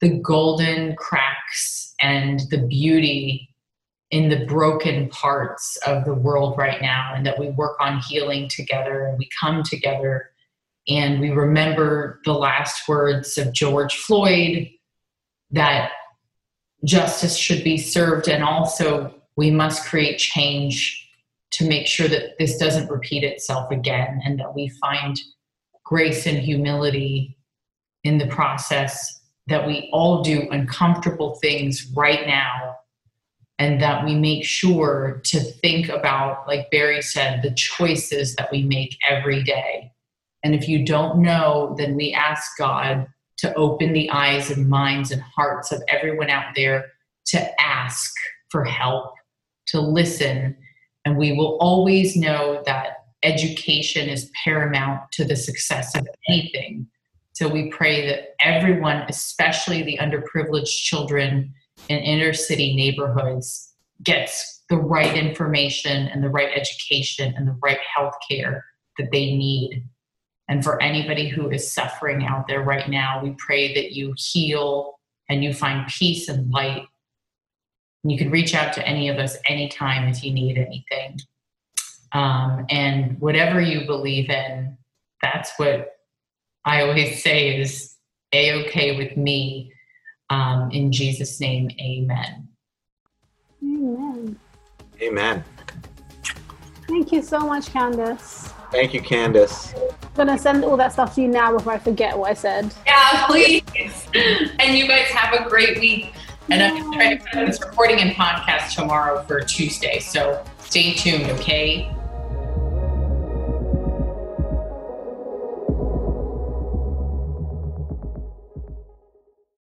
[SPEAKER 1] the golden cracks and the beauty in the broken parts of the world right now, and that we work on healing together and we come together and we remember the last words of George Floyd that justice should be served, and also we must create change to make sure that this doesn't repeat itself again and that we find grace and humility in the process, that we all do uncomfortable things right now, and that we make sure to think about, like Barry said, the choices that we make every day. And if you don't know, then we ask God to open the eyes and minds and hearts of everyone out there to ask for help, to listen, And we will always know that education is paramount to the success of anything. So we pray that everyone, especially the underprivileged children in inner city neighborhoods, gets the right information and the right education and the right health care that they need. And for anybody who is suffering out there right now, we pray that you heal and you find peace and light. And you can reach out to any of us anytime if you need anything. Um, and whatever you believe in, that's what I always say is a okay with me. Um, in Jesus' name, amen.
[SPEAKER 3] Amen.
[SPEAKER 2] Amen.
[SPEAKER 3] Thank you so much, Candice.
[SPEAKER 2] Thank you, Candice.
[SPEAKER 3] I'm gonna send all that stuff to you now before I forget what I said.
[SPEAKER 1] Yeah, please. and you guys have a great week. And I'm going to try to put this recording and podcast tomorrow for Tuesday. So stay tuned, okay?